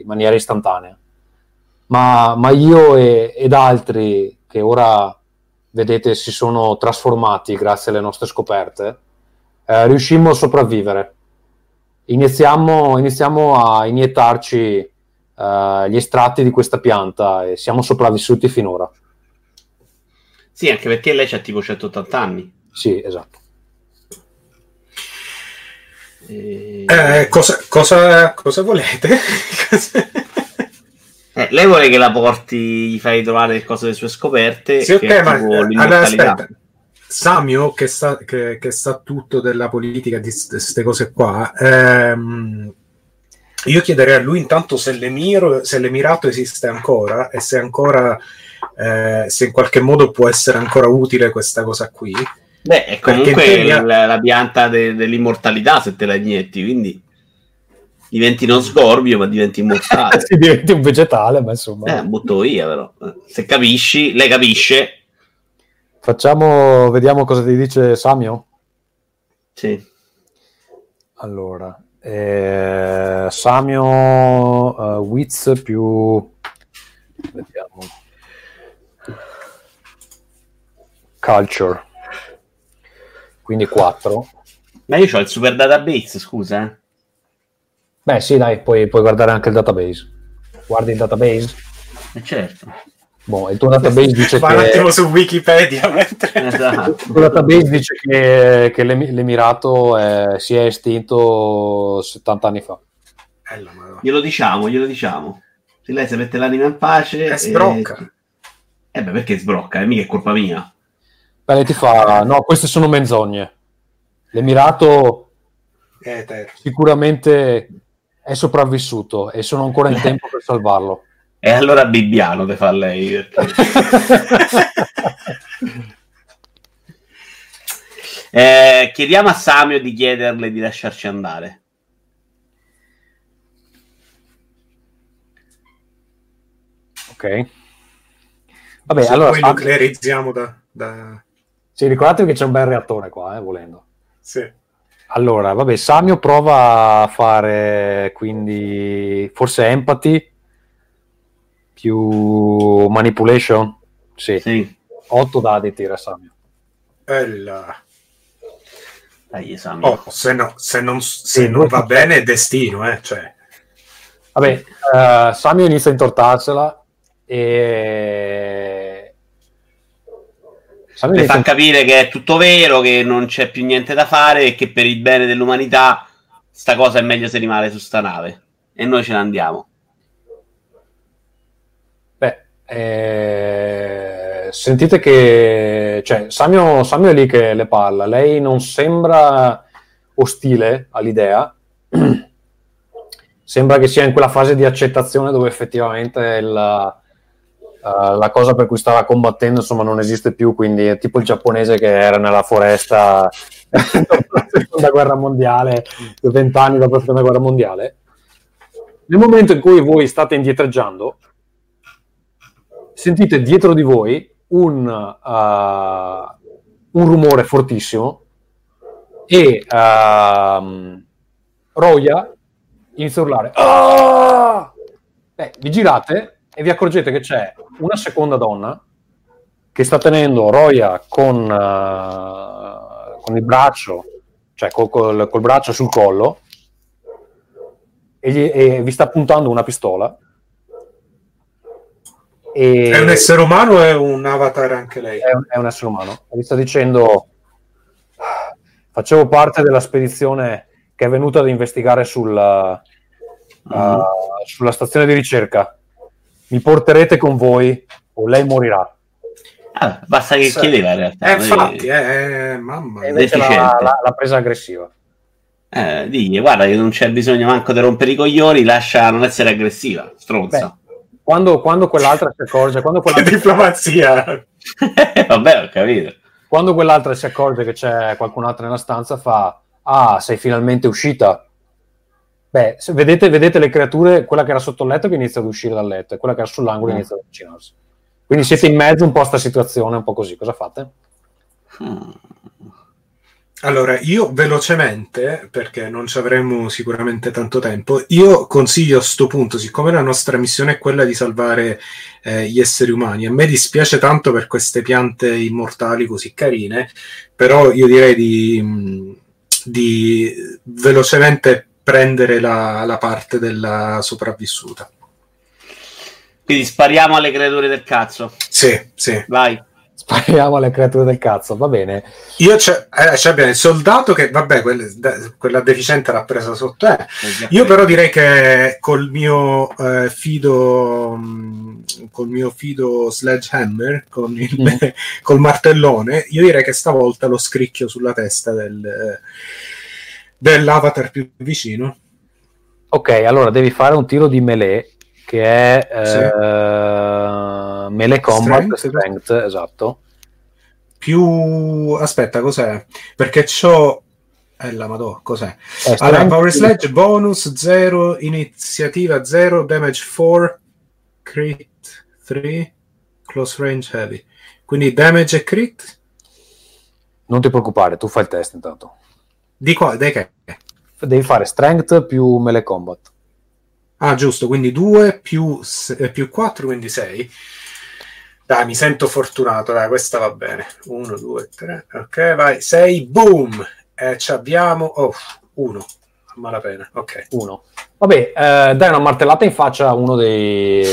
in maniera istantanea ma, ma io e- ed altri che ora vedete si sono trasformati grazie alle nostre scoperte, eh, riuscimmo a sopravvivere. Iniziamo, iniziamo a iniettarci eh, gli estratti di questa pianta e siamo sopravvissuti finora. Sì, anche perché lei c'ha tipo 180 anni. Sì, esatto. E- Eh, cosa, cosa, cosa volete? Eh, lei vuole che la porti, gli fai trovare le cose delle sue scoperte. Sì, che ok, ma eh, allora aspetta. Samio, che sa, che, che sa tutto della politica di queste cose qua, ehm, io chiederei a lui intanto se, l'emiro, se l'emirato esiste ancora e se ancora, eh, se in qualche modo può essere ancora utile questa cosa qui. Beh, è comunque teoria- la, la pianta de- dell'immortalità se te la inietti, quindi diventi non sgorbio, ma diventi immortale. si diventi un vegetale, ma insomma. eh, butto via, però. Se capisci, lei capisce. Facciamo, vediamo cosa ti dice Samio. Sì. Allora, eh, Samio eh, Wiz più vediamo. Culture. Quindi 4. Ma io ho il super database, scusa. eh. Beh, sì, dai, puoi, puoi guardare anche il database. Guardi il database? Eh, certo. Boh, il tuo database dice Va un che attimo su Wikipedia mentre... Esatto. il tuo database dice che, che l'Emi- l'Emirato è- si è estinto 70 anni fa. Eh, la madonna. Glielo diciamo, glielo diciamo. Se lei si mette l'anima in pace... Eh, sbrocca. Eh, beh, perché sbrocca? È mica è colpa mia. Beh, lei ti fa, no, queste sono menzogne. L'Emirato Eh, te. sicuramente è sopravvissuto e sono ancora in tempo per salvarlo. E allora Bibbiano te fa lei. perché- Eh, chiediamo a Samio di chiederle di lasciarci andare. ok. Vabbè, Se allora poi Sam- nuclearizziamo da... da... sì, ricordatevi che c'è un bel reattore qua, eh, volendo. Sì. Allora, vabbè, Samio prova a fare quindi forse empathy più manipulation. Sì, Sì. 8 dadi tira Samio. Eh, la- Dai, Samio. Oh, se, no- se non, se Sì, non va successi. bene è destino, eh, cioè. Vabbè, eh, Samio inizia a intortarsela e... Samio inizia far capire che è tutto vero, che non c'è più niente da fare e che per il bene dell'umanità sta cosa è meglio se rimane su sta nave. E noi ce ne andiamo. Eh, sentite che cioè, Samio, Samio è lì che le parla. Lei non sembra ostile all'idea. sembra che sia in quella fase di accettazione dove effettivamente la, eh, la cosa per cui stava combattendo insomma non esiste più. Quindi è tipo il giapponese che era nella foresta dopo la seconda guerra mondiale, vent'anni dopo la seconda guerra mondiale. Nel momento in cui voi state indietreggiando, sentite dietro di voi un, uh, un rumore fortissimo e uh, Roya inizia a urlare. "Ah!" Beh, vi girate e vi accorgete che c'è una seconda donna che sta tenendo Roya con, uh, con il braccio, cioè col, col- col braccio sul collo e, gli- e vi sta puntando una pistola. E È un essere umano o è un avatar anche lei? è un, è un essere umano. Vi sta dicendo: Facevo parte della spedizione che è venuta ad investigare sulla, uh, sulla stazione di ricerca. Mi porterete con voi o lei morirà. Ah, basta che Sì. chiedeva in realtà. Eh, infatti, eh, eh, mamma mia. Deficiente. l'ha- l'ha presa aggressiva. Eh, digli, guarda che non c'è bisogno manco di rompere i coglioni, lascia non essere aggressiva, stronza. Quando, quando quell'altra si accorge, quando Che quell'altra, diplomazia! Vabbè, ho capito. quando quell'altra si accorge che c'è qualcun altro nella stanza, fa: Ah, sei finalmente uscita. Beh, se vedete, vedete le creature, quella che era sotto il letto che inizia ad uscire dal letto e quella che era sull'angolo Mm. inizia ad avvicinarsi. Quindi siete in mezzo un po' a sta situazione, un po' così. Cosa fate? Hmm. Allora, io velocemente, perché non ci avremo sicuramente tanto tempo, io consiglio a sto punto, siccome la nostra missione è quella di salvare eh, gli esseri umani, a me dispiace tanto per queste piante immortali così carine, però io direi di, di velocemente prendere la, la parte della sopravvissuta. Quindi spariamo alle creature del cazzo. Sì, sì. Vai. Spariamo alle creature del cazzo, va bene. Io c'è, eh, c'è abbiamo il soldato che, vabbè, quel- da- quella deficiente l'ha presa sotto. Eh. Io però direi che col mio eh, fido mh, col mio fido sledgehammer con il, Mm. col martellone io direi che stavolta lo scricchio sulla testa del, dell'avatar più vicino Ok, allora devi fare un tiro di melee che è eh, Sì. melee combat Strength? strength, esatto. più aspetta cos'è perché c'ho eh, la madò cos'è Eh, allora power sledge bonus 0 iniziativa 0 damage 4 crit 3 close range heavy quindi damage e crit Non ti preoccupare, tu fai il test intanto. di qua dai che Devi fare strength più melee combat. Ah, giusto, quindi 2 più, se- più 4, quindi 6. Dai, mi sento fortunato, dai, questa va bene. 1, 2, 3, ok, vai, 6, boom! E ci abbiamo, oh, 1, a malapena, ok. Uno. Vabbè, eh, dai una martellata in faccia a uno dei,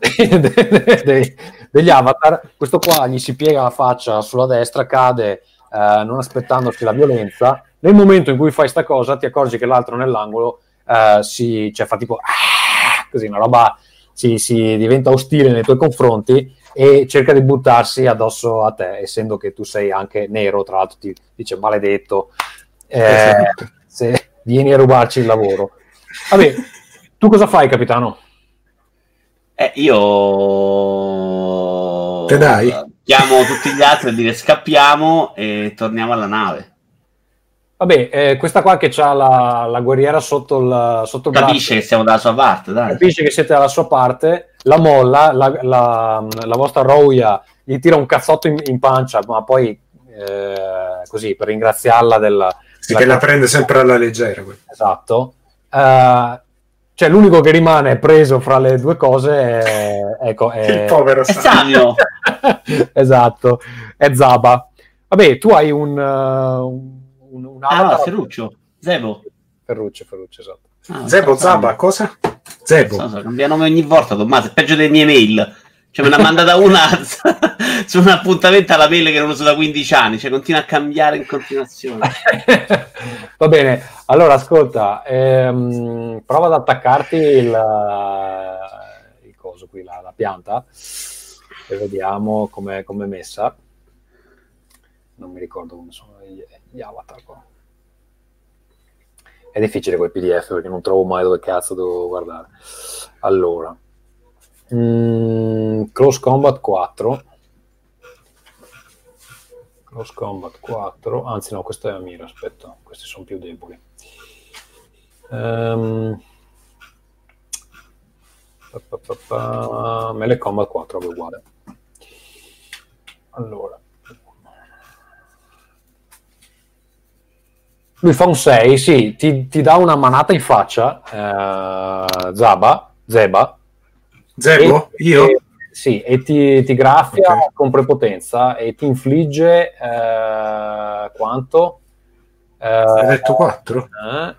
dei- dei- degli avatar. Questo qua gli si piega la faccia sulla destra, cade eh, non aspettandosi la violenza. Nel momento in cui fai sta cosa, ti accorgi che l'altro nell'angolo eh, si, cioè, fa tipo "Ah!" così, una roba si, si diventa ostile nei tuoi confronti e cerca di buttarsi addosso a te, essendo che tu sei anche nero, tra l'altro ti dice maledetto, eh, Esatto. se vieni a rubarci il lavoro. Vabbè, tu cosa fai, capitano? Eh, io Te dai? chiamo tutti gli altri a dire scappiamo e torniamo alla nave. Vabbè, eh, questa qua che ha la, la guerriera sotto il, sotto il Capisce che braccio, siamo dalla sua parte, dai. capisce che siete dalla sua parte, la molla, la, la- la vostra Roya gli tira un cazzotto in, in pancia, ma poi eh, così per ringraziarla della, Sì, della che la prende sempre alla leggera. Esatto. Eh, cioè, l'unico che rimane preso fra le due cose è, ecco, è- Il povero. Samio. esatto, è Zaba. Vabbè, tu hai un, uh, un, un Ah, Ferruccio. Zebo. Ferruccio, Ferruccio, esatto. Ah, Zebo. Zaba, cosa? So, Zebo. so, cambia nome ogni volta, Tommaso. È peggio delle mie mail. Cioè, me ne ha mandata una su un appuntamento alla mail che non uso da 15 anni. Cioè, continua a cambiare in continuazione. Va bene, allora ascolta, ehm, prova ad attaccarti il, il coso qui, la, la pianta, e vediamo com'è, com'è messa. Non mi ricordo come sono gli, gli avatar qua. È difficile quel PDF perché non trovo mai dove cazzo devo guardare. Allora, mm, Close Combat 4. Close Combat 4, anzi no, questo è Amira, aspetta, questi sono più deboli. Ehm, pa, pa, pa, Melee Combat 4 è uguale. Allora. Lui fa un 6, sì, ti, ti dà una manata in faccia, eh, Zaba, Zeba, Zebo? e- Io? e- sì, e ti, ti graffia Ok. con prepotenza e ti infligge eh, quanto? Eh, Hai detto 4? eh,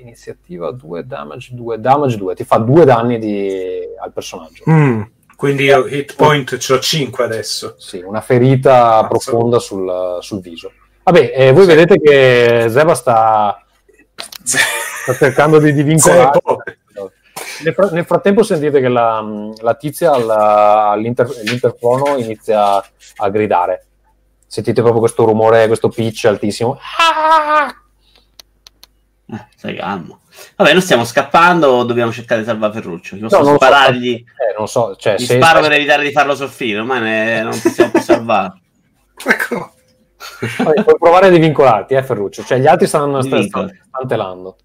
iniziativa 2, damage 2, damage 2, ti fa 2 danni di- al personaggio. Mm, quindi io hit point ce l'ho 5 adesso. Sì, una ferita Cazzo. profonda sul, sul viso. Vabbè, eh, voi vedete che Zeba sta, sta cercando di divincolare. Zebo. Nel, fra- nel frattempo sentite che la, la tizia all'interfono inizia a gridare. Sentite proprio questo rumore, questo pitch altissimo. Eh, stai calmo. Vabbè, noi stiamo scappando o dobbiamo cercare di salvare Ferruccio? Ci posso No, non lo so. sparargli? Eh, non so, cioè, se- sparo per evitare di farlo soffrire, ormai ne- non possiamo più salvare. Ecco. Vabbè, puoi provare a divincolarti, eh, Ferruccio. Cioè, gli altri stanno, stanno, stanno.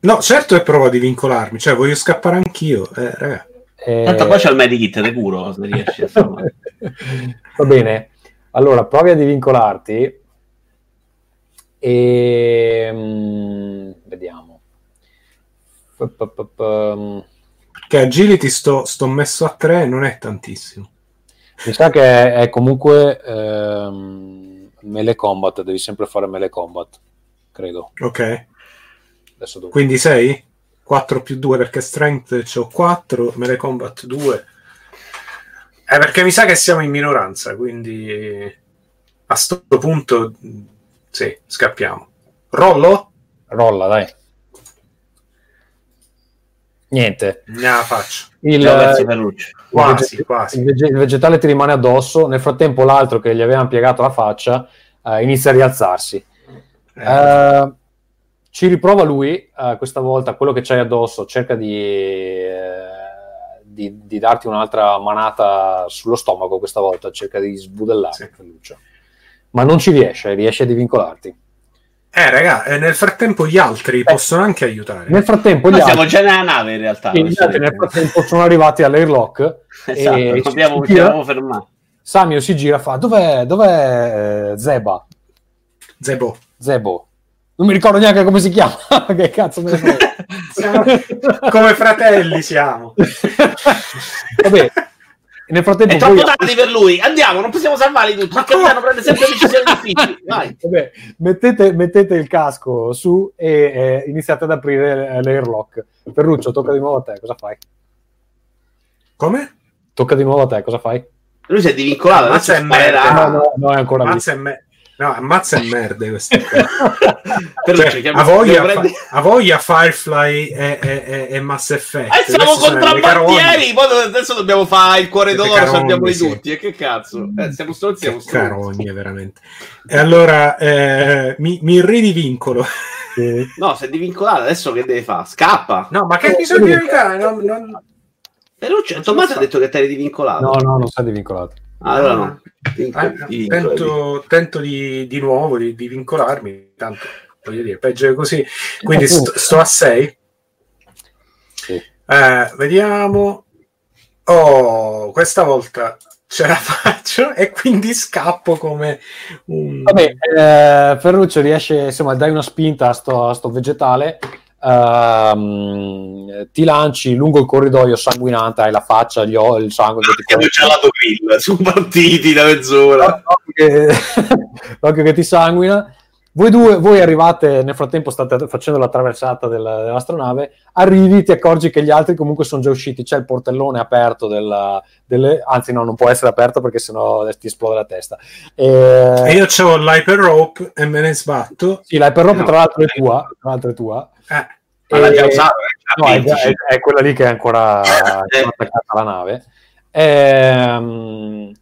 No, certo è prova di vincolarmi, cioè voglio scappare anch'io. Eh, raga. Eh, Tanto poi c'è il medikit, te curo se riesci. Insomma. Va bene, allora provi a divincolarti e mm, vediamo. Pa- Che agility sto, sto messo a 3 non è tantissimo. Mi sa che è comunque ehm, melee combat, devi sempre fare melee combat, credo. Ok, Adesso devo... quindi 6? 4 più 2 perché strength c'ho 4, melee combat 2. Eh, perché mi sa che siamo in minoranza, quindi a sto punto sì, scappiamo. Rollo? Rolla, dai. Niente. Ne la faccio. Il. Quasi, il, quasi. il vege- il vegetale ti rimane addosso, nel frattempo l'altro che gli aveva piegato la faccia eh, inizia a rialzarsi. Eh, Eh, ci riprova lui, eh, questa volta quello che c'hai addosso cerca di, eh, di- di darti un'altra manata sullo stomaco questa volta, cerca di sbudellare Sì. Ma non ci riesce, riesce a divincolarti. Eh, raga, e nel frattempo gli altri possono anche aiutare. Nel frattempo gli Noi altri, siamo già nella nave in realtà. gli altri nel frattempo sono arrivati all'airlock Esatto, e gira- abbiamo fermato. Samio si gira e fa dov'è, dov'è eh, Zeba? Zebo. Zebo. Non mi ricordo neanche come si chiama. che cazzo me ne frega. Siamo- come fratelli siamo. Vabbè, nel frattempo È troppo voi- tardi per lui. Andiamo, non possiamo salvarli tutti. Il capitano prende sempre decisioni difficili. Vai. Vabbè, mettete, mettete il casco su e eh, iniziate ad aprire l'airlock. Ferruccio, tocca di nuovo a te, cosa fai? Come? Tocca di nuovo a te, cosa fai? Lui si è divincolato, e sparerà. merda. No, no, no, è ancora lì. Me- no, ammazza e cose. Ferruccio, Cioè, a, voglia, prendere- a voglia Firefly e, e- e- e Mass Effect. Eh, siamo contrabbandieri, poi adesso dobbiamo fare il cuore d'oro, salviamoli sì. tutti. E che cazzo? Eh, siamo stronzi, siamo stronzi. carogne, veramente. E allora eh, mi, mi ridivincolo. No, se è divincolato, adesso che deve fare? Scappa. No, ma che Oh, bisogna sì. di fare? Non- non- Non Tommaso so ha detto che ti eri divincolato. No, no, non sei divincolato. Ah, allora no. Divincoli, Eh, divincoli. tento, tento di, di nuovo di, di vincolarmi, tanto voglio dire, peggio così. Quindi sto, sto a 6. Sì. Eh, vediamo. Oh, questa volta ce la faccio e quindi scappo come un... Vabbè, eh, Ferruccio riesce, insomma, dai una spinta a sto, a sto vegetale, ehm, ti lanci lungo il corridoio sanguinante, hai la faccia, gli o- il sangue che ti già lato grill, sono partiti da mezz'ora. l'occhio che, l'occhio che ti sanguina, Voi due, voi arrivate, nel frattempo state facendo la traversata del- dell'astronave, arrivi, ti accorgi che gli altri comunque sono già usciti, c'è il portellone aperto, della, delle, anzi no, non può essere aperto perché sennò ti esplode la testa. E E, io ho l'hyper rope e me ne sbatto. sì, l'hyperrope No. tra l'altro è tua, tra l'altro è tua. Eh, Ma l'ha già usato, eh, No, è, è- è quella lì che è ancora, ancora attaccata alla nave. Ehm,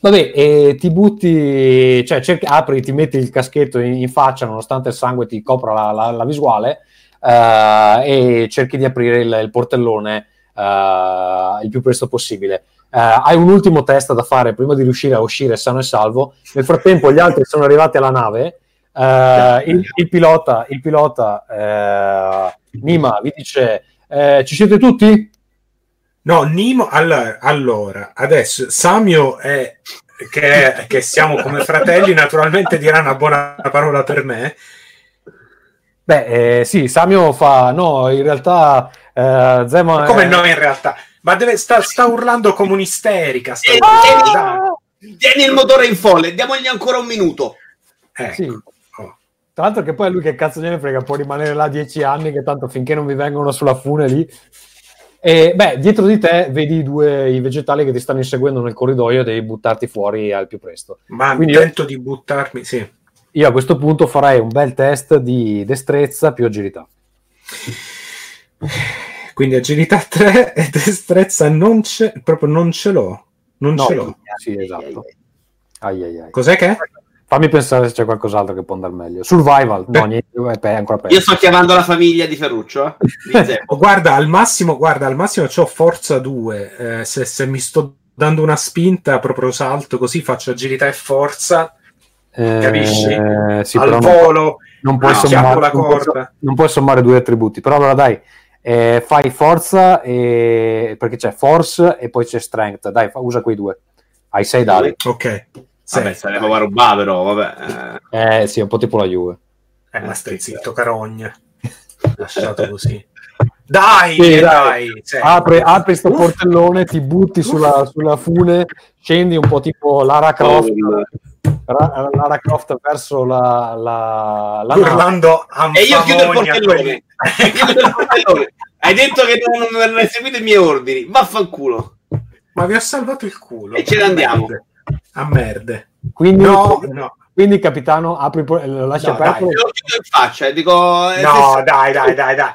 vabbè, e ti butti, cioè cerchi, apri, ti metti il caschetto in, in faccia nonostante il sangue ti copra la, la- la visuale eh, e cerchi di aprire il, il portellone eh, il più presto possibile. Eh, hai un ultimo test da fare prima di riuscire a uscire sano e salvo. Nel frattempo gli altri sono arrivati alla nave. Eh, il, il pilota, il pilota eh, Nima vi dice: eh, Ci siete tutti? No, Nimo, allora, allora, adesso Samio è che, che siamo come fratelli, naturalmente dirà una buona parola per me. Beh, eh, sì, Samio fa: No, in realtà eh, Zema. Come è- no, in realtà, ma deve, sta, sta urlando come un'isterica. Sta Eh, urlando, eh, dai. Tieni il motore in folle, diamogli ancora un minuto. Ecco. Sì. Tra l'altro, che poi a lui che cazzo gliene frega, può rimanere là dieci anni, che tanto finché non vi vengono sulla fune lì. E beh, dietro di te vedi i due i vegetali che ti stanno inseguendo nel corridoio, devi buttarti fuori al più presto. Ma Quindi io- tento di buttarmi, sì. Io a questo punto farei un bel test di destrezza più agilità. Quindi agilità 3 e destrezza non ce, proprio non ce l'ho. Non No, ce l'ho. Sì, esatto. Ai, ai, ai. Cos'è che è? Fammi pensare se c'è qualcos'altro che può andare meglio. Survival, no, niente, è ancora peggio. Io sto chiamando la famiglia di Ferruccio. eh. Guarda, al massimo, guarda, al massimo c'ho forza 2. Eh, se, se mi sto dando una spinta, proprio salto così, faccio agilità e forza Eh, capisci? sì, al non- volo. non puoi, Ah, sommare, la non corda. non puoi sommare due attributi. Però allora dai, eh, fai forza e... perché c'è force e poi c'è strength. Dai, fa- usa quei due. Hai sei dadi. Ok. Vabbè, Sei. saremo a rubare, però, vabbè. eh. Sì, è un po' tipo la Juve. Eh, ma stai zitto, carogna. Lasciato così. Dai, Sì, dai. dai. sei. Apri, apri sto portellone, ti butti sulla, sulla fune, scendi un po' tipo Lara Croft, Ra- Lara Croft verso la, la, la urlando E io chiudo il portellone. quelli- Chiudo il portellone. Hai detto che non, non hai seguito i miei ordini. Vaffanculo. Ma vi ho salvato il culo. E ce ne andiamo. A merde. Quindi, No, no. quindi capitano, apri, lo lasci No, aperto, dai. Te lo chiudo in faccia e dico... eh, No, dai, dai, dai, dai.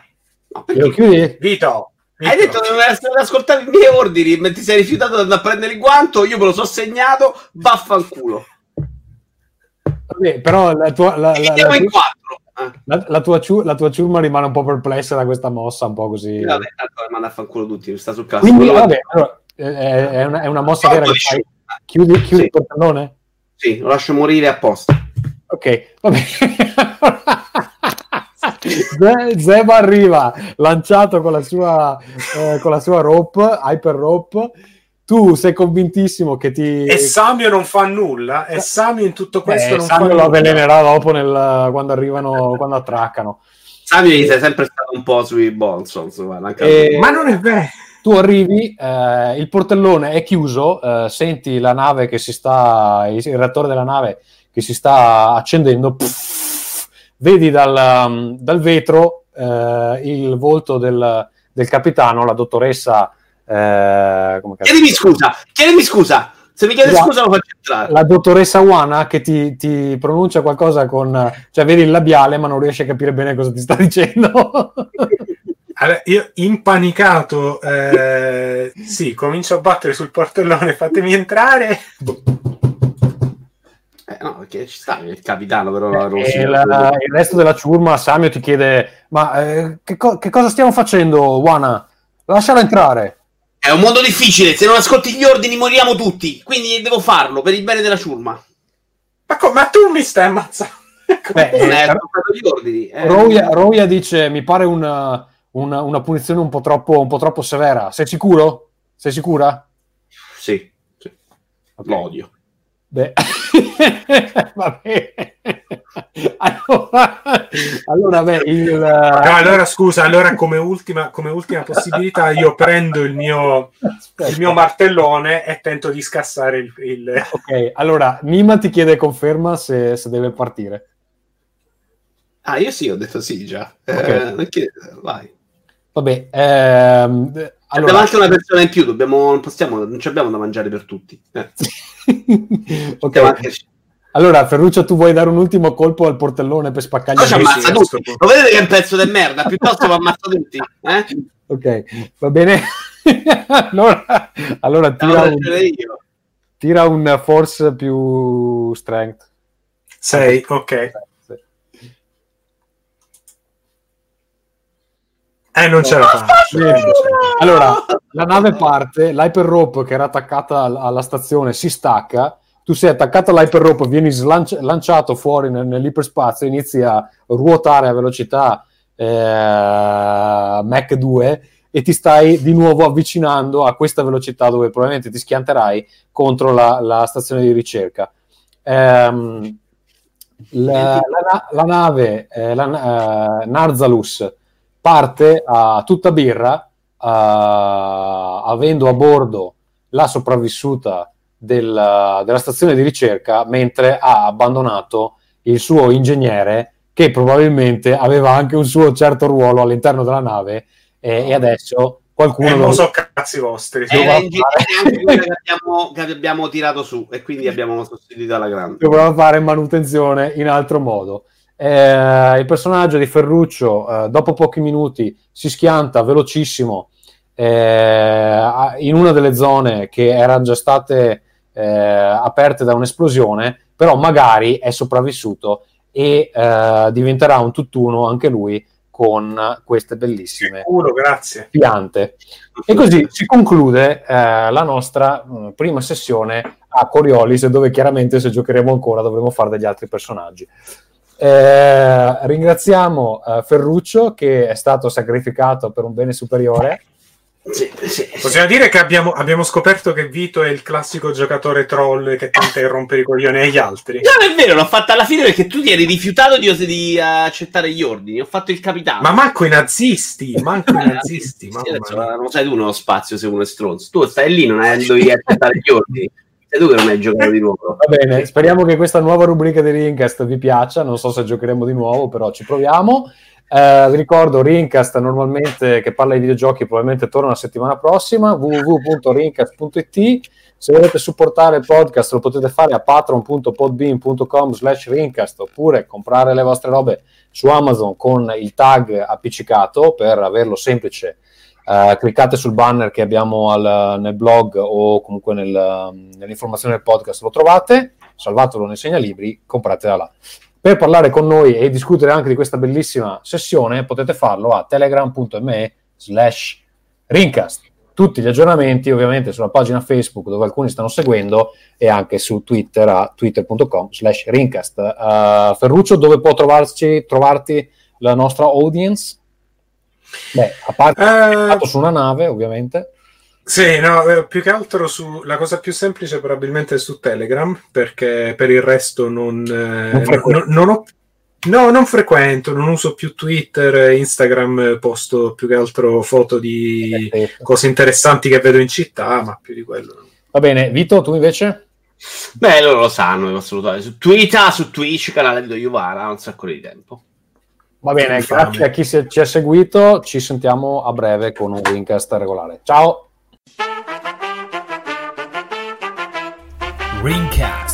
No, lo chiudi? Vito. Vito. Hai detto che non hai ascoltato i miei ordini, ma ti sei rifiutato di andare a prendere il guanto, io me lo so segnato, vaffanculo. Vabbè, però la tua, la, la- la- in quattro. Ah, la- la tua ciu- la tua ciurma rimane un po' perplessa da questa mossa, un po' così. vabbè, tanto manda a fanculo tutti, sta sul cazzo. Quindi, vabbè, allora, è, è una, è una mossa vera che di fai. Chiudi, chiudi Sì. il portellone? Sì, lo lascio morire apposta. Ok, vabbè. Ze- Zeba arriva lanciato con la sua, eh, con la sua rope, hyper rope. Tu sei convintissimo che ti. E Samio non fa nulla. E Samio in tutto questo eh, non Samio fa lo nulla. avvelenerà dopo nel- quando arrivano, quando attraccano. Savio gli sei sempre stato un po' sui anche E- Ma non è vero. Tu arrivi, eh, il portellone è chiuso, eh, senti la nave che si sta, il reattore della nave che si sta accendendo, pff, vedi dal, um, dal vetro eh, il volto del, del capitano, la dottoressa, eh, come Chiedimi scusa, chiedimi scusa. Se mi chiede Guarda- scusa lo faccio entrare. la dottoressa Wana che ti, ti pronuncia qualcosa con, cioè vedi il labiale ma non riesci a capire bene cosa ti sta dicendo. Allora, io impanicato, eh, sì, comincio a battere sul portellone, fatemi entrare. Eh, no, perché ci sta il capitano, però non E si- il, il resto della ciurma, Samio ti chiede: Ma eh, che, co- che cosa stiamo facendo, Wana? Lasciala entrare. È un mondo difficile, se non ascolti gli ordini moriamo tutti, quindi devo farlo per il bene della ciurma. Ma, co- ma tu mi stai ammazzando. Beh, eh, gli ordini. eh. Roya, Roya dice: Mi pare una, una- una punizione un po, troppo, un po' troppo severa. Sei sicuro? Sei sicura? Sì, sì. Ok. lo odio. Beh, va bene. Allora, allora beh, il, No, allora scusa, allora come ultima, come ultima possibilità io prendo il mio, il mio martellone e tento di scassare il... il- Ok, allora Nima ti chiede conferma se, se deve partire. Ah, io sì, ho detto sì già. Eh, Ok. perché- vai. Vabbè, ehm, Abbiamo allora, anche una persona in più, dobbiamo, non possiamo, non ci abbiamo da mangiare per tutti. Eh, ok. anche- Allora, Ferruccio, tu vuoi dare un ultimo colpo al portellone per spaccargli Poi ci ammazza tutti. Lo vedete che è un pezzo di merda? Piuttosto lo ammazza tutti. Eh? Ok, va bene. allora, allora tira, un, tira un force più strength. Sei, ok. Eh, non ce la faccio. Bene. Allora, la nave parte, l'hyperrope che era attaccata al- alla stazione si stacca, tu sei attaccato all'hyperrope, vieni slanci- lanciato fuori nel- nell'iperspazio, inizi a ruotare a velocità eh, Mach 2 e ti stai di nuovo avvicinando a questa velocità dove probabilmente ti schianterai contro la, la stazione di ricerca. Ehm, la, la- la nave, eh, la, eh, Narzalus, parte a tutta birra, eh, avendo a bordo la sopravvissuta del- della stazione di ricerca, mentre ha abbandonato il suo ingegnere, che probabilmente aveva anche un suo certo ruolo all'interno della nave, e, e adesso qualcuno Eh, lo- non so cazzi vostri. Eh, Era ingegnere che abbiamo, che abbiamo tirato su e quindi abbiamo sostituito alla grande. dovrà fare manutenzione in altro modo. Eh, il personaggio di Ferruccio, eh, dopo pochi minuti, si schianta velocissimo eh, in una delle zone che erano già state eh, aperte da un'esplosione, però magari è sopravvissuto e eh, diventerà un tutt'uno anche lui con queste bellissime Sicuro, piante. E così si conclude eh, la nostra mh, prima sessione a Coriolis, dove chiaramente se giocheremo ancora dovremo fare degli altri personaggi. Eh, ringraziamo eh, Ferruccio che è stato sacrificato per un bene superiore. Sì, sì, sì. Possiamo dire che abbiamo, abbiamo scoperto che Vito è il classico giocatore troll che tenta di rompere i coglioni agli altri. Non è vero, l'ho fatta alla fine perché tu ti eri rifiutato di, di accettare gli ordini. Ho fatto il capitano. Ma manco i nazisti, manco i nazisti. sì, mamma adesso, mia. non sai tu nello spazio se uno è stronzo. Tu stai lì, non hai, dovevi accettare gli ordini. Sei tu che non hai giocato di nuovo. Va bene, speriamo che questa nuova rubrica di Rincast vi piaccia. Non so se giocheremo di nuovo, però ci proviamo. Eh, vi ricordo Rincast normalmente che parla di videogiochi probabilmente torna la settimana prossima www.rincast.it se volete supportare il podcast lo potete fare a patron.podbean.com slash rincast oppure comprare le vostre robe su Amazon con il tag appiccicato per averlo semplice Eh, cliccate sul banner che abbiamo al- nel blog o comunque nel- nell'informazione del podcast lo trovate salvatelo nei segnalibri compratela là per parlare con noi e discutere anche di questa bellissima sessione potete farlo a telegram.me slash rincast. Tutti gli aggiornamenti ovviamente sulla pagina Facebook dove alcuni stanno seguendo e anche su Twitter a twitter.com slash rincast. Uh, Ferruccio, dove può trovarci, trovarti la nostra audience? Beh, a parte Eh, su una nave ovviamente. Sì, no, eh, più che altro su, la cosa più semplice probabilmente è su Telegram, perché per il resto non, eh, Non non- non ho- no, non frequento, non uso più Twitter, Instagram, posto più che altro foto di cose interessanti che vedo in città, ma più di quello. Va bene, Vito, tu invece? Beh, loro lo sanno, assolutamente. Su Twitter, su Twitch, canale di Yuvara, ha un sacco di tempo. Va bene, grazie a chi si- ci ha seguito, ci sentiamo a breve con un Rincast regolare. Ciao! Ringcast.